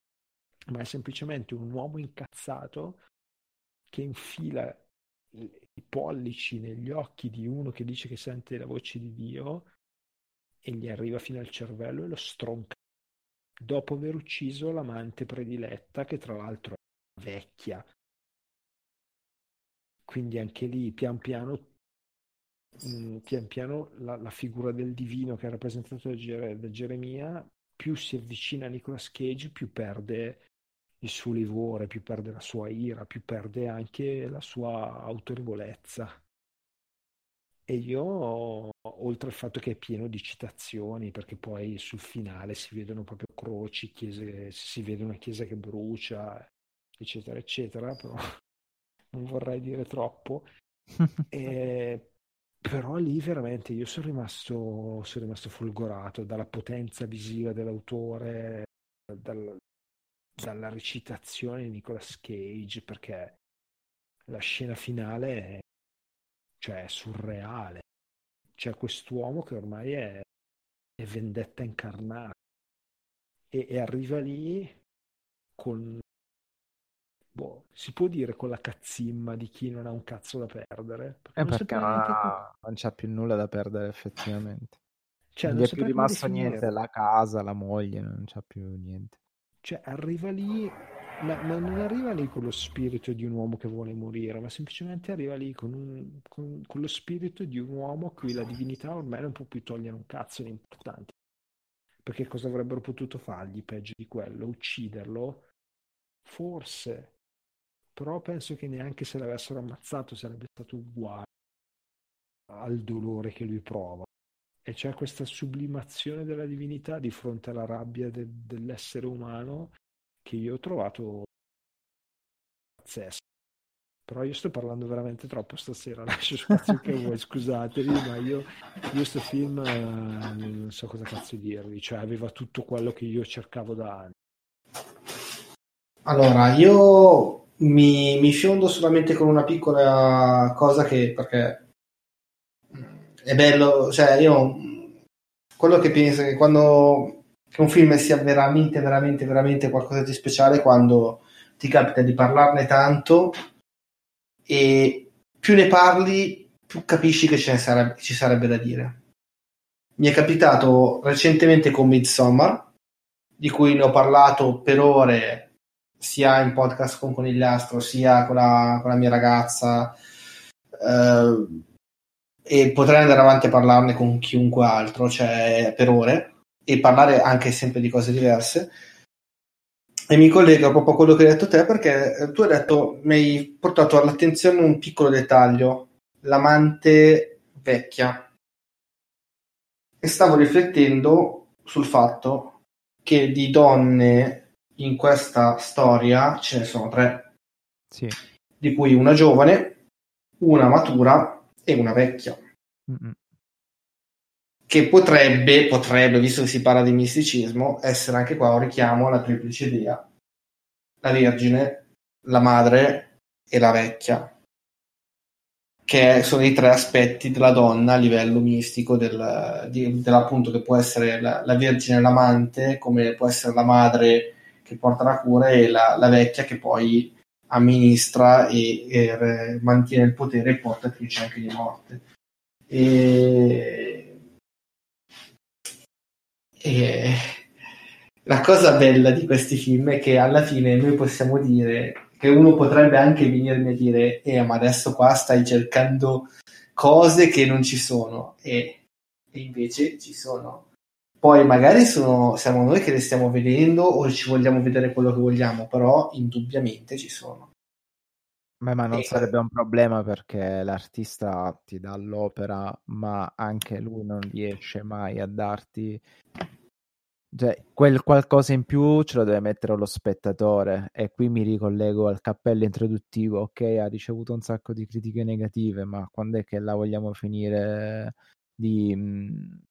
ma è semplicemente un uomo incazzato che infila i pollici negli occhi di uno che dice che sente la voce di Dio e gli arriva fino al cervello e lo stronca. Dopo aver ucciso l'amante prediletta che tra l'altro è vecchia. Quindi anche lì pian piano, mh, pian piano la, la, figura del divino che è rappresentata da, Gere, da Geremia, più si avvicina a Nicolas Cage, più perde il suo livore, più perde la sua ira, più perde anche la sua autorevolezza. E io, oltre al fatto che è pieno di citazioni, perché poi sul finale si vedono proprio croci, chiese, si vede una chiesa che brucia, eccetera, eccetera, però non vorrei dire troppo, e, però lì veramente io sono rimasto, sono rimasto folgorato dalla potenza visiva dell'autore, dal, dalla recitazione di Nicolas Cage, perché la scena finale è, cioè, surreale. C'è quest'uomo che ormai è, è vendetta incarnata e, e arriva lì con boh, si può dire con la cazzimma di chi non ha un cazzo da perdere? Perché, eh non, perché non, ha... non c'ha più nulla da perdere effettivamente. Cioè, non non gli è più rimasto niente, la casa, la moglie, non c'ha più niente. Cioè, arriva lì, ma, ma non arriva lì con lo spirito di un uomo che vuole morire, ma semplicemente arriva lì con, un- con- con lo spirito di un uomo a cui la divinità ormai non può più togliere un cazzo di importante. Perché cosa avrebbero potuto fargli peggio di quello? Ucciderlo? Forse. Però penso che neanche se l'avessero ammazzato sarebbe stato uguale al dolore che lui prova. E c'è questa sublimazione della divinità di fronte alla rabbia de- dell'essere umano che io ho trovato pazzesca. Però io sto parlando veramente troppo stasera, lascio spazio che vuoi, scusatevi, ma io, io sto film eh, non so cosa cazzo dirvi, cioè aveva tutto quello che io cercavo da anni. Allora, io mi, mi fiondo solamente con una piccola cosa che, perché è bello, cioè io quello che penso è che quando un film sia veramente, veramente, veramente qualcosa di speciale quando ti capita di parlarne tanto e più ne parli, più capisci che ce ne sarebbe, ci sarebbe da dire. Mi è capitato recentemente con Midsommar, di cui ne ho parlato per ore sia in podcast con Conigliastro, sia con la, con la mia ragazza, eh, e potrei andare avanti a parlarne con chiunque altro, cioè per ore, e parlare anche sempre di cose diverse. E mi collego proprio a quello che hai detto te, perché eh, tu hai detto, mi hai portato all'attenzione un piccolo dettaglio, l'amante vecchia. E stavo riflettendo sul fatto che di donne in questa storia ce ne sono tre, Sì. di cui una giovane, una matura e una vecchia. Mm-mm. Che potrebbe, potrebbe, visto che si parla di misticismo, essere anche qua un richiamo alla triplice idea. La Vergine, la Madre e la Vecchia. Che sono i tre aspetti della donna a livello mistico, del, di- dell'appunto che può essere la, la Vergine l'amante, come può essere la Madre che porta la cura e la, la Vecchia che poi amministra e, e mantiene il potere e portatrice anche di morte. E, e la cosa bella di questi film è che alla fine noi possiamo dire che uno potrebbe anche venirmi a dire, eh, ma adesso qua stai cercando cose che non ci sono, e, e invece ci sono. Poi magari sono, siamo noi che le stiamo vedendo o ci vogliamo vedere quello che vogliamo, però indubbiamente ci sono. Beh, ma non Eh, sarebbe un problema perché l'artista ti dà l'opera, ma anche lui non riesce mai a darti cioè, quel qualcosa in più ce lo deve mettere lo spettatore. E qui mi ricollego al cappello introduttivo. Ok, ha ricevuto un sacco di critiche negative, ma quando è che la vogliamo finire di mh,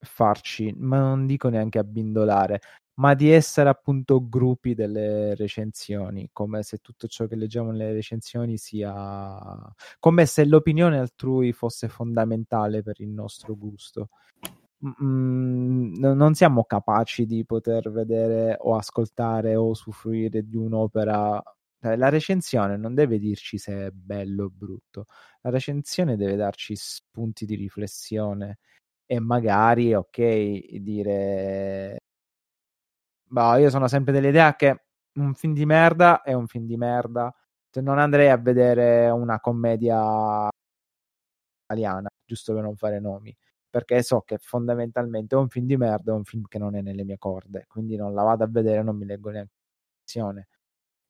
farci, ma non dico neanche abbindolare, ma di essere appunto gruppi delle recensioni, come se tutto ciò che leggiamo nelle recensioni sia come se l'opinione altrui fosse fondamentale per il nostro gusto. Mm, no- non siamo capaci di poter vedere o ascoltare o usufruire di un'opera. La recensione non deve dirci se è bello o brutto, la recensione deve darci spunti di riflessione e magari, ok, dire Boh, io sono sempre dell'idea che un film di merda è un film di merda. Cioè, non andrei a vedere una commedia italiana, giusto per non fare nomi, perché so che fondamentalmente è un film di merda, è un film che non è nelle mie corde, quindi non la vado a vedere, non mi leggo neanche la recensione.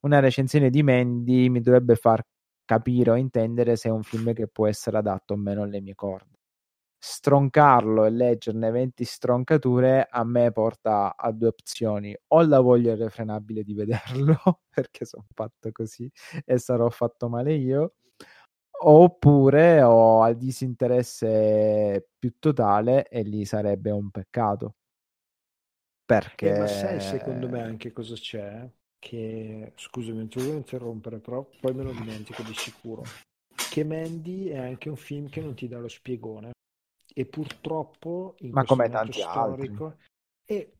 Una recensione di Mandy mi dovrebbe far capire o intendere se è un film che può essere adatto o meno alle mie corde stroncarlo e leggerne 20 stroncature a me porta a due opzioni o la voglia irrefrenabile di vederlo perché sono fatto così e sarò fatto male io oppure ho al disinteresse più totale e lì sarebbe un peccato perché Eh, ma sai secondo me anche cosa c'è? Che, scusami, non ti volevo interrompere, però poi me lo dimentico di sicuro. Che Mandy è anche un film che non ti dà lo spiegone. E purtroppo in Ma come tanti altri. storico e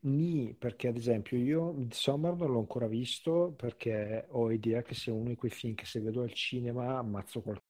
nì, perché ad esempio io Midsommar non l'ho ancora visto perché ho idea che sia uno di quei film che se vedo al cinema ammazzo qualcuno.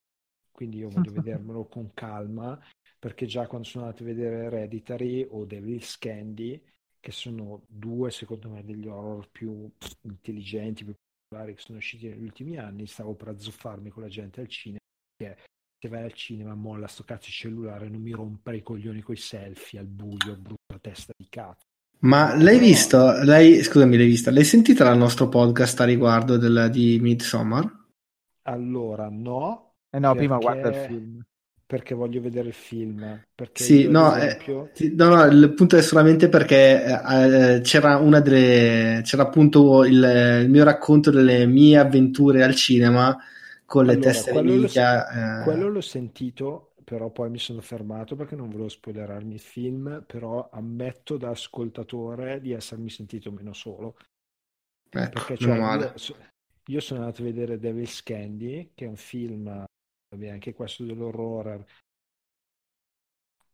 quindi io voglio vedermelo con calma, perché già quando sono andato a vedere Hereditary o Devil's Candy, che sono due, secondo me, degli horror più intelligenti, più popolari che sono usciti negli ultimi anni, stavo per azzuffarmi con la gente al cinema, perché se vai al cinema molla sto cazzo di cellulare, non mi rompere i coglioni coi selfie al buio, brutta testa di cazzo. Ma l'hai visto? L'hai, scusami, l'hai vista? L'hai sentita il nostro podcast a riguardo del, di Midsommar? Allora, no. Eh no, perché, prima guarda il film. Perché voglio vedere il film. Perché Sì, io, no, eh, esempio, sì, no, no, il punto è solamente perché eh, c'era una delle, c'era appunto il, il mio racconto delle mie avventure al cinema con le allora, teste di quello l'ho, minchia. eh, quello l'ho sentito, però poi mi sono fermato perché non volevo spoilerarmi il film, però ammetto da ascoltatore di essermi sentito meno solo. ecco, Perché cioè, male. io, so- io sono andato a vedere Devil's Candy, che è un film, anche questo dell'horror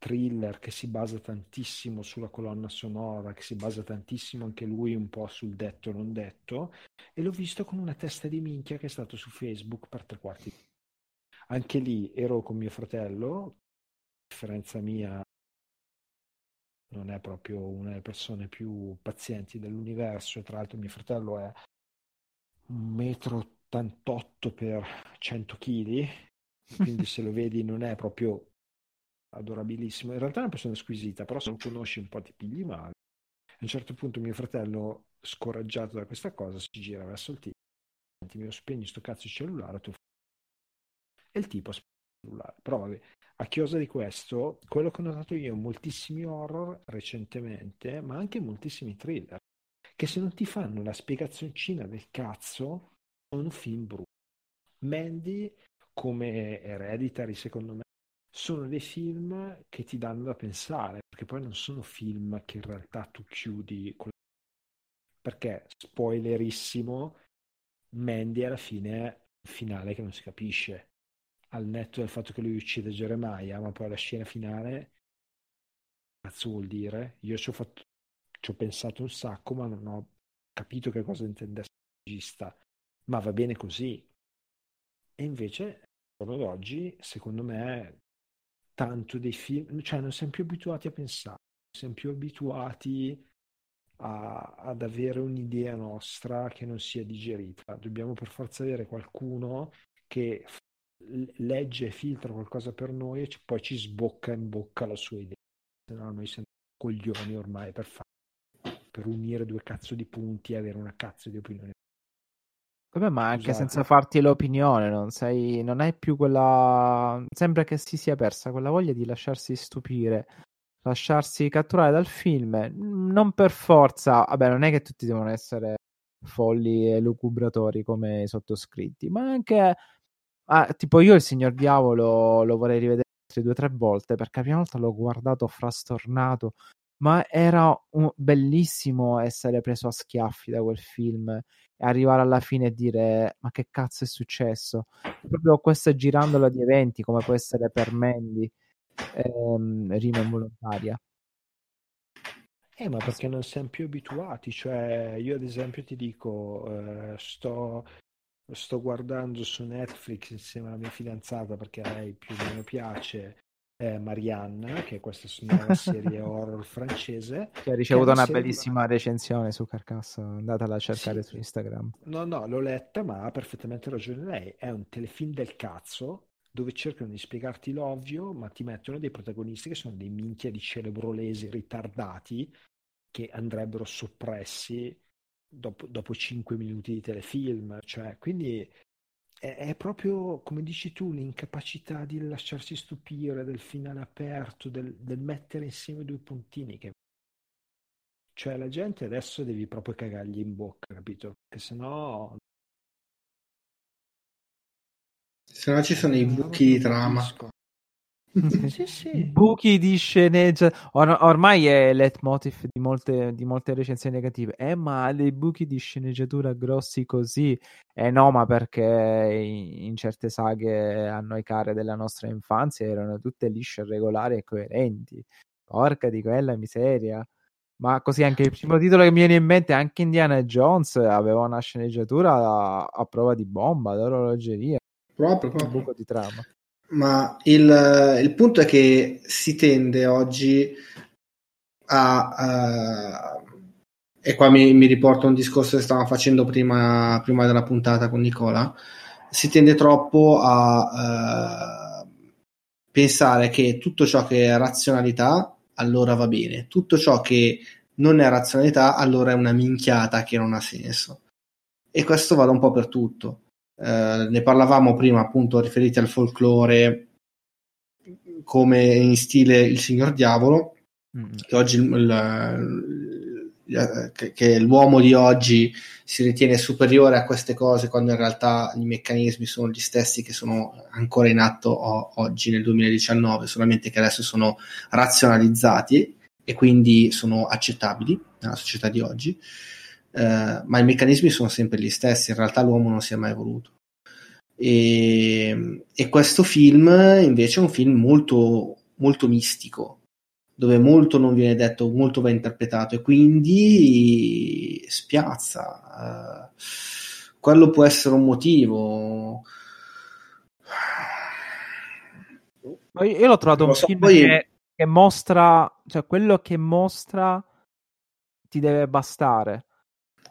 thriller che si basa tantissimo sulla colonna sonora, che si basa tantissimo anche lui un po' sul detto non detto, e l'ho visto con una testa di minchia che è stato su Facebook per tre quarti. Anche lì ero con mio fratello, a differenza mia non è proprio una delle persone più pazienti dell'universo, tra l'altro mio fratello è 1,88 m per 100 kg, quindi se lo vedi non è proprio adorabilissimo. In realtà è una persona squisita, però se lo conosci un po' ti pigli male. A un certo punto mio fratello, scoraggiato da questa cosa, si gira verso il tipo, "Senti, mi spegni sto cazzo di cellulare, tu e il tipo spento il cellulare. Però vabbè, a chiosa di questo, quello che ho notato io, moltissimi horror recentemente, ma anche moltissimi thriller, che se non ti fanno la spiegazioncina del cazzo, sono film brutti. Mandy, come Hereditary, secondo me, sono dei film che ti danno da pensare, perché poi non sono film che in realtà tu chiudi con... perché spoilerissimo Mandy alla fine un finale che non si capisce. Al netto del fatto che lui uccide Jeremiah ma poi la scena finale cazzo vuol dire? io ci ho, fatto, ci ho pensato un sacco ma non ho capito che cosa intendesse il regista. Ma va bene così. E invece al giorno d'oggi secondo me tanto dei film, cioè non siamo più abituati a pensare, siamo più abituati a- ad avere un'idea nostra che non sia digerita. Dobbiamo per forza avere qualcuno che legge e filtra qualcosa per noi e ci- poi ci sbocca in bocca la sua idea. Se no noi siamo coglioni ormai per fare, per unire due cazzo di punti e avere una cazzo di opinione. Vabbè, ma anche Scusate. senza farti l'opinione, non sei, non hai più quella. Sembra che si sia persa quella voglia di lasciarsi stupire, lasciarsi catturare dal film. Non per forza, vabbè, non è che tutti devono essere folli e lucubratori come i sottoscritti, ma anche. ah, tipo, io il signor Diavolo lo vorrei rivedere altre due o tre volte perché la prima volta l'ho guardato frastornato. Ma era un- bellissimo essere preso a schiaffi da quel film e arrivare alla fine e dire ma che cazzo è successo? Proprio questa girandola di eventi come può essere per Mandy, ehm, rima involontaria. Eh, ma perché non siamo più abituati, cioè io ad esempio ti dico, eh, sto, sto guardando su Netflix insieme alla mia fidanzata perché a lei più o meno piace eh, Marianne, che è questa nuova serie horror francese. Che ha ricevuto Che una serie- bellissima recensione su Carcassa, andatela a cercare Sì. su Instagram. No, no, l'ho letta, ma ha perfettamente ragione lei. È un telefilm del cazzo dove cercano di spiegarti l'ovvio, ma ti mettono dei protagonisti che sono dei minchia di celebrolesi ritardati che andrebbero soppressi dopo, dopo 5 minuti di telefilm. Cioè, quindi è, è proprio, come dici tu, l'incapacità di lasciarsi stupire del finale aperto, del, del mettere insieme due puntini che cioè la gente adesso devi proprio cagargli in bocca, capito? Perché sennò Se no ci sono i buchi di trama. capisco. Sì, sì. Buchi di sceneggia or- ormai è leitmotiv di molte, di molte recensioni negative. Eh, ma dei buchi di sceneggiatura grossi così. Eh no, ma perché in, in certe saghe a noi care della nostra infanzia erano tutte lisce, regolari e coerenti. Porca di quella miseria. Ma così anche il primo titolo che mi viene in mente, anche Indiana Jones aveva una sceneggiatura a, a prova di bomba, d'orologeria, Proprio, un proprio. buco di trama. Ma il, il punto è che si tende oggi a, a e qua mi, mi, riporto a un discorso che stavamo facendo prima, prima, della puntata con Nicola, si tende troppo a uh, pensare che tutto ciò che è razionalità allora va bene, tutto ciò che non è razionalità allora è una minchiata che non ha senso. E questo vale un po' per tutto. Uh, ne parlavamo prima appunto riferiti al folklore come in stile il signor diavolo, mm. che oggi il, il eh, che, che, l'uomo di oggi si ritiene superiore a queste cose quando in realtà i meccanismi sono gli stessi che sono ancora in atto o, oggi nel 2019, solamente che adesso sono razionalizzati e quindi sono accettabili nella società di oggi, eh, ma i meccanismi sono sempre gli stessi, in realtà l'uomo non si è mai evoluto. E, e questo film invece è un film molto, molto mistico, dove molto non viene detto, molto va interpretato e quindi spiazza. Uh, quello può essere un motivo. Io l'ho trovato un so, film poi... che, che mostra, cioè quello che mostra ti deve bastare.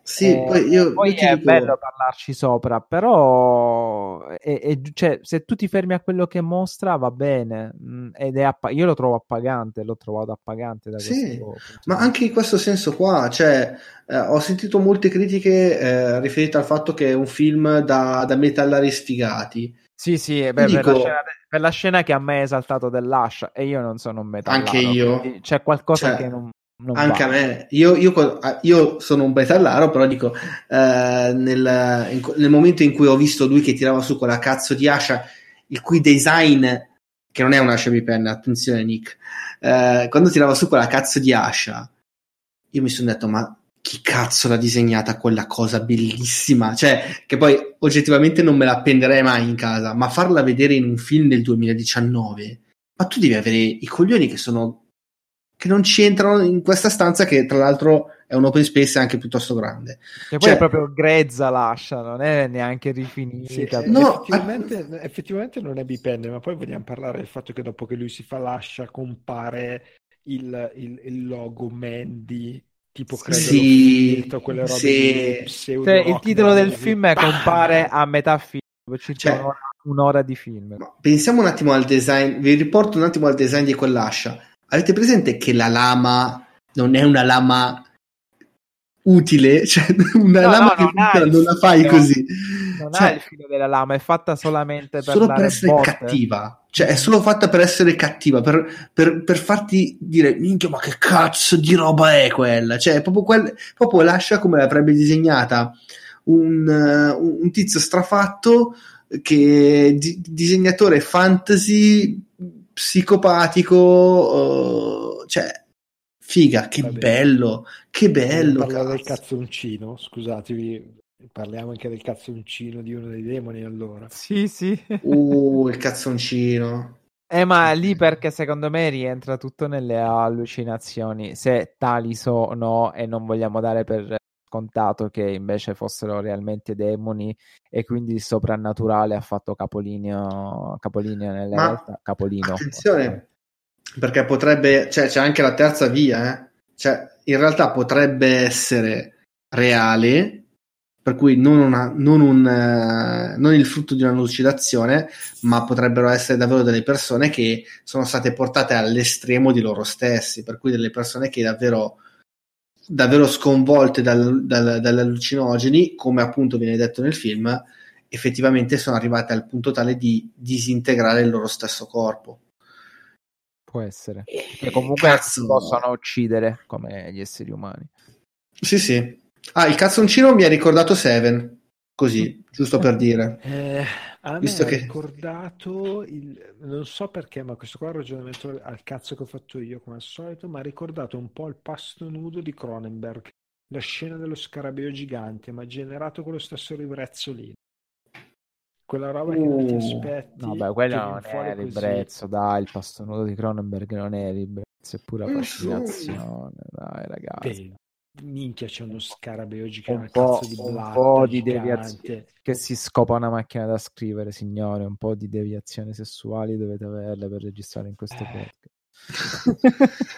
Sì, eh, poi, io, poi io è dico... bello parlarci sopra, però è, è, cioè, se tu ti fermi a quello che mostra va bene mm, ed è app- io lo trovo appagante, l'ho trovato appagante da sì, ma anche in questo senso qua, cioè, eh, ho sentito molte critiche eh, riferite al fatto che è un film da, da metallari sfigati. Sì, sì, beh, dico... per, la scena, per, la scena, che a me è esaltato dell'ascia e io non sono un metallaro. Anche io. C'è qualcosa cioè... che non, non anche va. a me, io, io, io, sono un betallaro, però dico, eh, nel, in, nel, momento in cui ho visto lui che tirava su quella cazzo di ascia, il cui design, che non è una ascia bipenna, attenzione Nick, eh, quando tirava su quella cazzo di ascia, io mi sono detto, ma chi cazzo l'ha disegnata quella cosa bellissima? Cioè, che poi oggettivamente non me la appenderei mai in casa, ma farla vedere in un film del 2019, ma tu devi avere i coglioni che sono che non ci entrano in questa stanza che tra l'altro è un open space anche piuttosto grande. E poi cioè, è proprio grezza l'ascia, non è neanche rifinita. Sì, no, effettivamente, a... effettivamente, non è bipende, ma poi vogliamo parlare del fatto che dopo che lui si fa l'ascia compare il, il, il logo Mandy tipo credo sì, filtro, quelle robe sì. Cioè, il titolo del film è compare a metà film cioè, un'ora, un'ora di film pensiamo un attimo al design vi riporto un attimo al design di quell'ascia Avete presente che la lama non è una lama utile? Cioè, una no, lama no, che non, non la fai così. Non cioè, ha il filo della lama, è fatta solamente per, solo per essere botte. cattiva. Cioè, è solo fatta per essere cattiva, per, per, per, farti dire, minchia, ma che cazzo di roba è quella? Cioè, proprio, quel, proprio lascia come l'avrebbe disegnata un, uh, un tizio strafatto che di, disegnatore fantasy psicopatico, uh, cioè, figa, che bello, che bello. Parla del cazzoncino, scusatevi, parliamo anche del cazzoncino di uno dei demoni allora. Sì, sì. Uh, il cazzoncino. Eh, ma lì perché secondo me rientra tutto nelle allucinazioni, se tali sono e non vogliamo dare per scontato che invece fossero realmente demoni e quindi il soprannaturale ha fatto capolineo nelle Ma, realtà. Capolino. Attenzione, perché potrebbe, cioè c'è anche la terza via, eh? cioè in realtà potrebbe essere reale, per cui non, una, non, un, eh, non il frutto di una lucidazione, ma potrebbero essere davvero delle persone che sono state portate all'estremo di loro stessi, per cui delle persone che davvero davvero sconvolte dal, dal, dagli allucinogeni, come appunto viene detto nel film, effettivamente sono arrivate al punto tale di disintegrare il loro stesso corpo. Può essere. E comunque cazzo... possono uccidere come gli esseri umani. Sì, sì. Ah, il cazzoncino mi ha ricordato Seven. Così, giusto per dire. Eh, a Visto me che... ricordato, il... non so perché, ma questo qua è un ragionamento al cazzo che ho fatto io come al solito, ma ha ricordato un po' il pasto nudo di Cronenberg, la scena dello scarabeo gigante, ma generato con lo stesso ribrezzo lì. Quella roba uh, che non ti uh. aspetti. No, beh, quello non è ribrezzo, dai, il pasto nudo di Cronenberg non è ribrezzo, è pura fascinazione, dai ragazzi. Beh, minchia c'è uno scarabeo gigante, un po', cazzo di un blatta po' di gigante. deviazione che si scopa una macchina da scrivere, signore, un po' di deviazioni sessuali dovete averle per registrare in questo Eh. podcast.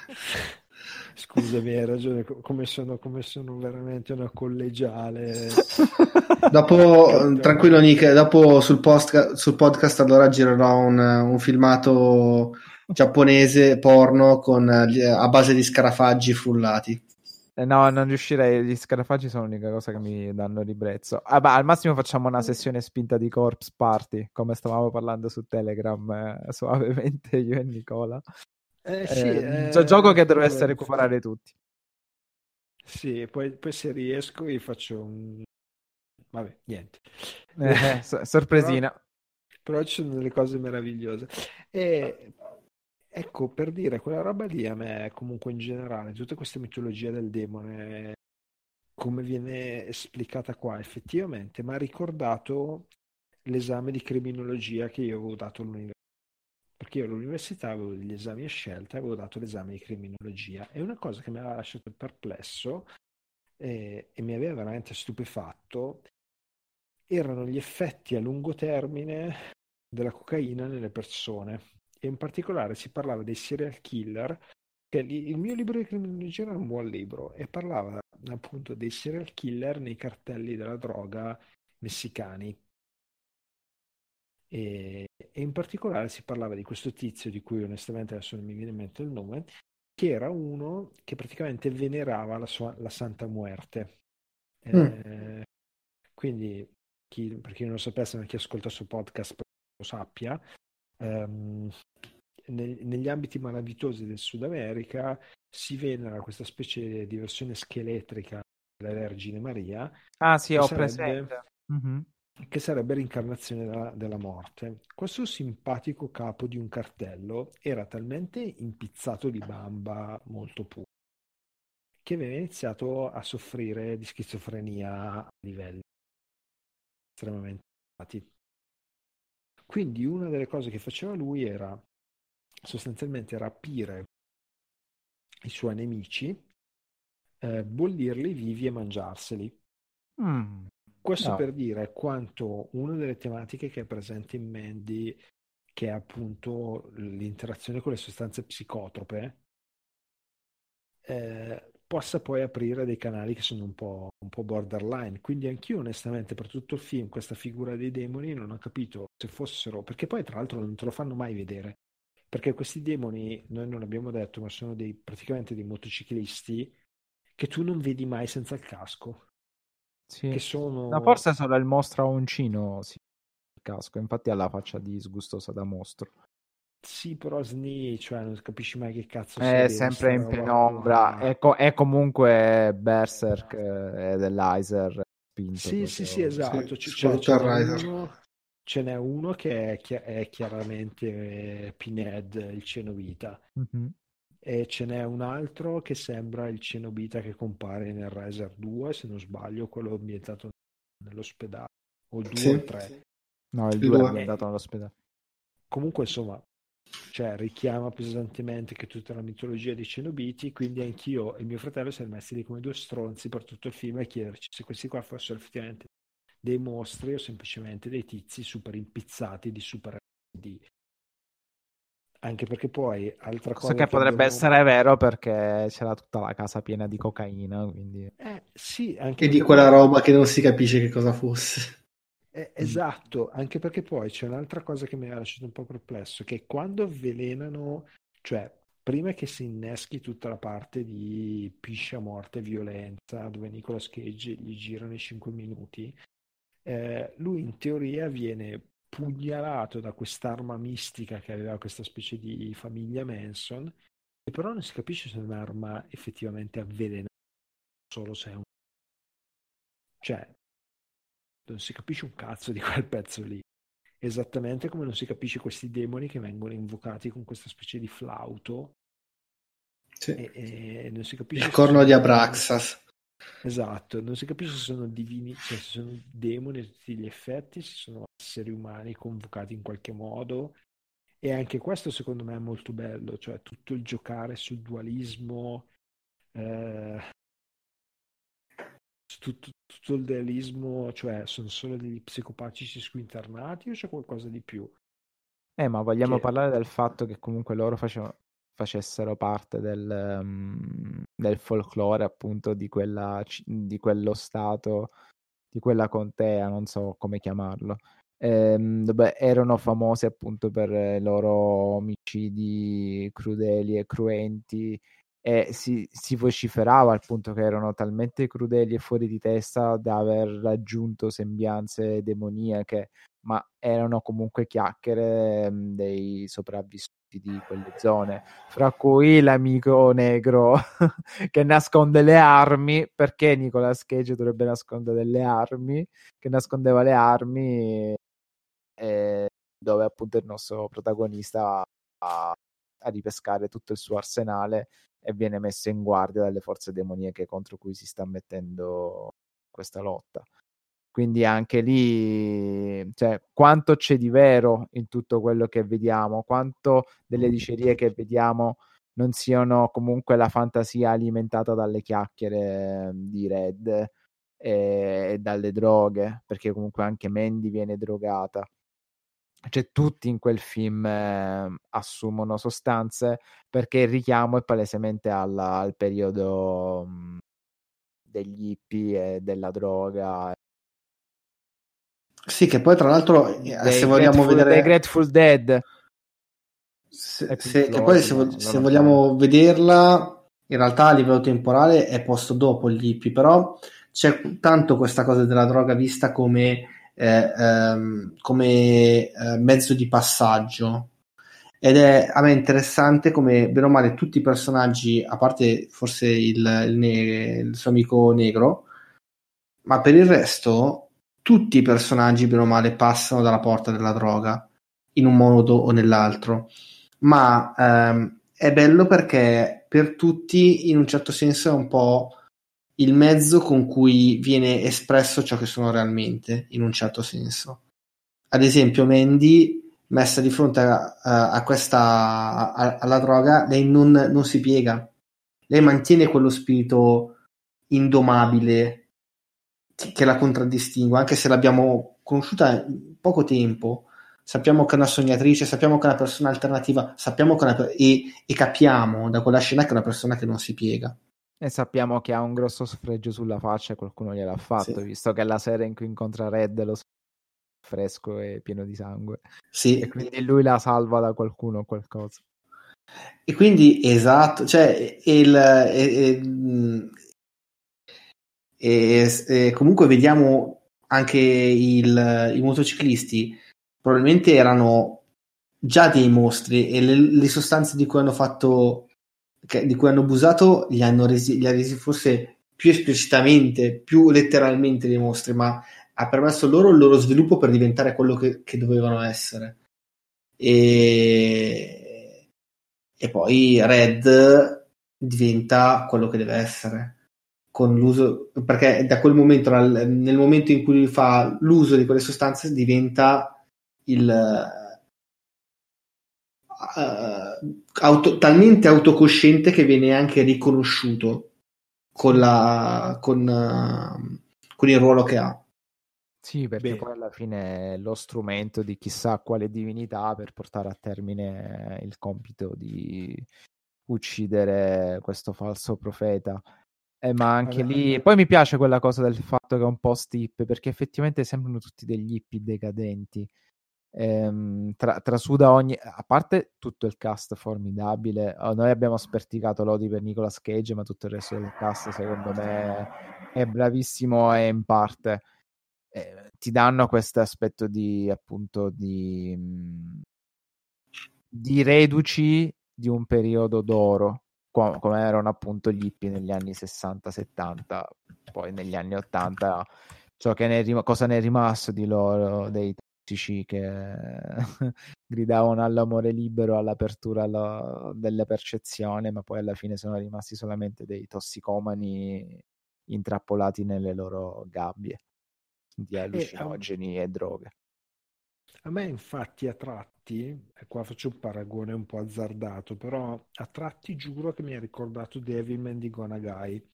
Scusami, hai ragione, co- come sono, come sono veramente una collegiale. Dopo, Capito. tranquillo Nick, dopo sul, post- sul podcast allora girerò un, un filmato giapponese porno con, eh, a base di scarafaggi frullati. Eh, no, non riuscirei. Gli scarafaggi sono l'unica cosa che mi danno ribrezzo. Ah, ma al massimo facciamo una sessione spinta di Corpse Party, come stavamo parlando su Telegram, eh, suavemente io e Nicola. Eh, Eh, sì, un eh, gio- gioco che dovreste recuperare tutti. Sì, poi, poi se riesco vi faccio un... Vabbè, niente. Eh, so- sorpresina. Però ci sono delle cose meravigliose. E ecco, per dire, quella roba lì a me, comunque in generale, tutta questa mitologia del demone, come viene esplicata qua, effettivamente, mi ha ricordato l'esame di criminologia che io avevo dato all'università. Perché io all'università avevo degli esami a scelta e avevo dato l'esame di criminologia. E una cosa che mi aveva lasciato perplesso eh, e mi aveva veramente stupefatto erano gli effetti a lungo termine della cocaina nelle persone e in particolare si parlava dei serial killer il mio libro di criminologia era un buon libro e parlava appunto dei serial killer nei cartelli della droga messicani. E, e in particolare si parlava di questo tizio di cui onestamente adesso non mi viene in mente il nome che era uno che praticamente venerava la, sua, la Santa Muerte. Eh, quindi chi, per chi non lo sapesse ma chi ascolta il suo podcast lo sappia ehm, neg- negli ambiti malavitosi del Sud America si venera questa specie di versione scheletrica della Vergine Maria Ah, sì, che ho sarebbe- presente. Mhm. che sarebbe l'incarnazione della, della morte. Questo simpatico capo di un cartello era talmente impizzato di bamba molto puro che aveva iniziato a soffrire di schizofrenia a livelli estremamente elevati. Quindi una delle cose che faceva lui era sostanzialmente rapire i suoi nemici, eh, bollirli vivi e mangiarseli. Mm. Questo No. per dire quanto una delle tematiche che è presente in Mandy, che è appunto l'interazione con le sostanze psicotrope, eh, possa poi aprire dei canali che sono un po', un po' borderline. Quindi anch'io onestamente per tutto il film questa figura dei demoni non ho capito se fossero, perché poi tra l'altro non te lo fanno mai vedere, perché questi demoni, noi non abbiamo detto, ma sono dei, praticamente dei motociclisti che tu non vedi mai senza il casco, Sì. che sono... No, forse solo il mostro a uncino, sì, il casco, infatti ha la faccia disgustosa da mostro. Sì, però Sni, cioè non capisci mai che cazzo È sia sempre in penombra, è, co- è comunque Berserk eh, dell'Iser spinto. Sì, proprio. sì, sì, esatto. Sì, C- Scott ce n'è Rider. uno, ce n'è uno che è, chi- è chiaramente eh, Pinhead, il Cenobita, Mhm. e ce n'è un altro che sembra il Cenobita che compare nel Razer 2, se non sbaglio, quello ambientato nell'ospedale, o il 2 Sì. o il 3. No, il Il 2 due. è andato all'ospedale. Comunque, insomma, cioè, richiama pesantemente che tutta la mitologia dei Cenobiti, quindi anch'io e mio fratello siamo messi lì come due stronzi per tutto il film a chiederci se questi qua fossero effettivamente dei mostri o semplicemente dei tizi super impizzati di super di... Anche perché poi, altra cosa che potrebbe abbiamo- essere vero perché c'era tutta la casa piena di cocaina, quindi... Eh, sì, anche E di quella poi- roba che non si capisce che cosa fosse. Eh, esatto, anche perché poi c'è un'altra cosa che mi ha lasciato un po' perplesso, che quando avvelenano, cioè prima che si inneschi tutta la parte di piscia, morte violenza, dove Nicolas Cage gli girano i 5 minuti, eh, lui in teoria viene pugnalato da quest'arma mistica che aveva questa specie di famiglia Manson, e però non si capisce se è un'arma effettivamente avvelenata, solo se è un... Cioè, non si capisce un cazzo di quel pezzo lì. Esattamente come non si capisce questi demoni che vengono invocati con questa specie di flauto Sì. e, e non si capisce Il corno sono- di Abraxas. Esatto, non si capisce se sono divini, cioè se sono demoni a tutti gli effetti, se sono esseri umani convocati in qualche modo. E anche questo secondo me è molto bello, cioè tutto il giocare sul dualismo, eh, tutto, tutto il delismo, cioè sono solo degli psicopatici squinternati o c'è qualcosa di più? Eh, ma vogliamo Che- parlare del fatto che comunque loro facevano- facessero parte del, um, del folklore appunto di, quella, di quello stato, di quella contea, non so come chiamarlo, ehm, dove erano famosi appunto per i loro omicidi crudeli e cruenti e si, si vociferava al punto che erano talmente crudeli e fuori di testa da aver raggiunto sembianze demoniache ma erano comunque chiacchiere mh, dei sopravvissuti di quelle zone, fra cui l'amico negro che nasconde le armi, perché Nicolas Cage dovrebbe nascondere delle armi, che nascondeva le armi, eh, dove appunto il nostro protagonista a, a ripescare tutto il suo arsenale e viene messo in guardia dalle forze demoniache contro cui si sta mettendo questa lotta. Quindi anche lì, cioè, quanto c'è di vero in tutto quello che vediamo, quanto delle dicerie che vediamo non siano comunque la fantasia alimentata dalle chiacchiere di Red e, e dalle droghe, perché comunque anche Mandy viene drogata. Cioè, tutti in quel film eh, assumono sostanze perché il richiamo è palesemente alla- al periodo mh, degli hippie e della droga Sì, che poi tra l'altro, eh, dei se vogliamo vedere... dei Grateful Dead. Se, se- che poi se, vog- se vogliamo vederla, in realtà a livello temporale è posto dopo gli hippie, però c'è tanto questa cosa della droga vista come, eh, ehm, come eh, mezzo di passaggio. Ed è a me interessante come, bene o male, tutti i personaggi, a parte forse il, il ne- il suo amico negro, ma per il resto tutti i personaggi, bene o male, passano dalla porta della droga in un modo o nell'altro ma ehm, è bello perché per tutti in un certo senso è un po' il mezzo con cui viene espresso ciò che sono realmente, in un certo senso. Ad esempio, Mandy, messa di fronte a, a- questa, a- alla droga, lei non, non si piega, lei mantiene quello spirito indomabile che, la contraddistingue, anche se l'abbiamo conosciuta in poco tempo sappiamo che è una sognatrice, sappiamo che è una persona alternativa, sappiamo che una e, e capiamo da quella scena che è una persona che non si piega. E sappiamo che ha un grosso sfregio sulla faccia qualcuno gliel'ha fatto, Sì. visto che la sera in cui incontra Red lo fresco e pieno di sangue. Sì, E quindi lui la salva da qualcuno o qualcosa. e quindi esatto, cioè il, mh, e- e comunque vediamo anche il- i motociclisti probabilmente erano già dei mostri e le, le sostanze di cui hanno fatto che- di cui hanno abusato li hanno resi, li ha resi forse più esplicitamente, più letteralmente dei mostri, ma ha permesso loro il loro sviluppo per diventare quello che, che dovevano essere. E, e poi Red diventa quello che deve essere con l'uso perché da quel momento nel, momento in cui fa l'uso di quelle sostanze diventa il eh, auto- talmente autocosciente che viene anche riconosciuto con, la, con, eh, con il ruolo che ha. Sì, perché Beh. poi alla fine è lo strumento di chissà quale divinità per portare a termine il compito di uccidere questo falso profeta. Eh, ma anche lì, poi mi piace quella cosa del fatto che è un po' stip, perché effettivamente sembrano tutti degli hippie decadenti. Ehm, tra- trasuda ogni, a parte tutto il cast formidabile, oh, noi abbiamo sperticato lodi per Nicolas Cage, ma tutto il resto del cast secondo me è bravissimo e in parte. Eh, ti danno questo aspetto di appunto di, mh, di reduci di un periodo d'oro co- come erano appunto gli hippie negli anni 60-70 poi negli anni 80 ciò che ne è rim- cosa ne è rimasto di loro dei che gridavano all'amore libero all'apertura alla- della percezione ma poi alla fine sono rimasti solamente dei tossicomani intrappolati nelle loro gabbie di allucinogeni e droghe. A me infatti a tratti, e qua faccio un paragone un po' azzardato, però a tratti giuro che mi ha ricordato Devilman di Gonagai,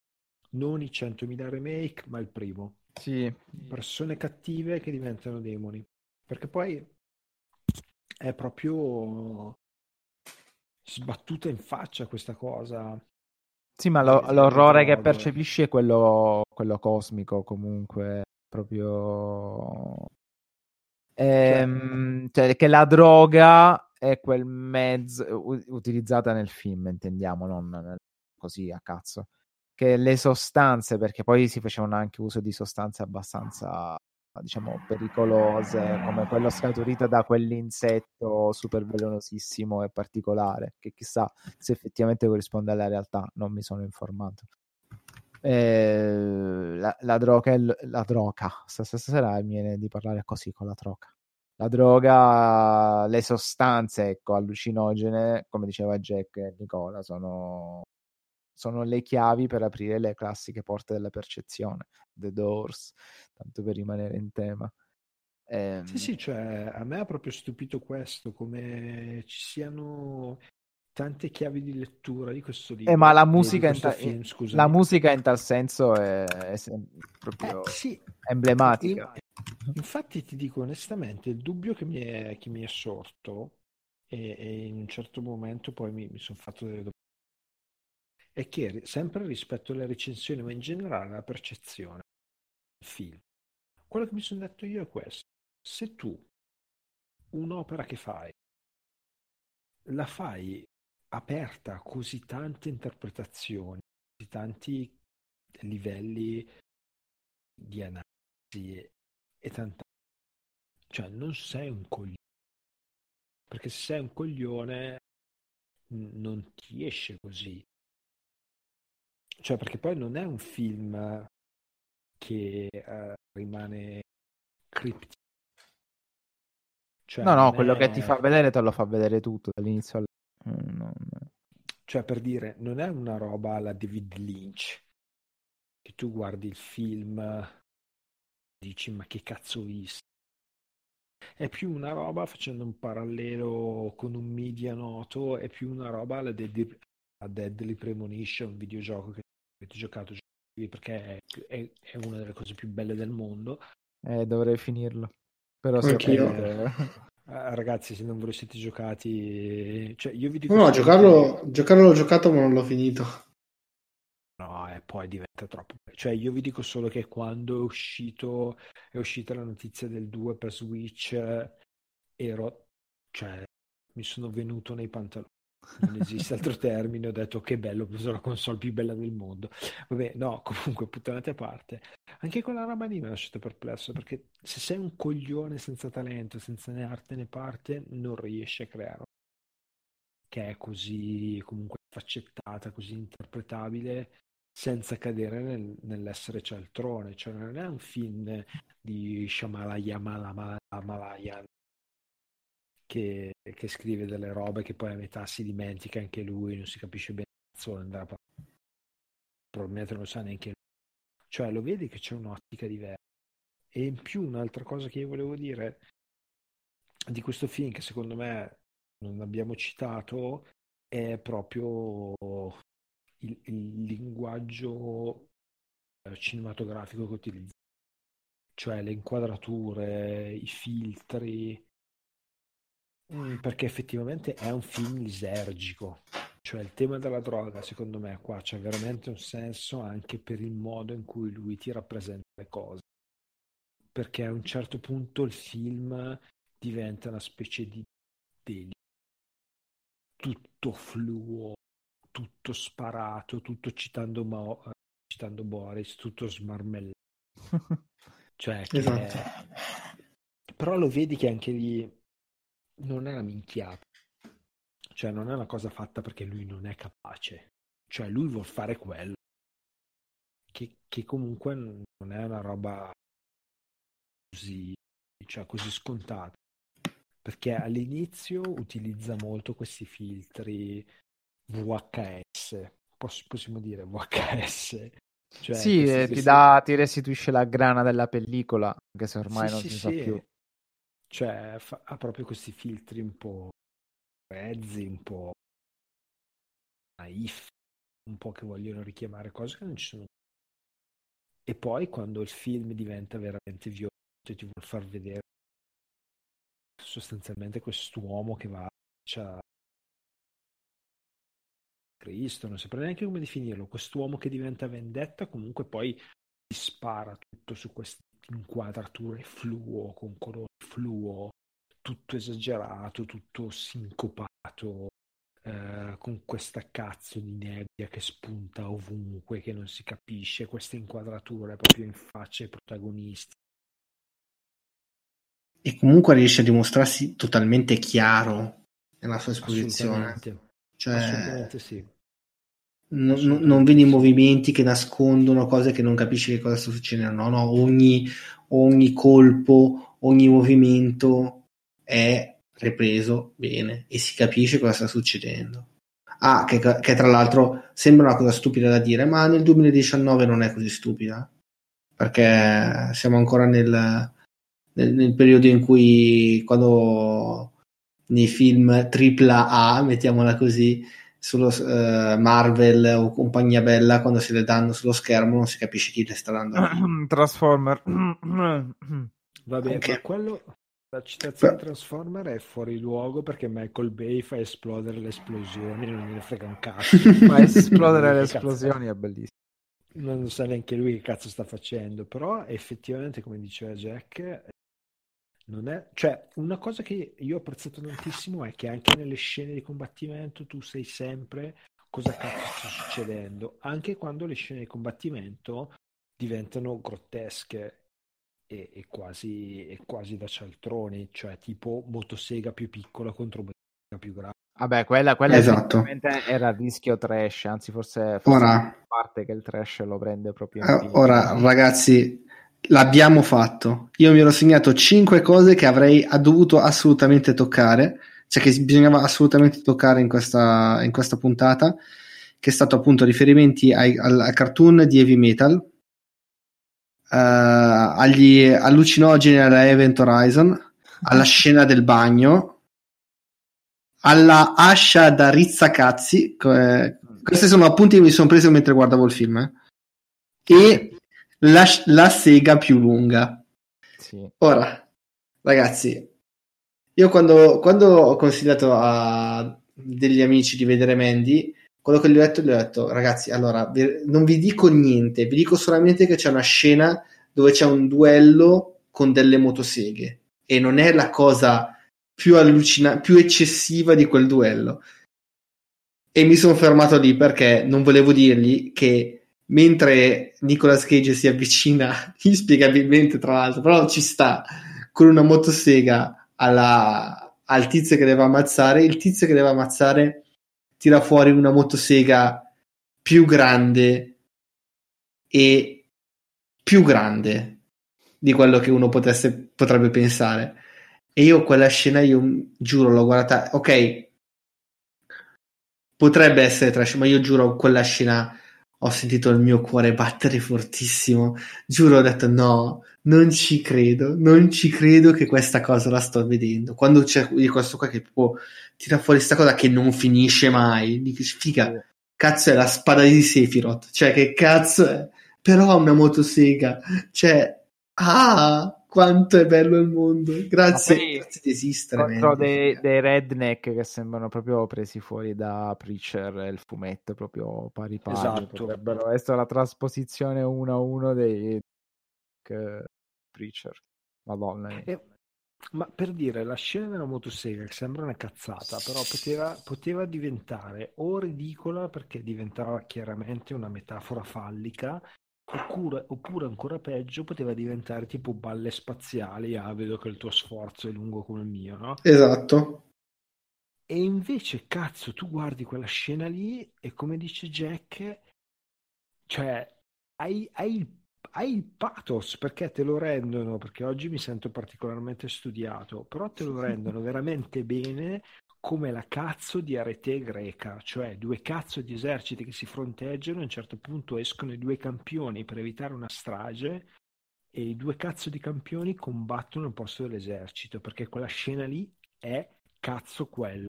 non i 100.000 remake, ma il primo. Sì. Persone cattive che diventano demoni. Perché poi è proprio sbattuta in faccia questa cosa. Sì, ma lo, l'orrore che percepisci è quello, quello cosmico comunque, proprio... Ehm, cioè, che la droga è quel mezzo utilizzata nel film, intendiamo, non così a cazzo. Che le sostanze, perché poi si facevano anche uso di sostanze abbastanza diciamo pericolose come quello scaturito da quell'insetto super velenosissimo e particolare che chissà se effettivamente corrisponde alla realtà non mi sono informato. Eh, la, la, droga la droga stasera mi viene di parlare così con la troca la droga le sostanze ecco allucinogene come diceva Jack e Nicola sono sono le chiavi per aprire le classiche porte della percezione, The Doors, tanto per rimanere in tema. Eh, sì, sì, cioè a me ha proprio stupito questo, come ci siano tante chiavi di lettura di questo libro. Eh, ma la musica, in ta- film, la musica, in tal senso è, è proprio eh, sì. emblematica. Infatti ti dico onestamente, il dubbio che mi è, che mi è sorto e, e, in un certo momento poi mi, mi sono fatto delle è che sempre rispetto alle recensioni, ma in generale alla percezione del film, quello che mi sono detto io è questo. Se tu un'opera che fai la fai aperta a così tante interpretazioni, così tanti livelli di analisi e, e tanta... Cioè non sei un coglione. Perché se sei un coglione non ti esce così. Cioè, perché poi non è un film che uh, rimane criptico. Cioè, no, no, quello è... che ti fa vedere te lo fa vedere tutto dall'inizio al... Mm, non... Cioè, per dire, non è una roba alla David Lynch che tu guardi il film dici ma che cazzo ho visto? È più una roba, facendo un parallelo con un media noto, è più una roba alla Deadly, Deadly Premonition, un videogioco che avete giocato perché è, è, è, una delle cose più belle del mondo. Eh, dovrei finirlo. Però Anch'io. Sapete, eh, ragazzi, se non ve lo siete giocati, cioè io vi dico. No, giocarlo, che... giocarlo l'ho giocato, ma non l'ho finito. No, e poi diventa troppo. Cioè, io vi dico solo che quando è uscito, è uscita la notizia del 2 per Switch, ero, cioè, mi sono venuto nei pantaloni non esiste altro termine, ho detto che bello, ho preso la console più bella del mondo. Vabbè, no, comunque, puttanate a parte. Anche con la roba lì mi ha lasciato perplesso, perché se sei un coglione senza talento, senza né arte né parte, non riesci a creare che è così comunque faccettata, così interpretabile, senza cadere nel, nell'essere cialtrone. Cioè non è un film di Shamalaya Malayan che, che, scrive delle robe che poi a metà si dimentica anche lui, non si capisce bene cazzo andrà a probabilmente non lo sa neanche lui. Cioè lo vedi che c'è un'ottica diversa. E in più un'altra cosa che io volevo dire di questo film che secondo me non abbiamo citato è proprio il, il linguaggio eh, cinematografico che utilizza, cioè le inquadrature, i filtri, perché effettivamente è un film lisergico. Cioè il tema della droga, secondo me, qua c'è veramente un senso anche per il modo in cui lui ti rappresenta le cose. Perché a un certo punto il film diventa una specie di delirio. Tutto fluo, tutto sparato, tutto citando, Mo- citando Boris, tutto smarmellato. cioè, esatto. è... Però lo vedi che anche lì non è una minchiata. Cioè, non è una cosa fatta perché lui non è capace. Cioè, lui vuol fare quello. Che, che comunque non è una roba così, cioè, così scontata. Perché all'inizio utilizza molto questi filtri VHS. Poss- possiamo dire VHS. Cioè, sì, eh, ti, dà, ti restituisce la grana della pellicola, anche se ormai sì, non sì, si sa più. Cioè, fa, ha proprio questi filtri un po' grezzi, un po' naif, un po' che vogliono richiamare cose che non ci sono. e poi quando il film diventa veramente violento e ti vuol far vedere sostanzialmente quest'uomo che va a Cristo, non saprei neanche come definirlo, quest'uomo che diventa vendetta comunque poi spara tutto su queste inquadrature fluo, con colori fluo, tutto esagerato, tutto sincopato, eh, con questa cazzo di nebbia che spunta ovunque, che non si capisce, queste inquadrature proprio in faccia ai protagonisti. E comunque riesce a dimostrarsi totalmente chiaro nella sua esposizione. Assolutamente, Cioè, assolutamente sì. Non, non vedi movimenti che nascondono cose che non capisci che cosa sta succedendo. No, no, ogni, ogni colpo, ogni movimento è ripreso bene e si capisce cosa sta succedendo. Ah, che, che tra l'altro sembra una cosa stupida da dire, ma nel 2019 non è così stupida, perché siamo ancora nel, nel, nel periodo in cui quando nei film AAA, mettiamola così, sullo eh, Marvel o compagnia bella, quando se le danno sullo schermo non si capisce chi le sta dando. Transformer. Va bene, ma quello, la citazione Beh. di Transformer è fuori luogo perché Michael Bay fa esplodere le esplosioni, non gliene frega un cazzo. Ma esplodere le esplosioni è bellissimo. non sa neanche lui che cazzo sta facendo, però effettivamente, come diceva Jack, non è... Cioè, una cosa che io ho apprezzato tantissimo è che anche nelle scene di combattimento tu sai sempre cosa cazzo sta succedendo, anche quando le scene di combattimento diventano grottesche e, e quasi, e quasi da cialtroni, cioè tipo motosega più piccola contro motosega più grande. Vabbè, quella, quella Esatto. era rischio trash, anzi forse, forse Ora- a parte che il trash lo prende proprio in Eh, ora, ragazzi, l'abbiamo fatto. Io mi ero segnato 5 cose che avrei dovuto assolutamente toccare, cioè che bisognava assolutamente toccare in questa, in questa puntata, che è stato appunto riferimenti ai, al, al cartoon di Heavy Metal, eh, agli allucinogeni alla Event Horizon, alla scena del bagno, alla ascia da Rizzacazzi. eh, questi sono appunti che mi sono preso mentre guardavo il film. eh. E la, la sega più lunga. Sì. Ora, ragazzi, io quando, quando ho consigliato a degli amici di vedere Mandy, quello che gli ho detto, gli ho detto, ragazzi, allora, non vi dico niente, vi dico solamente che c'è una scena dove c'è un duello con delle motoseghe e non è la cosa più allucinante, più eccessiva di quel duello. E mi sono fermato lì perché non volevo dirgli che mentre Nicolas Cage si avvicina, inspiegabilmente tra l'altro, però ci sta, con una motosega alla- al tizio che deve ammazzare, il tizio che deve ammazzare tira fuori una motosega più grande e più grande di quello che uno potesse, potrebbe pensare. E io quella scena, io giuro, l'ho guardata, ok, potrebbe essere trash, ma io giuro, quella scena ho sentito il mio cuore battere fortissimo. Giuro, ho detto no, non ci credo, non ci credo che questa cosa la sto vedendo. Quando c'è di questo qua che proprio tira fuori questa cosa che non finisce mai, dici, figa, cazzo è la spada di Sephiroth, cioè che cazzo è? Però ha una motosega, cioè, ah, quanto è bello il mondo, grazie, poi grazie di esistere. contro dei, dei redneck che sembrano proprio presi fuori da Preacher e il fumetto proprio pari pari Esatto. potrebbero essere la trasposizione uno a uno dei che- Preacher madonna mia. E- ma per dire, la scena della motosega che sembra una cazzata, però poteva, poteva diventare o ridicola perché diventava chiaramente una metafora fallica, oppure, oppure ancora peggio, poteva diventare tipo balle spaziali. Ah, vedo che il tuo sforzo è lungo come il mio, no? Esatto. E invece, cazzo, tu guardi quella scena lì e come dice Jack, cioè, hai, hai il, hai il pathos perché te lo rendono, perché oggi mi sento particolarmente studiato, però te lo rendono veramente bene come la cazzo di arete greca, cioè due cazzo di eserciti che si fronteggiano, a un certo punto escono i due campioni per evitare una strage e i due cazzo di campioni combattono al posto dell'esercito, perché quella scena lì è cazzo quello.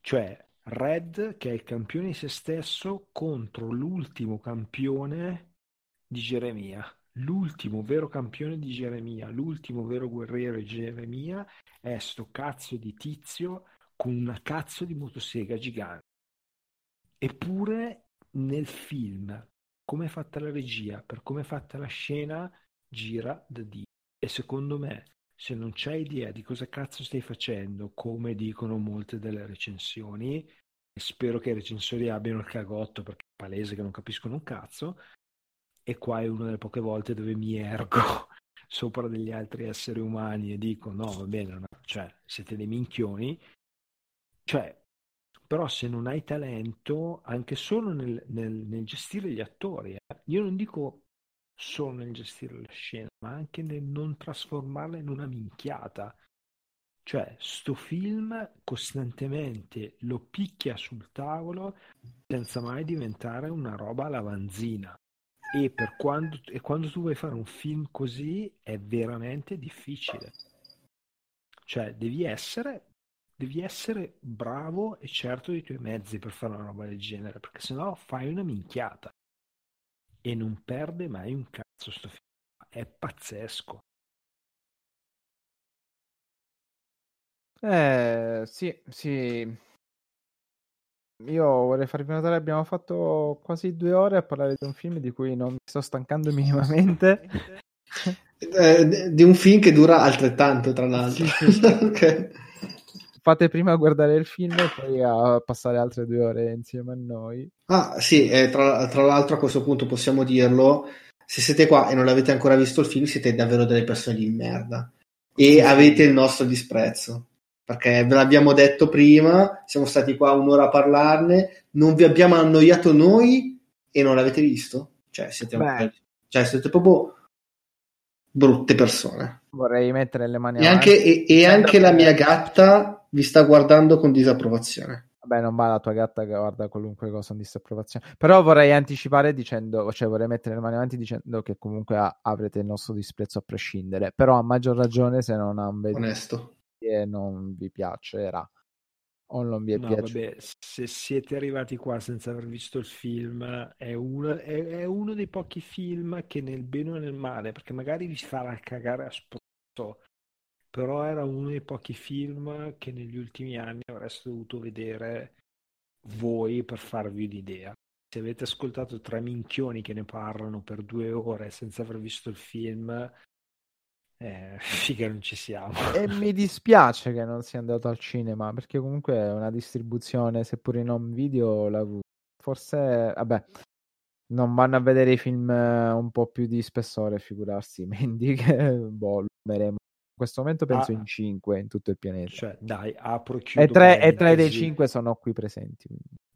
Cioè, Red, che è il campione di se stesso, contro l'ultimo campione di Geremia. L'ultimo vero campione di Geremia, l'ultimo vero guerriero di Geremia è sto cazzo di tizio con una cazzo di motosega gigante. Eppure nel film, come è fatta la regia, per come è fatta la scena, gira da Dio. E secondo me, se non c'hai idea di cosa cazzo stai facendo, come dicono molte delle recensioni, e spero che i recensori abbiano il cagotto perché è palese che non capiscono un cazzo, e qua è una delle poche volte dove mi ergo sopra degli altri esseri umani e dico no, va bene, no, cioè siete dei minchioni, cioè però se non hai talento anche solo nel, nel, nel gestire gli attori, eh, io non dico solo nel gestire la scena, ma anche nel non trasformarla in una minchiata. Cioè, sto film costantemente lo picchia sul tavolo senza mai diventare una roba lavanzina. E, per quando, e quando tu vuoi fare un film così è veramente difficile. Cioè, devi essere devi essere bravo e certo dei tuoi mezzi per fare una roba del genere, perché sennò fai una minchiata e non perde mai un cazzo sto film. È pazzesco. Eh, sì, sì. Io vorrei farvi notare abbiamo fatto quasi due ore a parlare di un film di cui non mi sto stancando minimamente. Eh, di un film che dura altrettanto, tra l'altro. Sì, sì, sì. okay fate prima guardare il film e poi a passare altre due ore insieme a noi. Ah, sì, tra, tra, l'altro a questo punto possiamo dirlo. Se siete qua e non avete ancora visto il film, siete davvero delle persone di merda. E avete il nostro disprezzo. Perché ve l'abbiamo detto prima, siamo stati qua un'ora a parlarne, non vi abbiamo annoiato noi e non l'avete visto? Cioè, siete, cioè, siete proprio brutte persone. Vorrei mettere le mani e avanti. Anche, e, e anche la mia gatta vi sta guardando con disapprovazione. Vabbè, non va la tua gatta che guarda qualunque cosa con disapprovazione. Però vorrei anticipare dicendo, cioè vorrei mettere le mani avanti dicendo che comunque a- avrete il nostro disprezzo a prescindere. Però a maggior ragione se non avete Onesto. e non vi piacerà o non vi è no, piaciuto. Vabbè, se siete arrivati qua senza aver visto il film, è uno, è, è uno dei pochi film che nel bene o nel male, perché magari vi farà cagare a spruzzo, però era uno dei pochi film che negli ultimi anni avreste dovuto vedere voi per farvi un'idea. Se avete ascoltato tre minchioni che ne parlano per due ore senza aver visto il film, eh, figa non ci siamo. E mi dispiace che non sia andato al cinema, perché comunque è una distribuzione, seppur in home video, la... forse, vabbè, non vanno a vedere i film eh, un po' più di spessore, figurarsi, Mendy che boh, lo questo momento penso ah, in 5 in tutto il pianeta. Cioè, dai, apro, chiudo. E 3, e 3 dei 5 sono qui presenti.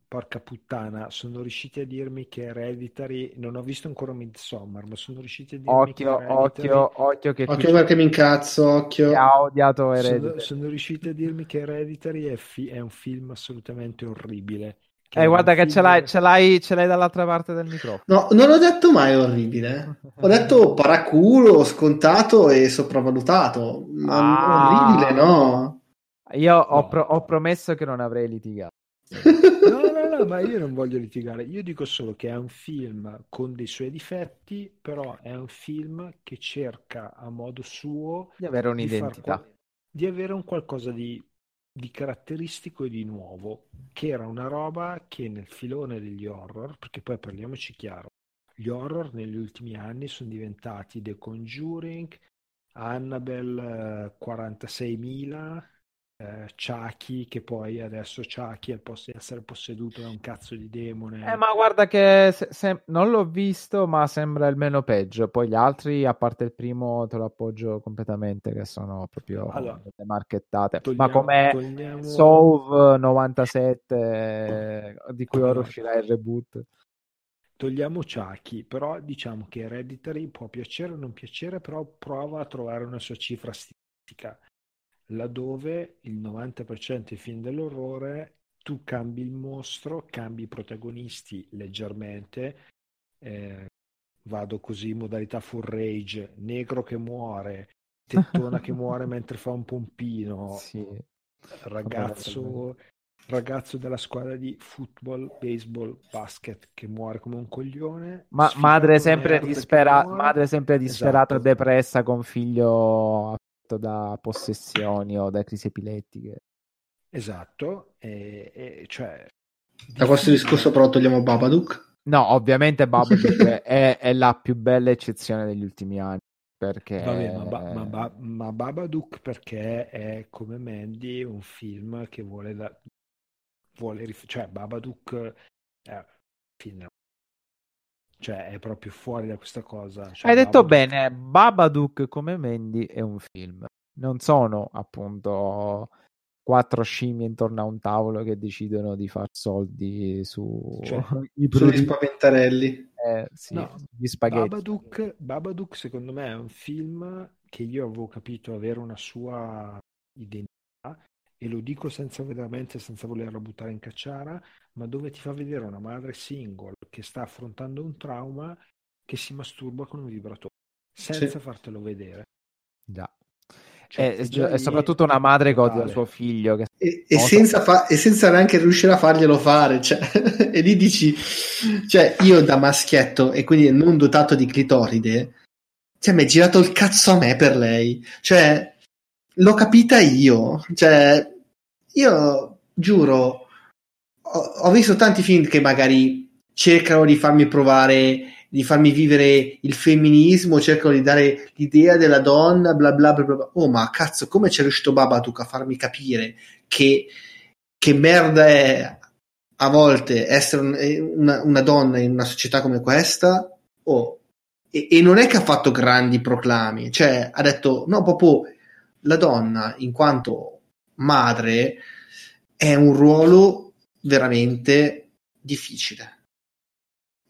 Porca puttana, sono riusciti a dirmi che Hereditary, non ho visto ancora Midsommar, ma sono riusciti a dirmi occhio, che Hereditary... Occhio, occhio, che occhio perché mi incazzo, occhio. Ha odiato Hereditary. Sono, sono riusciti a dirmi che Hereditary è, fi- è un film assolutamente orribile eh, guarda che ce l'hai, ce, l'hai, ce l'hai, dall'altra parte del microfono. No, non ho detto mai orribile. Ho detto paraculo, scontato e sopravvalutato. Ma ah. orribile, no. Io no. Ho, pro- ho, promesso che non avrei litigato. no, no, no, ma io non voglio litigare. Io dico solo che è un film con dei suoi difetti, però è un film che cerca a modo suo di avere un'identità. Di, di avere un qualcosa di di caratteristico e di nuovo, che era una roba che nel filone degli horror, perché poi parliamoci chiaro, gli horror negli ultimi anni sono diventati The Conjuring, Annabelle 46.000, eh, Chucky, che poi adesso Chucky al posto di essere posseduto da un cazzo di demone. Eh, ma guarda che se, se, non l'ho visto, ma sembra il meno peggio. Poi gli altri, a parte il primo, te lo appoggio completamente, che sono proprio allora, marchettate. Togliamo, ma come togliamo... Sove 97, di cui ora uscirà il reboot. Togliamo Chucky, però diciamo che Hereditary può piacere o non piacere, però prova a trovare una sua cifra stilistica laddove il 90% dei film dell'orrore tu cambi il mostro, cambi i protagonisti leggermente, eh, vado così in modalità full rage, negro che muore, tettona che muore mentre fa un pompino, sì. ragazzo ragazzo della squadra di football, baseball, basket che muore come un coglione. Ma madre sempre, dispera- madre sempre disperata Esatto. e depressa con figlio affetto da possessioni o da crisi epilettiche. Esatto, e, e cioè... Da questo discorso però togliamo Babadook. No, ovviamente Babadook è, è la più bella eccezione degli ultimi anni. Perché Vabbè, ma, Ba- ma Ba- ma Babadook perché è come Mandy un film che vuole, da- vuole rif- cioè Babadook è un film, cioè è proprio fuori da questa cosa. Cioè, Hai detto Babadook- bene, Babadook come Mandy è un film. Non sono appunto quattro scimmie intorno a un tavolo che decidono di far soldi su Cioè, i Sugli spaventarelli. eh, sì, No, gli spaghetti. Babadook, Babadook secondo me è un film che io avevo capito avere una sua identità e lo dico senza veramente senza volerla buttare in cacciara, ma dove ti fa vedere una madre single che sta affrontando un trauma che si masturba con un vibratore senza Sì. fartelo vedere. Già. Cioè, E, già e lì soprattutto una madre che odia suo figlio. Che... E, e senza fa- e senza neanche riuscire a farglielo fare, cioè, e lì dici, cioè, io da maschietto e quindi non dotato di clitoride, cioè, mi è girato il cazzo a me per lei, cioè, l'ho capita io, cioè, io giuro, ho, ho visto tanti film che magari cercano di farmi provare, di farmi vivere il femminismo, cercano di dare l'idea della donna, bla bla bla bla. Oh, ma cazzo, come c'è riuscito Babadook a farmi capire che, che merda è a volte essere un- una, una donna in una società come questa? Oh, e, e non è che ha fatto grandi proclami, cioè ha detto no, proprio la donna in quanto madre è un ruolo veramente difficile.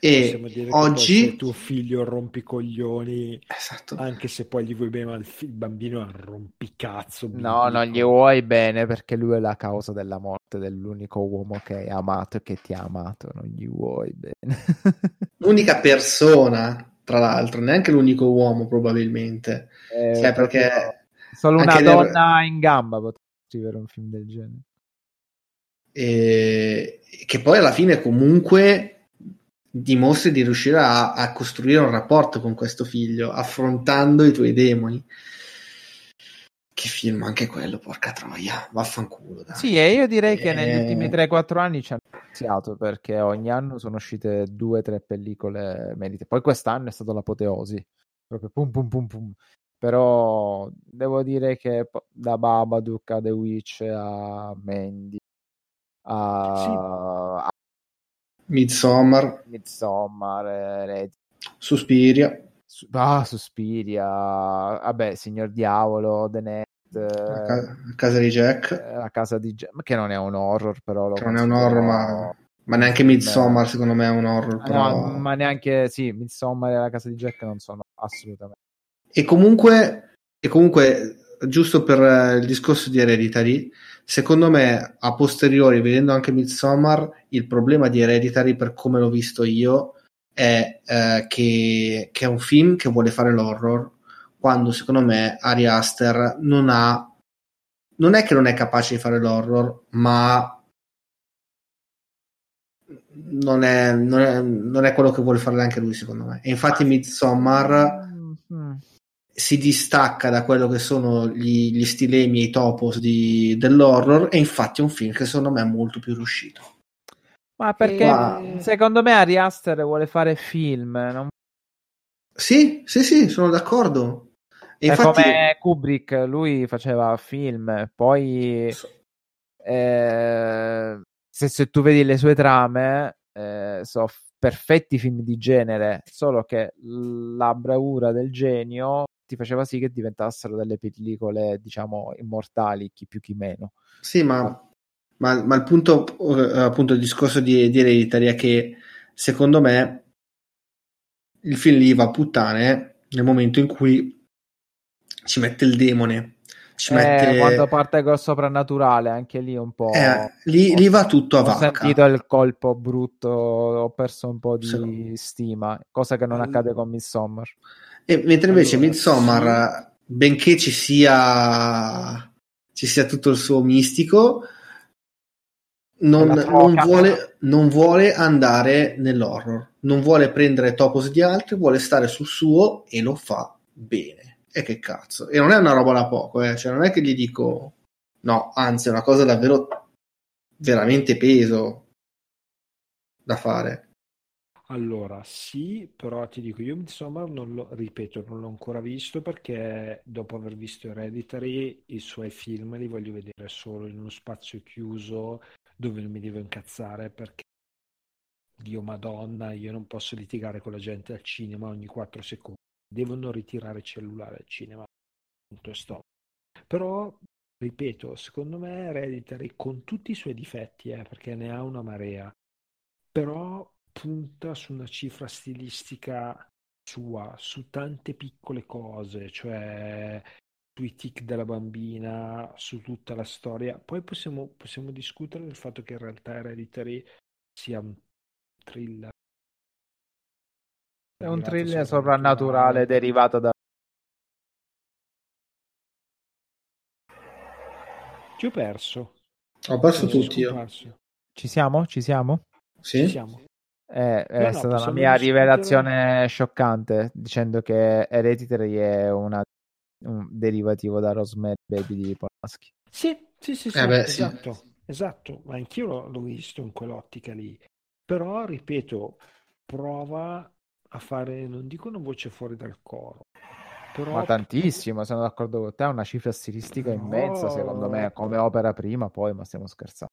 E dire che poi oggi, se tuo figlio rompicoglioni, esatto, anche se poi gli vuoi bene, ma il, fi- il bambino è un rompicazzo. No, non gli vuoi bene perché lui è la causa della morte dell'unico uomo che hai amato e che ti ha amato. Non gli vuoi bene. l'unica persona, tra l'altro, neanche l'unico uomo probabilmente, Eh, cioè perché Solo una anche nel- donna in gamba potrebbe scrivere un film del genere. e che poi alla fine comunque dimostri di riuscire a, a costruire un rapporto con questo figlio affrontando i tuoi demoni che film anche quello porca troia vaffanculo dai. Sì, e io direi che negli Eh. ultimi 3-4 anni ci hanno iniziato perché ogni anno sono uscite due o tre pellicole merite. Poi quest'anno è stata l'apoteosi, proprio pum pum pum pum. Però devo dire che da Babadook a The Witch a Mandy a, a Midsommar. Midsommar, Red, Suspiria. Su- ah, Suspiria, vabbè, Signor Diavolo, The Net, la, eh, ca- casa di Jack. eh, la casa di Jack, che non è un horror, però lo che non è un horror ma, ma neanche Midsommar secondo me è un horror però- No, ma neanche sì, Midsommar e la casa di Jack non sono assolutamente. E comunque, e comunque, giusto per eh, il discorso di Hereditary, secondo me, a posteriori, vedendo anche Midsommar, il problema di Hereditary, per come l'ho visto io, è eh, che, che è un film che vuole fare l'horror, quando secondo me Ari Aster non ha... Non è che non è capace di fare l'horror, ma non è, non è, non è quello che vuole fare neanche lui, secondo me. E infatti Midsommar Mm. Si distacca da quello che sono gli, gli stilemi e i topos di- dell'horror e infatti è un film che secondo me è molto più riuscito. Ma perché Ma- secondo me Ari Aster vuole fare film, non Sì, sì, sì, sono d'accordo. E è infatti, come Kubrick, lui faceva film, poi eh, se, se tu vedi le sue trame, eh, sono perfetti film di genere, solo che la bravura del genio ti faceva sì che diventassero delle pellicole, diciamo, immortali, chi più chi meno. sì, ma, ma, ma il punto, eh, appunto, il discorso di, di Hereditary è che secondo me il film lì va a puttane nel momento in cui ci mette il demone, ci Eh, mette... quando parte col soprannaturale, anche lì un po'. Eh, lì, lì va tutto a ho vacca. sentito il colpo brutto, ho perso un po' di Sì. stima, cosa che non accade con Midsommar. E mentre invece Allora, Midsommar, benché ci sia, ci sia tutto il suo mistico, non, non vuole, non vuole andare nell'horror, non vuole prendere topos di altri, vuole stare sul suo e lo fa bene. E che cazzo? E non è una roba da poco, eh? cioè non è che gli dico no, anzi è una cosa davvero veramente peso da fare. Allora, sì, però ti dico, io Midsommar non lo, ripeto, non l'ho ancora visto perché dopo aver visto Hereditary, i suoi film li voglio vedere solo in uno spazio chiuso dove non mi devo incazzare perché, Dio Madonna, io non posso litigare con la gente al cinema ogni 4 secondi. Devono ritirare il cellulare al cinema. Punto e stop. Però, ripeto, secondo me Hereditary, con tutti i suoi difetti, eh, perché ne ha una marea, però punta su una cifra stilistica sua, su tante piccole cose, cioè sui tic della bambina, su tutta la storia. Poi possiamo, possiamo discutere del fatto che in realtà Hereditary sia un thriller. È un thriller soprannaturale derivato da... Ti ho perso. Ho perso tutti io. Ci siamo? Ci siamo? Sì? Ci siamo. Eh, è No, no, stata la mia rivelazione scioccante dicendo che Hereditary è una- un derivativo da Rosemary Baby di Polanski. Sì, sì, sì, sì, Eh beh, sì. esatto, esatto, ma anch'io l'ho, l'ho visto in quell'ottica lì. Però, ripeto, prova a fare, non dico una voce fuori dal coro, però Ma tantissimo, sono d'accordo con te, ha una cifra stilistica immensa, secondo me, come opera prima, poi, ma stiamo scherzando.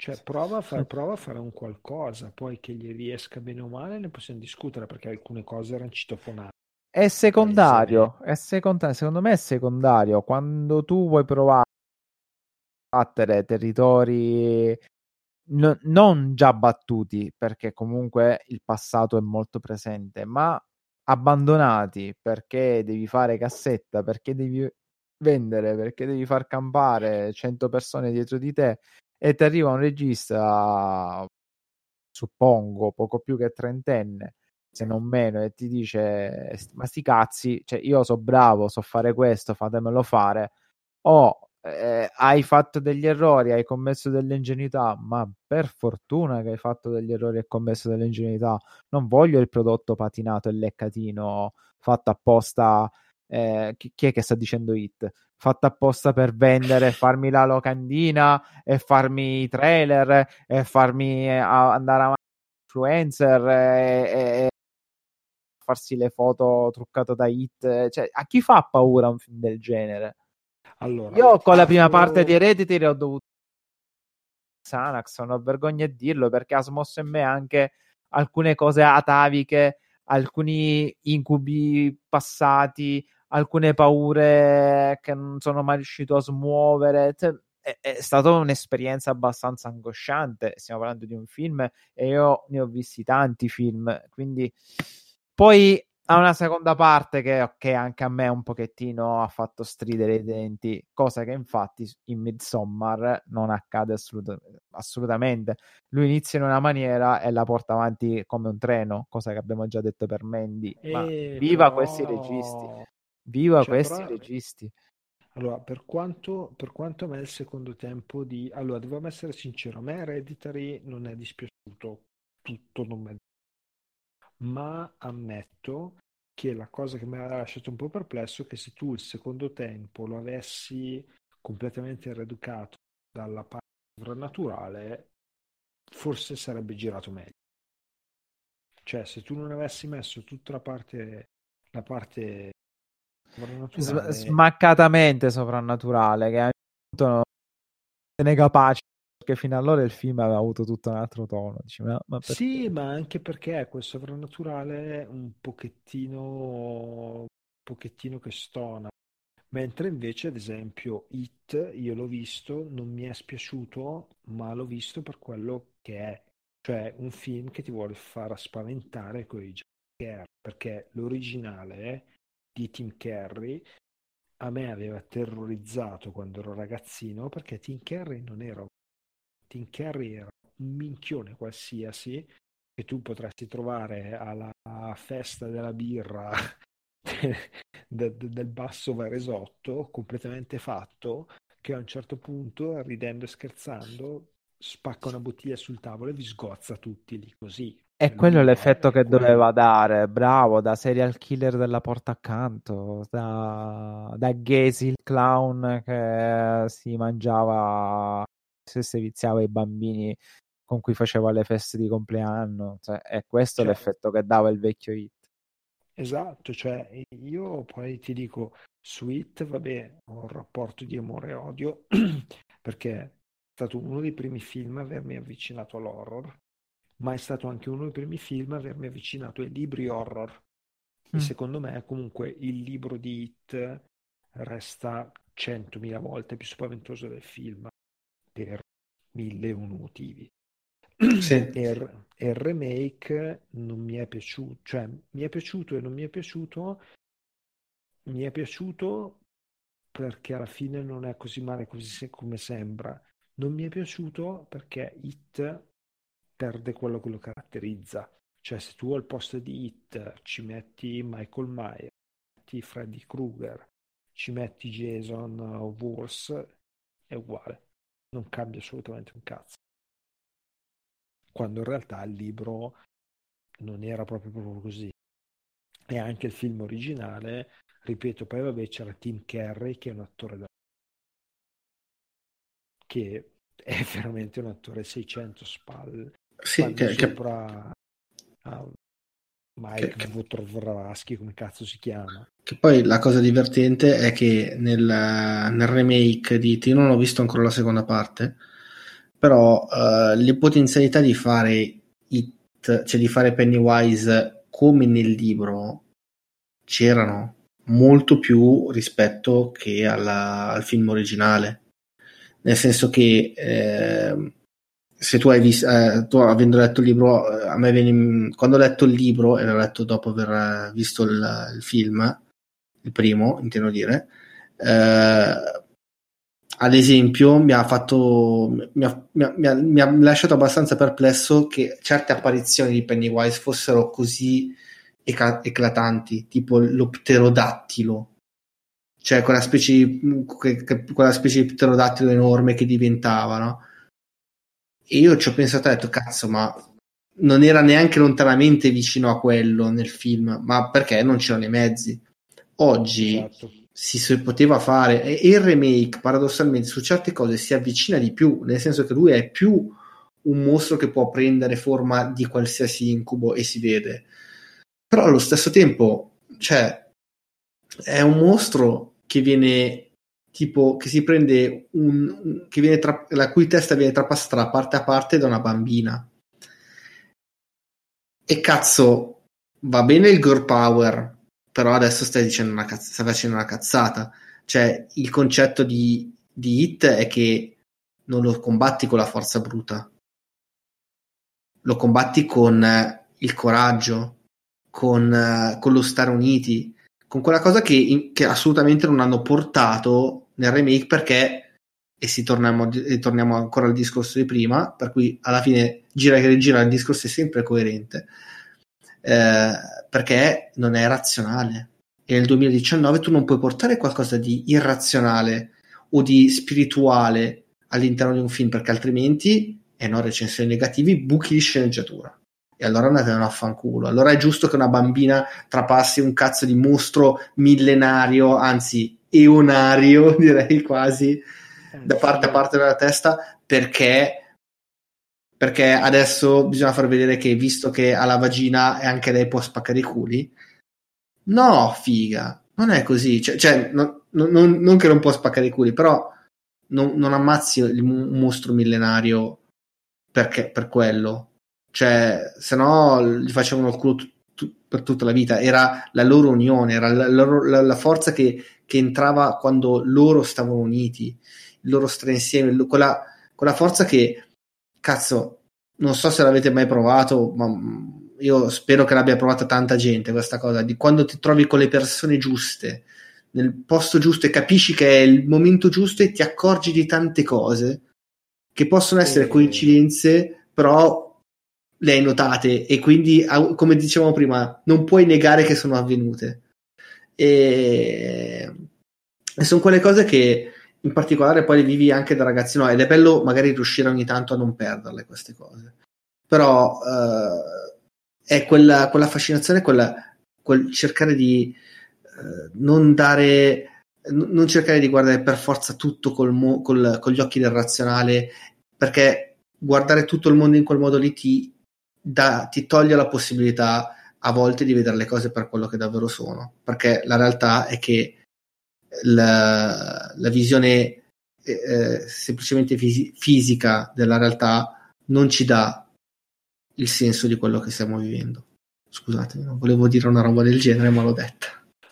Cioè, prova a, fare, prova a fare un qualcosa, poi che gli riesca bene o male ne possiamo discutere perché alcune cose erano citofonate. È secondario, è secondario, secondo me è secondario. Quando tu vuoi provare a battere territori no- non già battuti, perché comunque il passato è molto presente, ma abbandonati perché devi fare cassetta, perché devi vendere, perché devi far campare 100 persone dietro di te e ti arriva un regista, suppongo, poco più che trentenne, se non meno, e ti dice: Ma sti cazzi, cioè io so bravo, so fare questo, fatemelo fare. O eh, hai fatto degli errori, hai commesso delle ingenuità, ma per fortuna che hai fatto degli errori e commesso delle ingenuità. Non voglio il prodotto patinato e leccatino fatto apposta. Eh, chi è che sta dicendo it? Fatto apposta per vendere, farmi la locandina e farmi i trailer e farmi eh, a- andare avanti influencer e, e- farsi le foto truccate da hit. Cioè, a chi fa paura un film del genere? Allora, Io con la prima parte di Hereditary ho dovuto Xanax, non ho vergogna di dirlo perché ha smosso in me anche alcune cose ataviche, alcuni incubi passati, alcune paure che non sono mai riuscito a smuovere. Cioè, è, è stata un'esperienza abbastanza angosciante. Stiamo parlando di un film e io ne ho visti tanti film, quindi poi ha una seconda parte che, ok, anche a me un pochettino ha fatto stridere i denti, cosa che infatti in Midsommar non accade assoluta- assolutamente. Lui inizia in una maniera e la porta avanti come un treno, cosa che abbiamo già detto per Mandy. Ma Eh, viva però- questi registi, viva Cioè, questi però- registi. Allora, per quanto, per quanto a me il secondo tempo di... Allora, dobbiamo essere sincero, a me Hereditary non è dispiaciuto, tutto non mi è ma ammetto che la cosa che mi ha lasciato un po' perplesso è che se tu il secondo tempo lo avessi completamente reeducato dalla parte sovrannaturale, forse sarebbe girato meglio. Cioè, se tu non avessi messo tutta la parte, la parte S- sovrannaturale, smaccatamente soprannaturale, che a un punto non se ne è capace, perché fino allora il film aveva avuto tutto un altro tono. Dici, ma, ma? Sì, ma anche perché quel sovrannaturale un pochettino, un pochettino che stona. Mentre invece, ad esempio, It, io l'ho visto, non mi è spiaciuto, ma l'ho visto per quello che è. Cioè, un film che ti vuole far spaventare con i perché l'originale di Tim Curry a me aveva terrorizzato quando ero ragazzino, perché Tim Curry non era un Tim Curry era un minchione qualsiasi che tu potresti trovare alla festa della birra de- de- del basso Varesotto, completamente fatto, che a un certo punto, ridendo e scherzando, spacca una bottiglia sul tavolo e vi sgozza tutti lì così. E quello è l'effetto che doveva dare, bravo, da serial killer della porta accanto, da, da Gacy il clown che si mangiava, se si viziava i bambini con cui faceva le feste di compleanno, cioè, è questo cioè, l'effetto che dava il vecchio hit. Esatto, cioè io poi ti dico, su It, vabbè, ho un rapporto di amore e odio, perché stato uno dei primi film a avermi avvicinato all'horror, ma è stato anche uno dei primi film a avermi avvicinato ai libri horror. Mm. E secondo me comunque il libro di It resta centomila volte più spaventoso del film per mille e uno motivi. Sì. Il, e, il, remake non mi è piaciuto, cioè mi è piaciuto e non mi è piaciuto, mi è piaciuto perché alla fine non è così male così come sembra. Non mi è piaciuto perché It perde quello che lo caratterizza. Cioè, se tu al posto di Hit ci metti Michael Myers, metti Freddy Krueger, ci metti Jason Wars, è uguale. Non cambia assolutamente un cazzo. Quando in realtà il libro non era proprio, proprio così. E anche il film originale, ripeto, poi vabbè c'era Tim Carrey che è un attore da... che è veramente un attore 600 spalle sì, che, sopra che... a Mike che, Wotrovraski, come cazzo si chiama. Che poi la cosa divertente è che nel, nel remake di T, non ho visto ancora la seconda parte, però uh, le potenzialità di fare It, cioè di fare Pennywise come nel libro, c'erano molto più rispetto che alla, al film originale. Nel senso che eh, se tu hai visto, eh, tu avendo letto il libro, eh, a me viene, quando ho letto il libro, e l'ho letto dopo aver eh, visto il, il film, il primo, intendo dire, eh, ad esempio mi ha fatto, mi ha, mi, ha, mi ha, lasciato abbastanza perplesso che certe apparizioni di Pennywise fossero così eclatanti, tipo l'opterodattilo, cioè quella specie, quella specie di pterodattilo enorme che diventava, no? E io ci ho pensato e ho detto, cazzo, ma non era neanche lontanamente vicino a quello nel film, ma perché non c'erano i mezzi. Oggi esatto. si, si, poteva fare, e il remake paradossalmente su certe cose si avvicina di più, nel senso che lui è più un mostro che può prendere forma di qualsiasi incubo e si vede. Però allo stesso tempo, cioè, è un mostro che viene tipo che si prende un, che viene tra, la cui testa viene trapassata parte a parte da una bambina. E cazzo va bene il girl power però adesso stai dicendo una cazz- stai facendo una cazzata. Cioè il concetto di, di hit è che non lo combatti con la forza bruta. Lo combatti con il coraggio con, con lo stare uniti con quella cosa che, che assolutamente non hanno portato nel remake perché, e si torniamo, e torniamo ancora al discorso di prima, per cui alla fine gira che rigira il discorso è sempre coerente, eh, perché non è razionale. E nel 2019 tu non puoi portare qualcosa di irrazionale o di spirituale all'interno di un film, perché altrimenti, e non recensioni negativi, buchi di sceneggiatura e allora andatevene a fanculo. Allora è giusto che una bambina trapassi un cazzo di mostro millenario, anzi eonario, direi quasi, eh, da parte a parte della testa, perché, perché adesso bisogna far vedere che, visto che ha la vagina e anche lei può spaccare i culi, no, figa, non è così. Cioè, cioè non, non, non, che non può spaccare i culi, però non, non ammazzi il mostro millenario perché, per quello. Cioè, se no gli facevano il culo t- t- per tutta la vita. Era la loro unione, era la, la, la forza che, che entrava quando loro stavano uniti, il loro stare insieme, quella, quella forza che, cazzo, non so se l'avete mai provato, ma io spero che l'abbia provata tanta gente questa cosa, di quando ti trovi con le persone giuste, nel posto giusto e capisci che è il momento giusto e ti accorgi di tante cose che possono essere coincidenze, però le hai notate e quindi, come dicevamo prima, non puoi negare che sono avvenute. E, e sono quelle cose che in particolare poi le vivi anche da ragazzino ed è bello magari riuscire ogni tanto a non perderle queste cose. Però eh, è quella, quella fascinazione, quella, quel cercare di eh, non dare non cercare di guardare per forza tutto col mo- col, con gli occhi del razionale, perché guardare tutto il mondo in quel modo lì ti, da, ti toglie la possibilità a volte di vedere le cose per quello che davvero sono, perché la realtà è che la, la visione eh, semplicemente fisi- fisica della realtà non ci dà il senso di quello che stiamo vivendo. Scusatemi, non volevo dire una roba del genere, ma l'ho detta.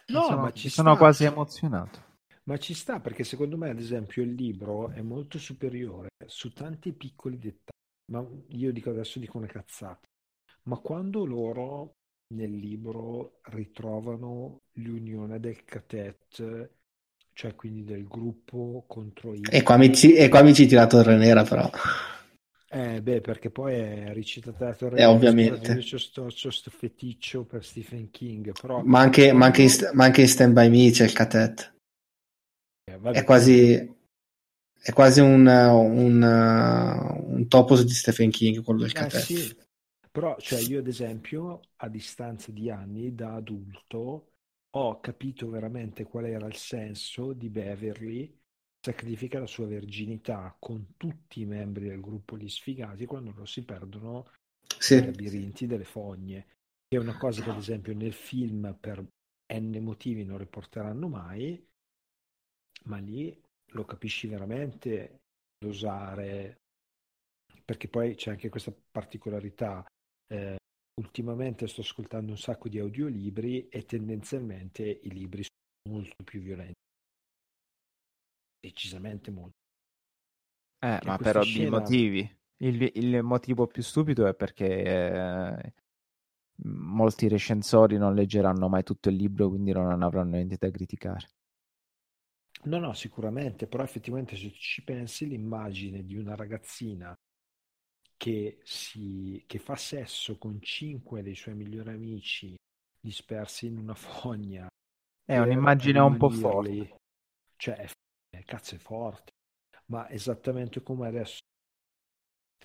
No, sono, ma ci sono sta. quasi emozionato. Ma ci sta perché secondo me, ad esempio, il libro è molto superiore su tanti piccoli dettagli. Ma io dico adesso dico una cazzata. Ma quando loro nel libro ritrovano l'unione del catet, cioè quindi del gruppo contro i... E qua mi, ci, e qua mi ci tirato il Nera però. Eh, beh, perché poi è recitata Torre. Eh, ovviamente. Io c'ho sto feticcio per Stephen King, però... Ma anche, ma anche, in, ma anche in Stand By Me c'è il catet. Eh, è quasi... È quasi un, un, un topos di Stephen King, quello del eh. Sì. Però, cioè, io ad esempio, a distanza di anni, da adulto, ho capito veramente qual era il senso di Beverly sacrifica la sua verginità con tutti i membri del gruppo gli sfigati quando loro si perdono sì. nei labirinti delle fogne. Che è una cosa che ad esempio nel film per n motivi non riporteranno mai, ma lì lo capisci veramente dosare perché poi c'è anche questa particolarità eh, ultimamente sto ascoltando un sacco di audiolibri e tendenzialmente i libri sono molto più violenti. Decisamente molto. Eh, ma per ovvi scena... motivi. Il, il, motivo più stupido è perché eh, molti recensori non leggeranno mai tutto il libro, quindi non avranno niente da criticare. No, no, sicuramente, però effettivamente se ci pensi l'immagine di una ragazzina che, si, che fa sesso con cinque dei suoi migliori amici dispersi in una fogna. È un'immagine un po' forte. Cioè, è, cazzo è forte. Ma esattamente come adesso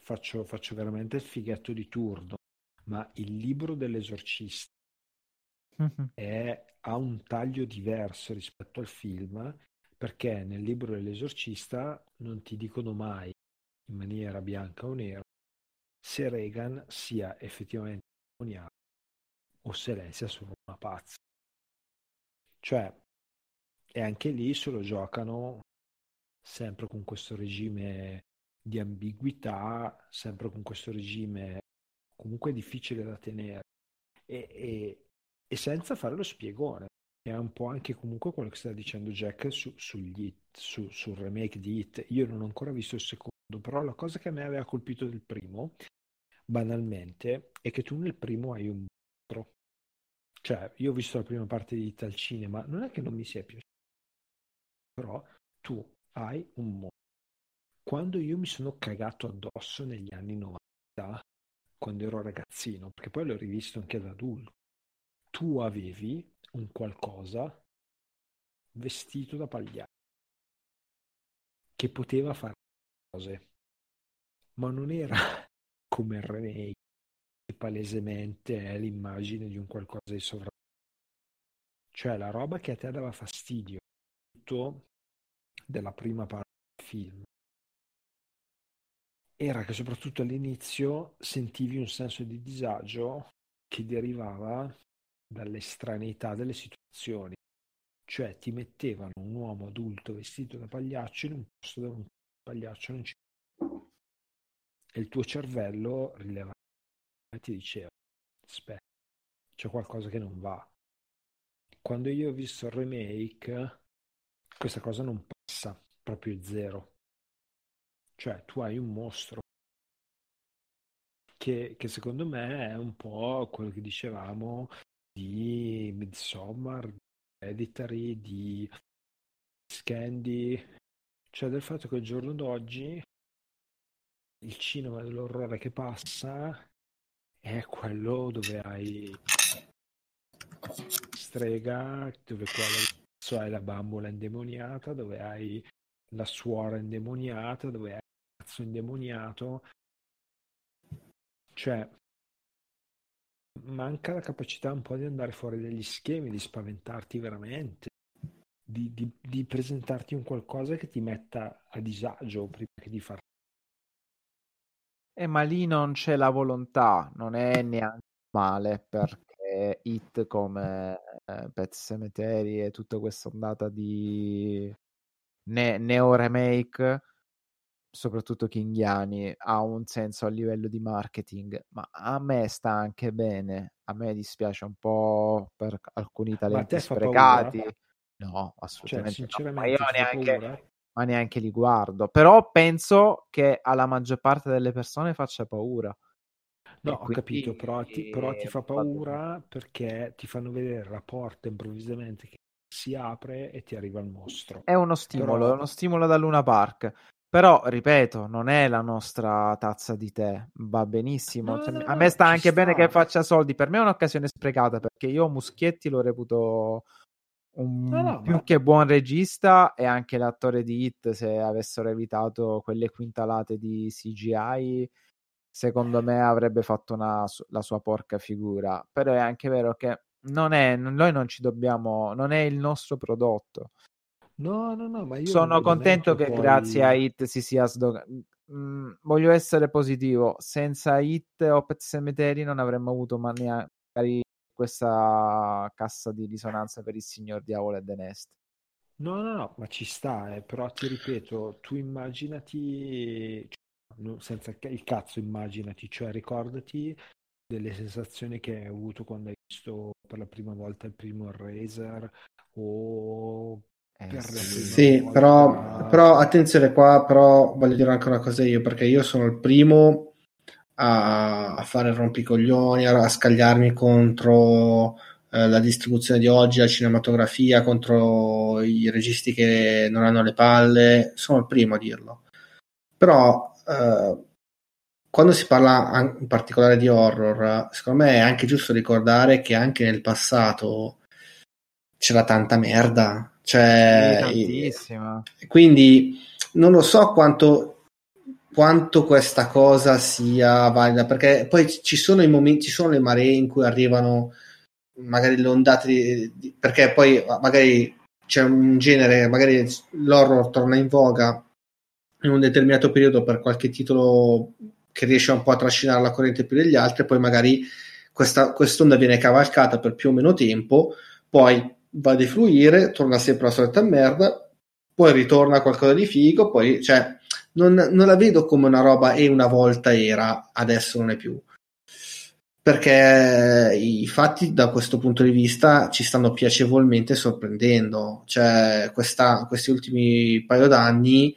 faccio, faccio veramente il fighetto di turno, ma il libro dell'esorcista mm-hmm. è, ha un taglio diverso rispetto al film perché nel libro dell'esorcista non ti dicono mai in maniera bianca o nera se Reagan sia effettivamente demoniaco o se lei sia solo una pazza. Cioè, e anche lì se lo giocano sempre con questo regime di ambiguità, sempre con questo regime comunque difficile da tenere e, e, e senza fare lo spiegone. È un po' anche comunque quello che sta dicendo Jack su, sugli, su, sul remake di Hit. Io non ho ancora visto il secondo però la cosa che a me aveva colpito del primo, banalmente, è che tu nel primo hai un mostro. Cioè, io ho visto la prima parte di Tal Cinema, non è che non mi sia piaciuto, però tu hai un mostro. Quando io mi sono cagato addosso negli anni 90, quando ero ragazzino, perché poi l'ho rivisto anche da adulto, tu avevi un qualcosa vestito da pagliaccio che poteva fare cose, ma non era come il remake, che palesemente è l'immagine di un qualcosa di sovrannaturale. Cioè la roba che a te dava fastidio, tutto della prima parte del film, era che soprattutto all'inizio sentivi un senso di disagio che derivava dall'estraneità delle situazioni. Cioè ti mettevano un uomo adulto vestito da pagliaccio in un posto dove un pagliaccio non ci e il tuo cervello rileva e ti diceva aspetta c'è qualcosa che non va. Quando io ho visto il remake questa cosa non passa proprio zero. Cioè tu hai un mostro che, che secondo me è un po' quello che dicevamo di Midsommar, Editary, di Scandi, cioè del fatto che il giorno d'oggi il cinema dell'orrore che passa è quello dove hai strega, dove quello hai la bambola indemoniata, dove hai la suora indemoniata, dove è il cazzo indemoniato. Cioè, manca la capacità un po' di andare fuori dagli schemi, di spaventarti veramente, di, di, di presentarti un qualcosa che ti metta a disagio prima che di far eh, ma lì non c'è la volontà, non è neanche male perché Hit come eh, Pet Cemetery e tutta questa ondata di ne- neo remake, soprattutto Kinghiani, ha un senso a livello di marketing, ma a me sta anche bene. A me dispiace un po' per alcuni talenti sprecati. Paura? No, Cioè, assolutamente no. Ma io neanche, paura? ma neanche li guardo. Però penso che alla maggior parte delle persone faccia paura. No, ho capito, però ti, però ti fa paura perché ti fanno vedere la porta improvvisamente che si apre e ti arriva il mostro. È uno stimolo, Però- è uno stimolo da Luna Park. Però, ripeto, non è la nostra tazza di tè. Va benissimo. No, Cioè, no, a me sta anche bene sta. che faccia soldi. Per me è un'occasione sprecata perché io Muschietti lo reputo un No, più che buon regista e anche l'attore di Hit. Se avessero evitato quelle quintalate di CGI, secondo me avrebbe fatto una, la sua porca figura. Però è anche vero che non è, noi non ci dobbiamo, non è il nostro prodotto. No, no, no, ma io Sono contento che poi- grazie a Hit si sia sdoganato. voglio essere positivo. Senza Hit o Pet Cemetery non avremmo avuto magari questa cassa di risonanza per il signor Diavolo e The Nest. No, no, no, ma ci sta, eh, però ti ripeto, tu immaginati, cioè, senza il cazzo immaginati, cioè ricordati delle sensazioni che hai avuto quando hai visto per la prima volta il primo Eraser o per la sì. però, però attenzione qua, però voglio dire anche una cosa io, perché io sono il primo a, a fare rompicoglioni, a, a scagliarmi contro eh, la distribuzione di oggi, la cinematografia, contro i registi che non hanno le palle, sono il primo a dirlo. Però eh, quando si parla in particolare di horror, secondo me è anche giusto ricordare che anche nel passato c'era tanta merda. Cioè, quindi non lo so quanto, quanto questa cosa sia valida, perché poi ci sono i momenti, ci sono le maree in cui arrivano magari le ondate, di- di- perché poi magari c'è un genere, magari l'horror torna in voga in un determinato periodo per qualche titolo che riesce un po' a trascinare la corrente più degli altri, poi magari questa quest'onda viene cavalcata per più o meno tempo, poi va a defluire, torna sempre la solita merda, poi ritorna qualcosa di figo, poi cioè, non, non la vedo come una roba e una volta era, adesso non è più. Perché i fatti da questo punto di vista ci stanno piacevolmente sorprendendo. Cioè, questa, questi ultimi paio d'anni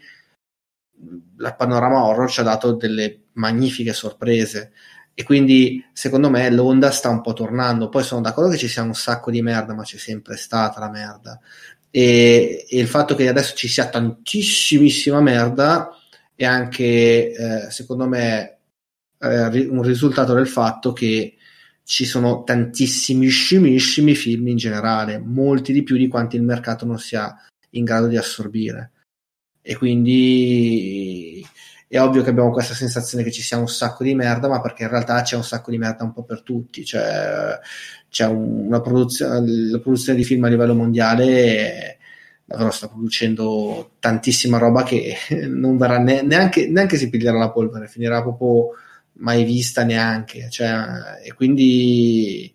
la panorama horror ci ha dato delle magnifiche sorprese e quindi secondo me l'onda sta un po' tornando. Poi sono d'accordo che ci sia un sacco di merda, ma c'è sempre stata la merda. E, e il fatto che adesso ci sia tantissimissima merda è anche, eh, secondo me, eh, un risultato del fatto che ci sono tantissimissimi film in generale, molti di più di quanti il mercato non sia in grado di assorbire. E quindi è ovvio che abbiamo questa sensazione che ci sia un sacco di merda, ma perché in realtà c'è un sacco di merda un po' per tutti. Cioè, c'è un- una produzione, la produzione di film a livello mondiale davvero sta producendo tantissima roba che non verrà ne- neanche, neanche si piglierà la polvere, finirà proprio mai vista neanche. Cioè, e quindi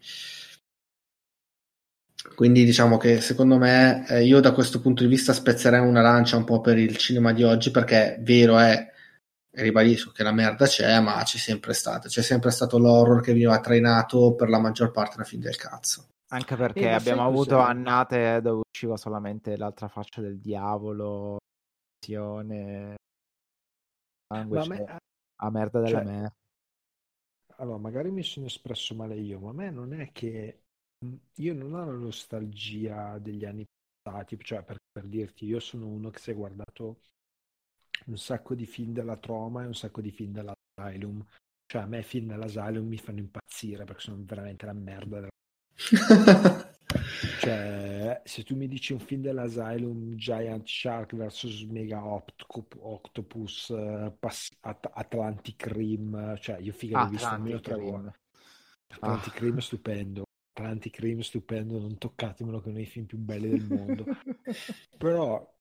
quindi diciamo che secondo me eh, io da questo punto di vista spezzerei una lancia un po' per il cinema di oggi perché vero è, ribadisco che la merda c'è, ma c'è sempre stato, c'è sempre stato l'horror che veniva trainato per la maggior parte da film del cazzo. Anche perché abbiamo avuto cos'è? annate dove usciva solamente l'altra faccia del diavolo, azione, sangue, me- cioè, a merda della cioè, merda. Allora, magari mi sono espresso male io, ma a me non è che mh, io non ho la nostalgia degli anni passati, cioè per, per dirti, io sono uno che si è guardato un sacco di film della Troma e un sacco di film dell'Asylum. Cioè, a me i film dell'Asylum mi fanno impazzire perché sono veramente la merda. della- Cioè, se tu mi dici un film dell'Asylum, Giant Shark vs Mega Oct- Octopus, Pass- At- Atlantic Rim, cioè io figa Ah, l'ho visto almeno Atlantic tre Rim. volte. Atlantic Ah. Rim è stupendo. Atlantic Rim stupendo, non toccatemelo che è uno dei film più belli del mondo. Però,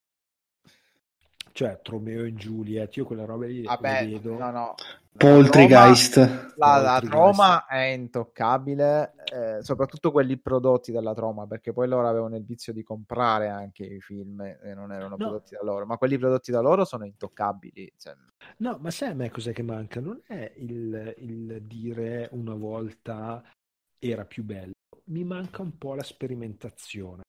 cioè, Tromeo e Juliet, io quelle robe lì Vabbè, le vedo. no, no. Poltergeist. La, la. Troma è intoccabile, eh, soprattutto quelli prodotti dalla Troma, perché poi loro avevano il vizio di comprare anche i film e non erano No. prodotti da loro, ma quelli prodotti da loro sono intoccabili. cioè, No, ma sai a me cos'è che manca? Non è il, il dire una volta era più bello, mi manca un po' la sperimentazione.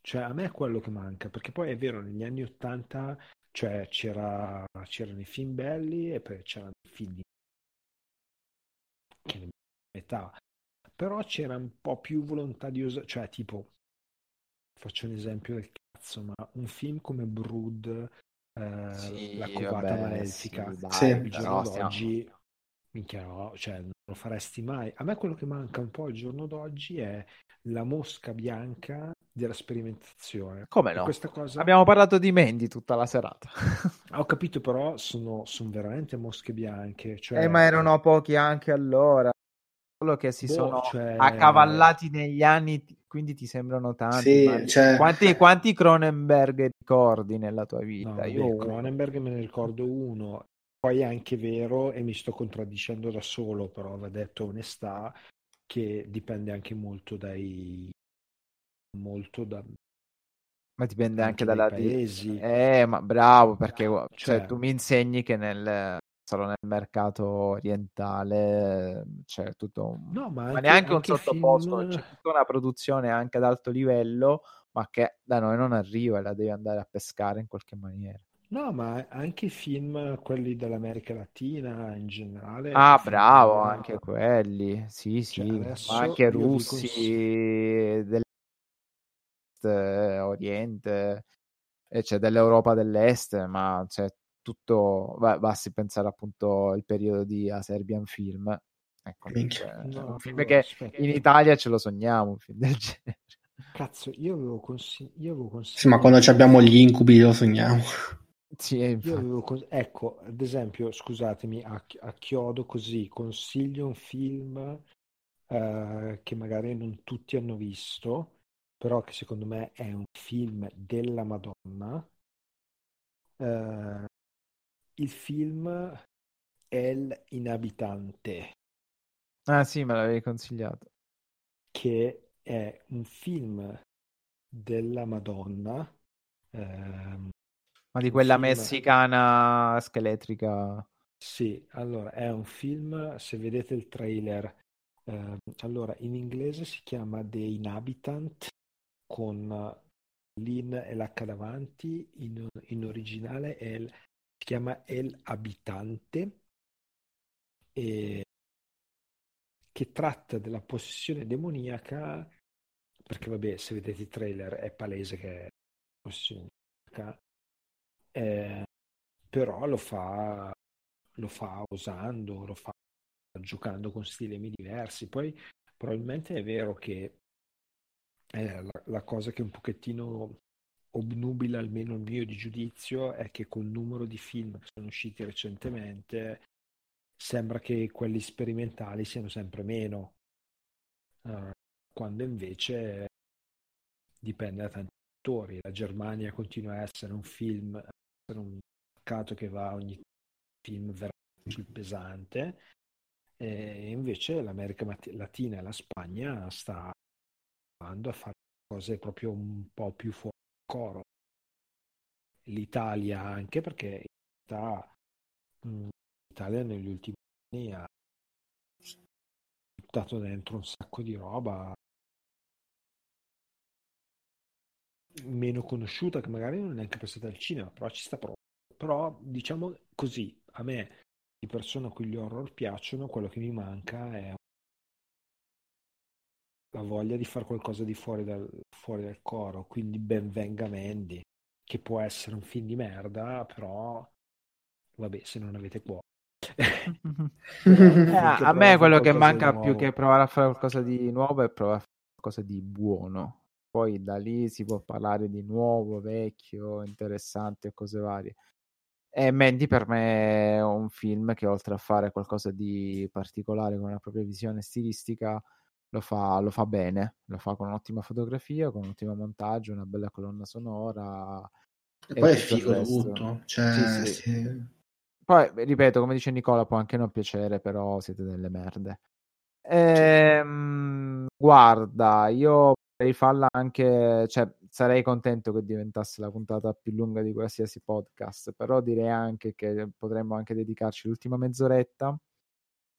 Cioè, a me è quello che manca, perché poi è vero, negli anni Ottanta, cioè, c'era, c'erano i film belli e poi c'erano i film di che metà, però c'era un po' più volontà di usare, cioè, tipo, faccio un esempio del cazzo, ma un film come Brood, eh, Sì, La covata vabbè, malefica, sì, Sì. il giorno stiamo- d'oggi, minchia no, cioè lo faresti mai. A me quello che manca un po' al giorno d'oggi è la mosca bianca della sperimentazione. Come no? questa cosa, Abbiamo parlato di Mandy tutta la serata. Ah, ho capito, però sono, sono veramente mosche bianche. Cioè, Eh, ma erano pochi anche allora. Solo che si Boh, sono cioè- accavallati negli anni, quindi ti sembrano tanti. Sì, ma cioè- quanti, quanti Cronenberg ricordi nella tua vita? No, Io uno. Cronenberg me ne ricordo uno. Poi è anche vero, e mi sto contraddicendo da solo, però va detto onestà, che dipende anche molto dai... molto da, Ma dipende anche, anche dalla paesi. Eh, ma bravo, perché cioè, Cioè- tu mi insegni che nel, solo nel mercato orientale c'è tutto un... No, ma ma anche, neanche un sottoposto, film- c'è tutta una produzione anche ad alto livello, ma che da noi non arriva e la devi andare a pescare in qualche maniera. No, ma anche i film, quelli dell'america Latina in generale. Ah, bravo, anche quelli, sì, sì, Cioè, ma anche russi consiglio- dell'Est, Oriente, e c'è dell'Europa dell'Est, ma c'è tutto, va- basti pensare appunto al periodo di A Serbian Film, ecco, Minchia. cioè, No, un film allora, che aspetta. in Italia ce lo sogniamo, un film del genere. Cazzo, io avevo, consigli- io avevo Sì, consigliato. ma quando ci abbiamo gli incubi lo sogniamo. Sì, eh, avevo ecco, ad esempio, scusatemi, a, a chiodo così, consiglio un film eh, che magari non tutti hanno visto, però che secondo me è un film della Madonna. Eh, il film El Inabitante, Ah sì, me l'avevi consigliato. che è un film della Madonna. ehm, Ma di quella film- messicana scheletrica. Sì, allora è un film, se vedete il trailer, ehm, allora in inglese si chiama The Inhabitant con l'in e l'H davanti, in, in originale è il- si chiama El Abitante, e, che tratta della possessione demoniaca, perché vabbè, se vedete il trailer è palese che è possessione demoniaca, eh, però lo fa lo fa usando, lo fa giocando con stilemi diversi. Poi probabilmente è vero che eh, la, la cosa che un pochettino obnubila almeno il mio di giudizio è che col numero di film che sono usciti recentemente sembra che quelli sperimentali siano sempre meno, eh, quando invece dipende da tanti fattori. La Germania continua a essere un film, essere un mercato che va ogni film veramente sul pesante e invece l'America Latina e la Spagna sta andando a fare cose proprio un po' più fuori coro. L'Italia anche perché in realtà mh, l'Italia negli ultimi anni ha buttato dentro un sacco di roba meno conosciuta che magari non è neanche passata al cinema, però ci sta proprio. Però diciamo così, a me di persona a cui gli horror piacciono, quello che mi manca è la voglia di fare qualcosa di fuori dal, fuori dal coro, quindi ben venga Mandy, che può essere un film di merda, però vabbè, se non avete cuore. Eh, a me quello che manca più che provare a fare qualcosa di nuovo è provare a fare qualcosa di buono. Poi da lì si può parlare di nuovo, vecchio, interessante e cose varie. E Mandy per me è un film che oltre a fare qualcosa di particolare con una propria visione stilistica, lo fa, lo fa bene, lo fa con un'ottima fotografia, con un ottimo montaggio, una bella colonna sonora. E, e poi è figo tutto. Cioè, sì, sì. Sì. Poi, ripeto, come dice Nicola, può anche non piacere, però siete delle merde. Ehm, guarda, io potrei farla anche, cioè, sarei contento che diventasse la puntata più lunga di qualsiasi podcast, però direi anche che potremmo anche dedicarci l'ultima mezz'oretta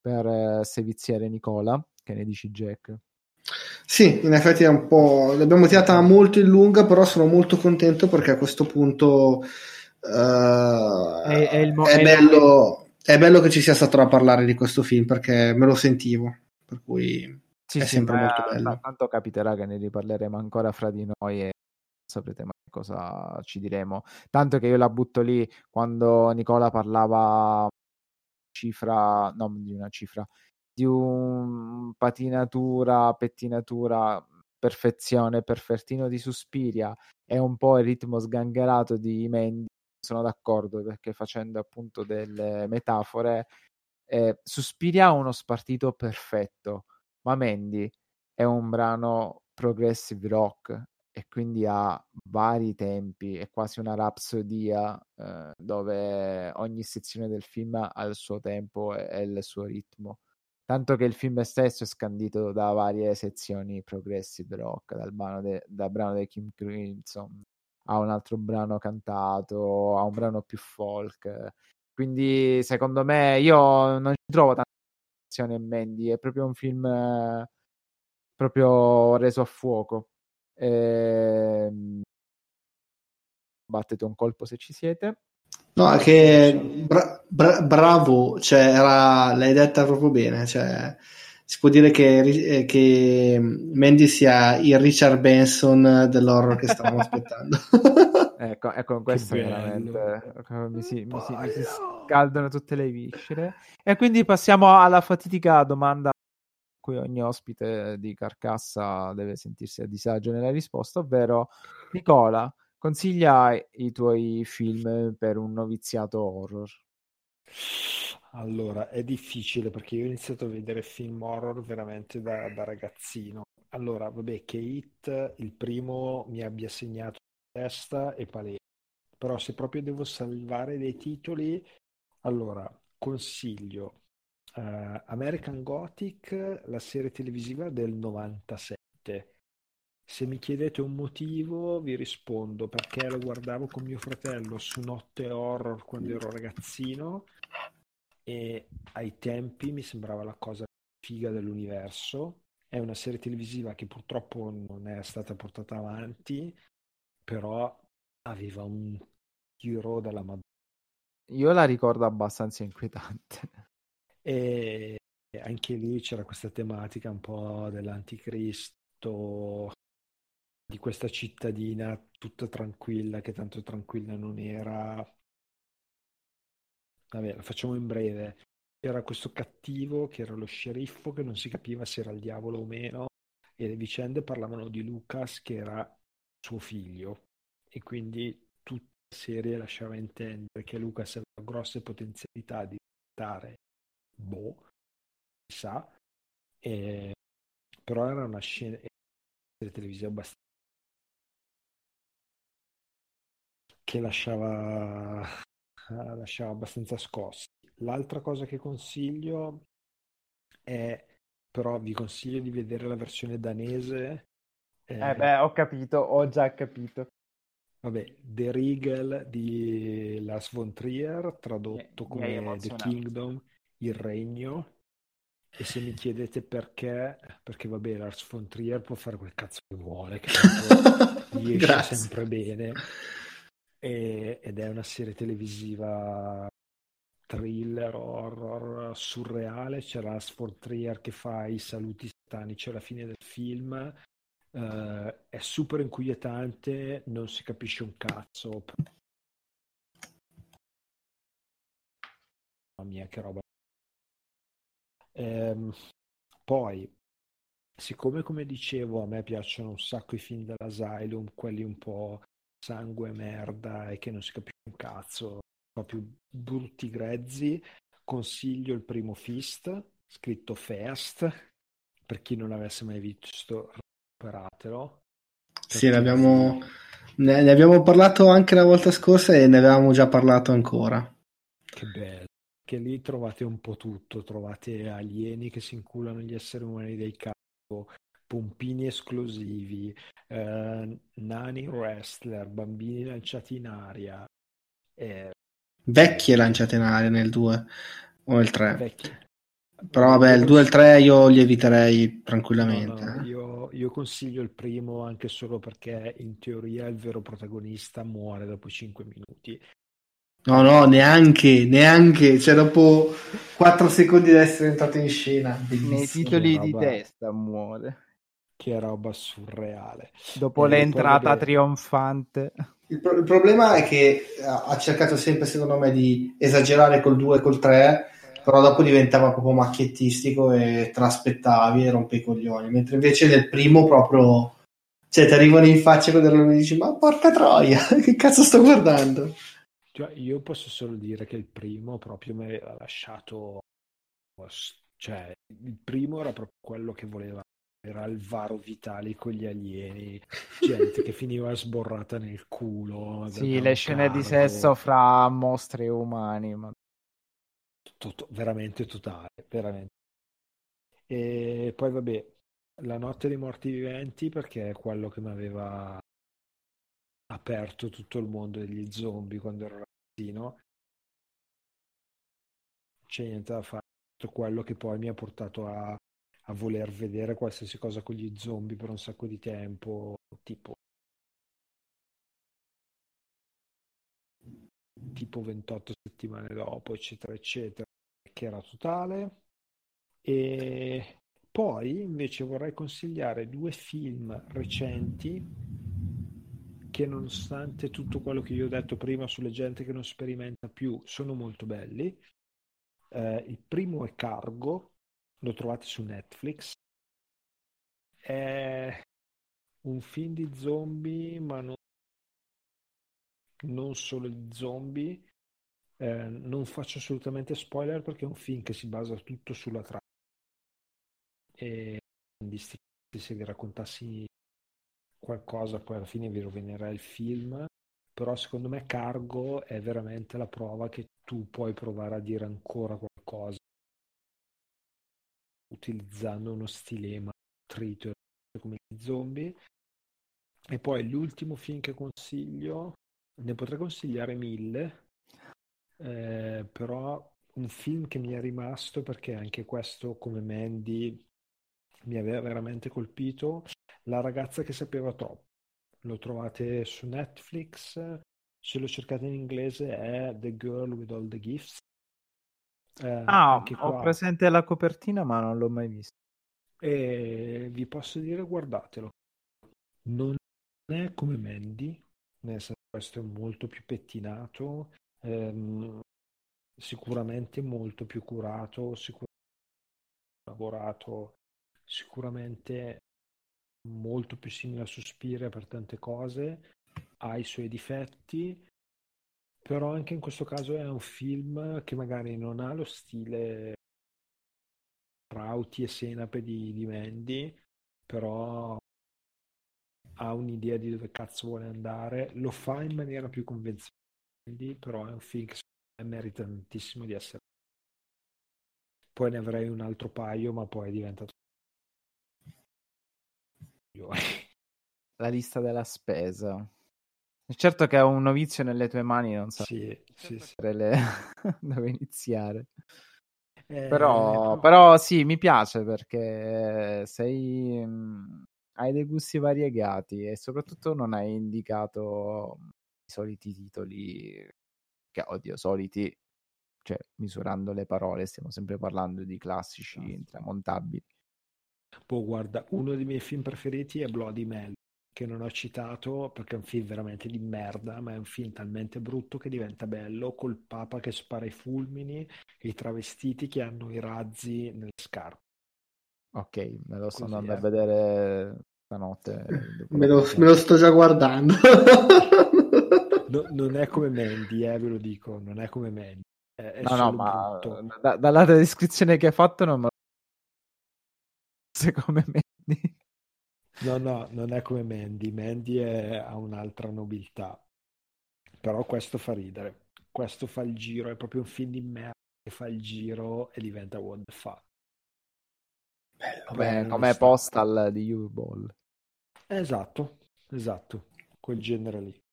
per eh, seviziare Nicola. Che ne dici, Jack? Sì, in effetti è un po'. L'abbiamo tirata molto in lunga, però sono molto contento perché a questo punto uh, è, è, mo- è, bello, è, bello, che ci sia stato da parlare di questo film perché me lo sentivo. Per cui sì, è sì, sempre molto bello. Tanto capiterà che ne riparleremo ancora fra di noi e saprete mai cosa ci diremo. Tanto che io la butto lì quando Nicola parlava cifra, non di una cifra, di un patinatura, pettinatura, perfezione, perfettino di Suspiria e un po' il ritmo sgangherato di Mendy, sono d'accordo perché facendo appunto delle metafore, eh, Suspiria ha uno spartito perfetto, ma Mandy è un brano progressive rock e quindi ha vari tempi, è quasi una rapsodia eh, dove ogni sezione del film ha il suo tempo e, e il suo ritmo tanto che il film stesso è scandito da varie sezioni progressive rock, dal brano, de, dal brano di Kim Crimson a un altro brano cantato, a un brano più folk. Quindi, secondo me, io non ci trovo tanta azione in Mandy, è proprio un film eh, proprio reso a fuoco. E... Ehm, battete un colpo se ci siete. No, che bra- bra- bravo, cioè era, l'hai detta proprio bene, cioè, si può dire che, eh, che Mandy sia il Richard Benson dell'horror che stavamo aspettando. ecco, ecco, questo veramente mi si, mi, si, mi si scaldano tutte le viscere. E quindi passiamo alla fatidica domanda cui ogni ospite di Carcassa deve sentirsi a disagio nella risposta, ovvero Nicola, Consiglia i tuoi film per un noviziato horror. Allora, è difficile perché io ho iniziato a vedere film horror veramente da, da ragazzino. Allora, vabbè, che Hit, il primo, mi abbia segnato testa e palese. Però se proprio devo salvare dei titoli, allora, consiglio uh, American Gothic, la serie televisiva del 97 se mi chiedete un motivo, vi rispondo perché lo guardavo con mio fratello su Notte Horror quando ero ragazzino e ai tempi mi sembrava la cosa figa dell'universo. È una serie televisiva che purtroppo non è stata portata avanti, però aveva un tiro dalla Madonna. Io la ricordo abbastanza inquietante. E anche lì c'era questa tematica un po' dell'anticristo, di questa cittadina tutta tranquilla, che tanto tranquilla non era. Vabbè, la facciamo in breve. Era questo cattivo che era lo sceriffo che non si capiva se era il diavolo o meno e le vicende parlavano di Lucas che era suo figlio e quindi tutta la serie lasciava intendere che Lucas aveva grosse potenzialità di diventare boh, chissà, e... però era una scena televisiva abbastanza che lasciava, lasciava abbastanza scossi. L'altra cosa che consiglio è, però vi consiglio di vedere la versione danese. Eh, eh beh, ho capito, ho già capito. Vabbè, The Regal di Lars von Trier, tradotto come The Kingdom, Il Regno. E se mi chiedete perché, perché vabbè, Lars von Trier può fare quel cazzo che vuole, che gli esce sempre bene e, ed è una serie televisiva thriller, horror, surreale. C'è la Trier che fa i saluti satanici alla fine del film. Uh, è super inquietante, non si capisce un cazzo. Mamma mia, che roba. Ehm, poi siccome come dicevo a me piacciono un sacco i film dell'Asylum, quelli un po' sangue, merda e che non si capisce un cazzo, proprio brutti grezzi, consiglio il primo Fist, scritto Fast, per chi non l'avesse mai visto, recuperatelo. Sì, ne abbiamo, ne, ne abbiamo parlato anche la volta scorsa e ne avevamo già parlato ancora. Che bello. Che lì trovate un po' tutto, trovate alieni che si inculano gli esseri umani del capo, pompini esclusivi, eh, nani wrestler, bambini lanciati in aria. Eh, Vecchie lanciate in aria nel 2 o nel 3. vecchi. Però vabbè, il 2 e il 3 io li eviterei No, tranquillamente. no, eh. io, io consiglio il primo anche solo perché in teoria il vero protagonista muore dopo 5 minuti. No, no, neanche, neanche, cioè dopo 4 secondi di essere entrato in scena. Nei titoli di testa muore. Che roba surreale. Dopo poi l'entrata vabbè. trionfante. Il, pro- il problema è che ha ha cercato sempre, secondo me, di esagerare col 2 e col 3, però dopo diventava proprio macchiettistico e te l'aspettavi e rompe i coglioni. Mentre invece nel primo proprio, cioè ti arrivano in faccia quando mi dici, ma porca troia, che cazzo sto guardando? Cioè, io posso solo dire che il primo proprio mi aveva lasciato, cioè, il primo era proprio quello che voleva, era Alvaro Vitali con gli alieni, gente che finiva sborrata nel culo. Sì, le scene di sesso fra mostri e umani. Ma... to- veramente totale, veramente. E poi vabbè, La notte dei morti viventi perché è quello che mi aveva aperto tutto il mondo degli zombie quando ero ragazzino. C'è niente da fare. Tutto quello che poi mi ha portato a, a voler vedere qualsiasi cosa con gli zombie per un sacco di tempo, tipo tipo 28 settimane dopo, eccetera, eccetera, che era totale. E poi invece vorrei consigliare due film recenti che nonostante tutto quello che io ho detto prima sulle gente che non sperimenta più, sono molto belli. Eh, il primo è Cargo, lo trovate su Netflix. È un film di zombie, ma non, non solo di zombie. Eh, non faccio assolutamente spoiler perché è un film che si basa tutto sulla trama. E quindi se vi raccontassi qualcosa, poi alla fine vi rovinerà il film. Però secondo me Cargo è veramente la prova che tu puoi provare a dire ancora qualcosa utilizzando uno stilema trito come gli zombie. E poi l'ultimo film che consiglio, ne potrei consigliare mille, eh, però un film che mi è rimasto perché anche questo come Mandy mi aveva veramente colpito, La ragazza che sapeva troppo. Lo trovate su Netflix, se lo cercate in inglese è The Girl with All the Gifts. Eh, Ah, anche ho qua- presente la copertina, ma non l'ho mai vista. E vi posso dire, guardatelo. Non è come Mandy, nel senso questo è molto più pettinato, ehm, sicuramente molto più curato, sicuramente lavorato, sicuramente molto più simile a Suspiria per tante cose, ha i suoi difetti, però anche in questo caso è un film che magari non ha lo stile Rauti e Senape di, di Mandy, però ha un'idea di dove cazzo vuole andare, lo fa in maniera più convenzionale, però è un film che merita tantissimo di essere. Poi ne avrei un altro paio, ma poi è diventato. La lista della spesa. Certo che è un novizio nelle tue mani, non so Sì, sì, sì. le... dove iniziare. Eh, Però, però sì, mi piace perché sei, mh, hai dei gusti variegati e soprattutto non hai indicato soliti titoli che, oddio, soliti, cioè misurando le parole, stiamo sempre parlando di classici Esatto. intramontabili. Boh, guarda, uno dei miei film preferiti è Bloody Mary, che non ho citato perché è un film veramente di merda, ma è un film talmente brutto che diventa bello col papa che spara i fulmini e i travestiti che hanno i razzi nelle scarpe. Ok, me lo sto Così andando è. a vedere stanotte. dopo Me lo, me lo sto già guardando. No- non è come Mandy, eh, ve lo dico, non è come Mandy. È, è No, no, ma da- dalla descrizione che hai fatto non me lo come me. No, no, non è come Mandy. Mandy è- ha un'altra nobiltà. Però questo fa ridere. Questo fa il giro, è proprio un film di merda che fa il giro e diventa what the fuck. Come, Però come sta- postal di U-Ball. Esatto, esatto, quel genere lì.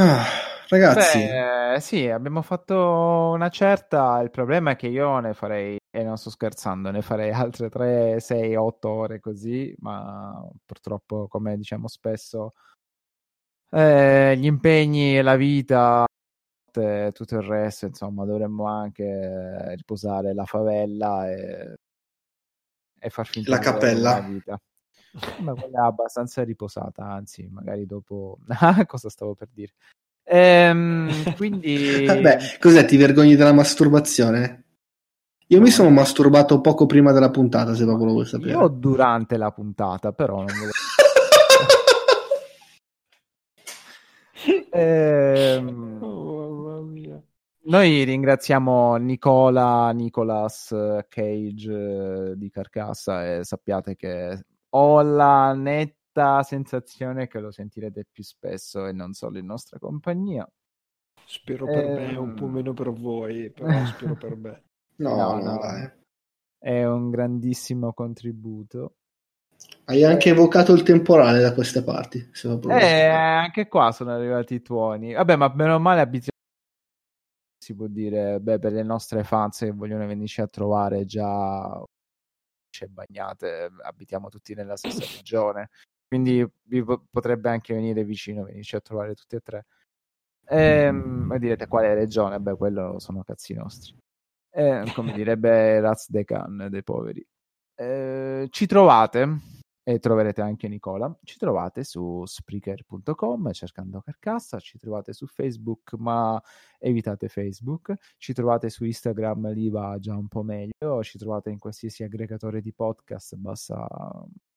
Ah, ragazzi, Beh, sì, abbiamo fatto una certa. Il problema è che io ne farei, e non sto scherzando, ne farei altre 3, 6, 8 ore così, ma purtroppo, come diciamo spesso, eh, gli impegni e la vita e tutto il resto, insomma, dovremmo anche riposare la favella e, e far finta La cappella. una vita. Ma quella abbastanza riposata, anzi, magari dopo... Cosa stavo per dire? Ehm, quindi... Vabbè, cos'è? Ti vergogni della masturbazione? Io mi No. sono masturbato poco prima della puntata, se proprio lo vuoi sapere. Io durante la puntata, però non volevo... Ehm, Oh. Noi ringraziamo Nicola, Nicolas Cage eh, di Carcassa e sappiate che ho la netta sensazione che lo sentirete più spesso e non solo in nostra compagnia. Spero per me, Ehm. un po' meno per voi, però spero per me. No, No, no. È un grandissimo contributo. Hai anche evocato il temporale da queste parti. Eh, anche qua sono arrivati i tuoni. Vabbè, ma meno male abitiamo si può dire, beh, per le nostre fans che vogliono venirci a trovare già bagnate, abitiamo tutti nella stessa regione, quindi vi po- potrebbe anche venire vicino, venirci a trovare tutti e tre. Ehm, e direte quale regione? Beh, quello sono cazzi nostri. Eh, come direbbe Raz De Can dei poveri. Eh, ci trovate e troverete anche Nicola. Ci trovate su Spreaker.com cercando Carcassa, ci trovate su Facebook, ma evitate Facebook, ci trovate su Instagram, lì va già un po' meglio, ci trovate in qualsiasi aggregatore di podcast, basta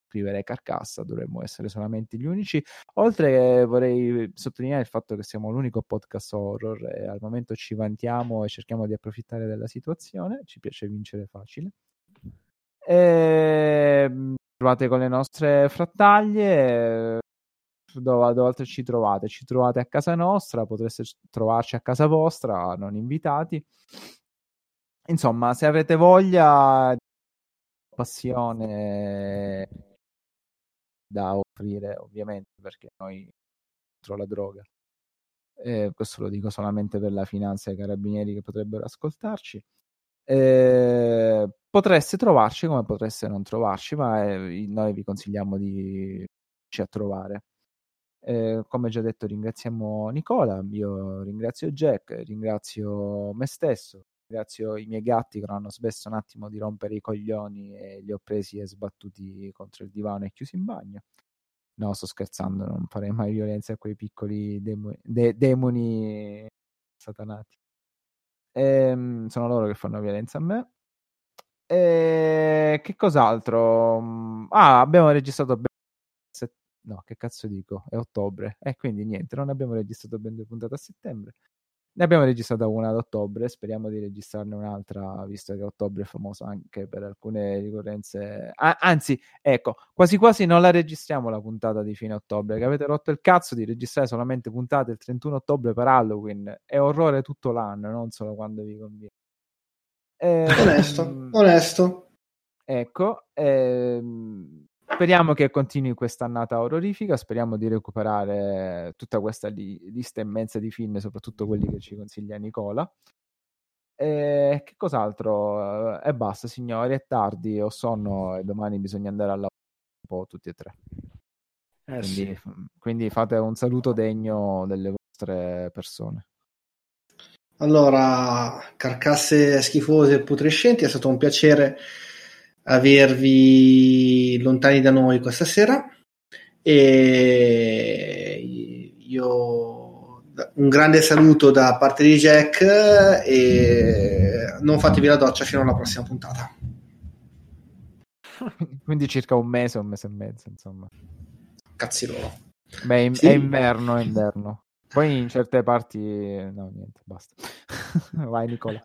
scrivere Carcassa, dovremmo essere solamente gli unici. Oltre vorrei sottolineare il fatto che siamo l'unico podcast horror e al momento ci vantiamo e cerchiamo di approfittare della situazione, ci piace vincere facile. E trovate con le nostre frattaglie. Dove, dove altro ci trovate? Ci trovate a casa nostra, potreste trovarci a casa vostra, non invitati. Insomma, se avete voglia, passione da offrire, ovviamente, perché noi contro la droga. Eh, questo lo dico solamente per la finanza e i carabinieri che potrebbero ascoltarci. Eh, potreste trovarci come potreste non trovarci, ma eh, noi vi consigliamo di ci a trovare. Eh, come già detto, ringraziamo Nicola, io ringrazio Jack, ringrazio me stesso, ringrazio i miei gatti che non hanno smesso un attimo di rompere i coglioni e li ho presi e sbattuti contro il divano e chiusi in bagno. No, sto scherzando, non farei mai violenza a quei piccoli demo- de- demoni satanati. Ehm, sono loro che fanno violenza a me. E che cos'altro? Mm, Ah, abbiamo registrato ben... No, che cazzo dico? È ottobre. E quindi niente, non abbiamo registrato ben due puntate a settembre. Ne abbiamo registrata una ad ottobre, speriamo di registrarne un'altra, visto che ottobre è famoso anche per alcune ricorrenze. Ah, anzi, ecco, quasi quasi non la registriamo la puntata di fine ottobre, che avete rotto il cazzo di registrare solamente puntate il 31 ottobre per Halloween. È orrore tutto l'anno, non solo quando vi conviene. Ehm, Onesto, onesto. Ecco, ehm, speriamo che continui questa annata orrorifica, speriamo di recuperare tutta questa li- lista immensa di film, soprattutto quelli che ci consiglia Nicola. E che cos'altro? Eh, E basta, signori, è tardi, ho sonno e domani bisogna andare a lavorare un po' tutti e tre. Eh Quindi, sì. quindi fate un saluto degno delle vostre persone. Allora, carcasse schifose e putrescenti, è stato un piacere avervi lontani da noi questa sera e io un grande saluto da parte di Jack e non fatevi la doccia fino alla prossima puntata. Quindi circa un mese, un mese e mezzo, insomma. Cazzi loro. Beh, in- Sì. è inverno, è inverno. Poi in certe parti... No, niente, basta. Vai Nicola.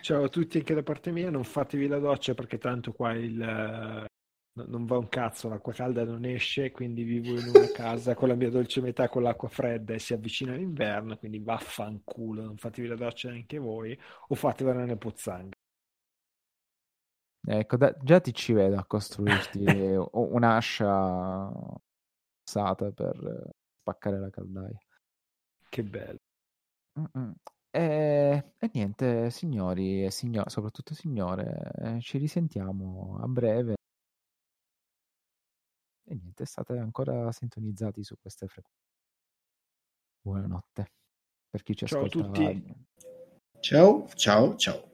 Ciao a tutti anche da parte mia, non fatevi la doccia perché tanto qua il, eh, no- non va un cazzo, l'acqua calda non esce, quindi vivo in una casa con la mia dolce metà con l'acqua fredda e si avvicina l'inverno, quindi vaffanculo, non fatevi la doccia neanche voi o fatevela nelle pozzanghere. Ecco, da- già ti ci vedo a costruirti un'ascia usata per spaccare la caldaia. Che bello. Mm-mm. E, e niente, signori e signore, soprattutto signore, eh, ci risentiamo a breve. E niente, state ancora sintonizzati su queste frequenze. Buonanotte. Per chi ci Ciao a ascolta. tutti. Ciao, ciao, ciao.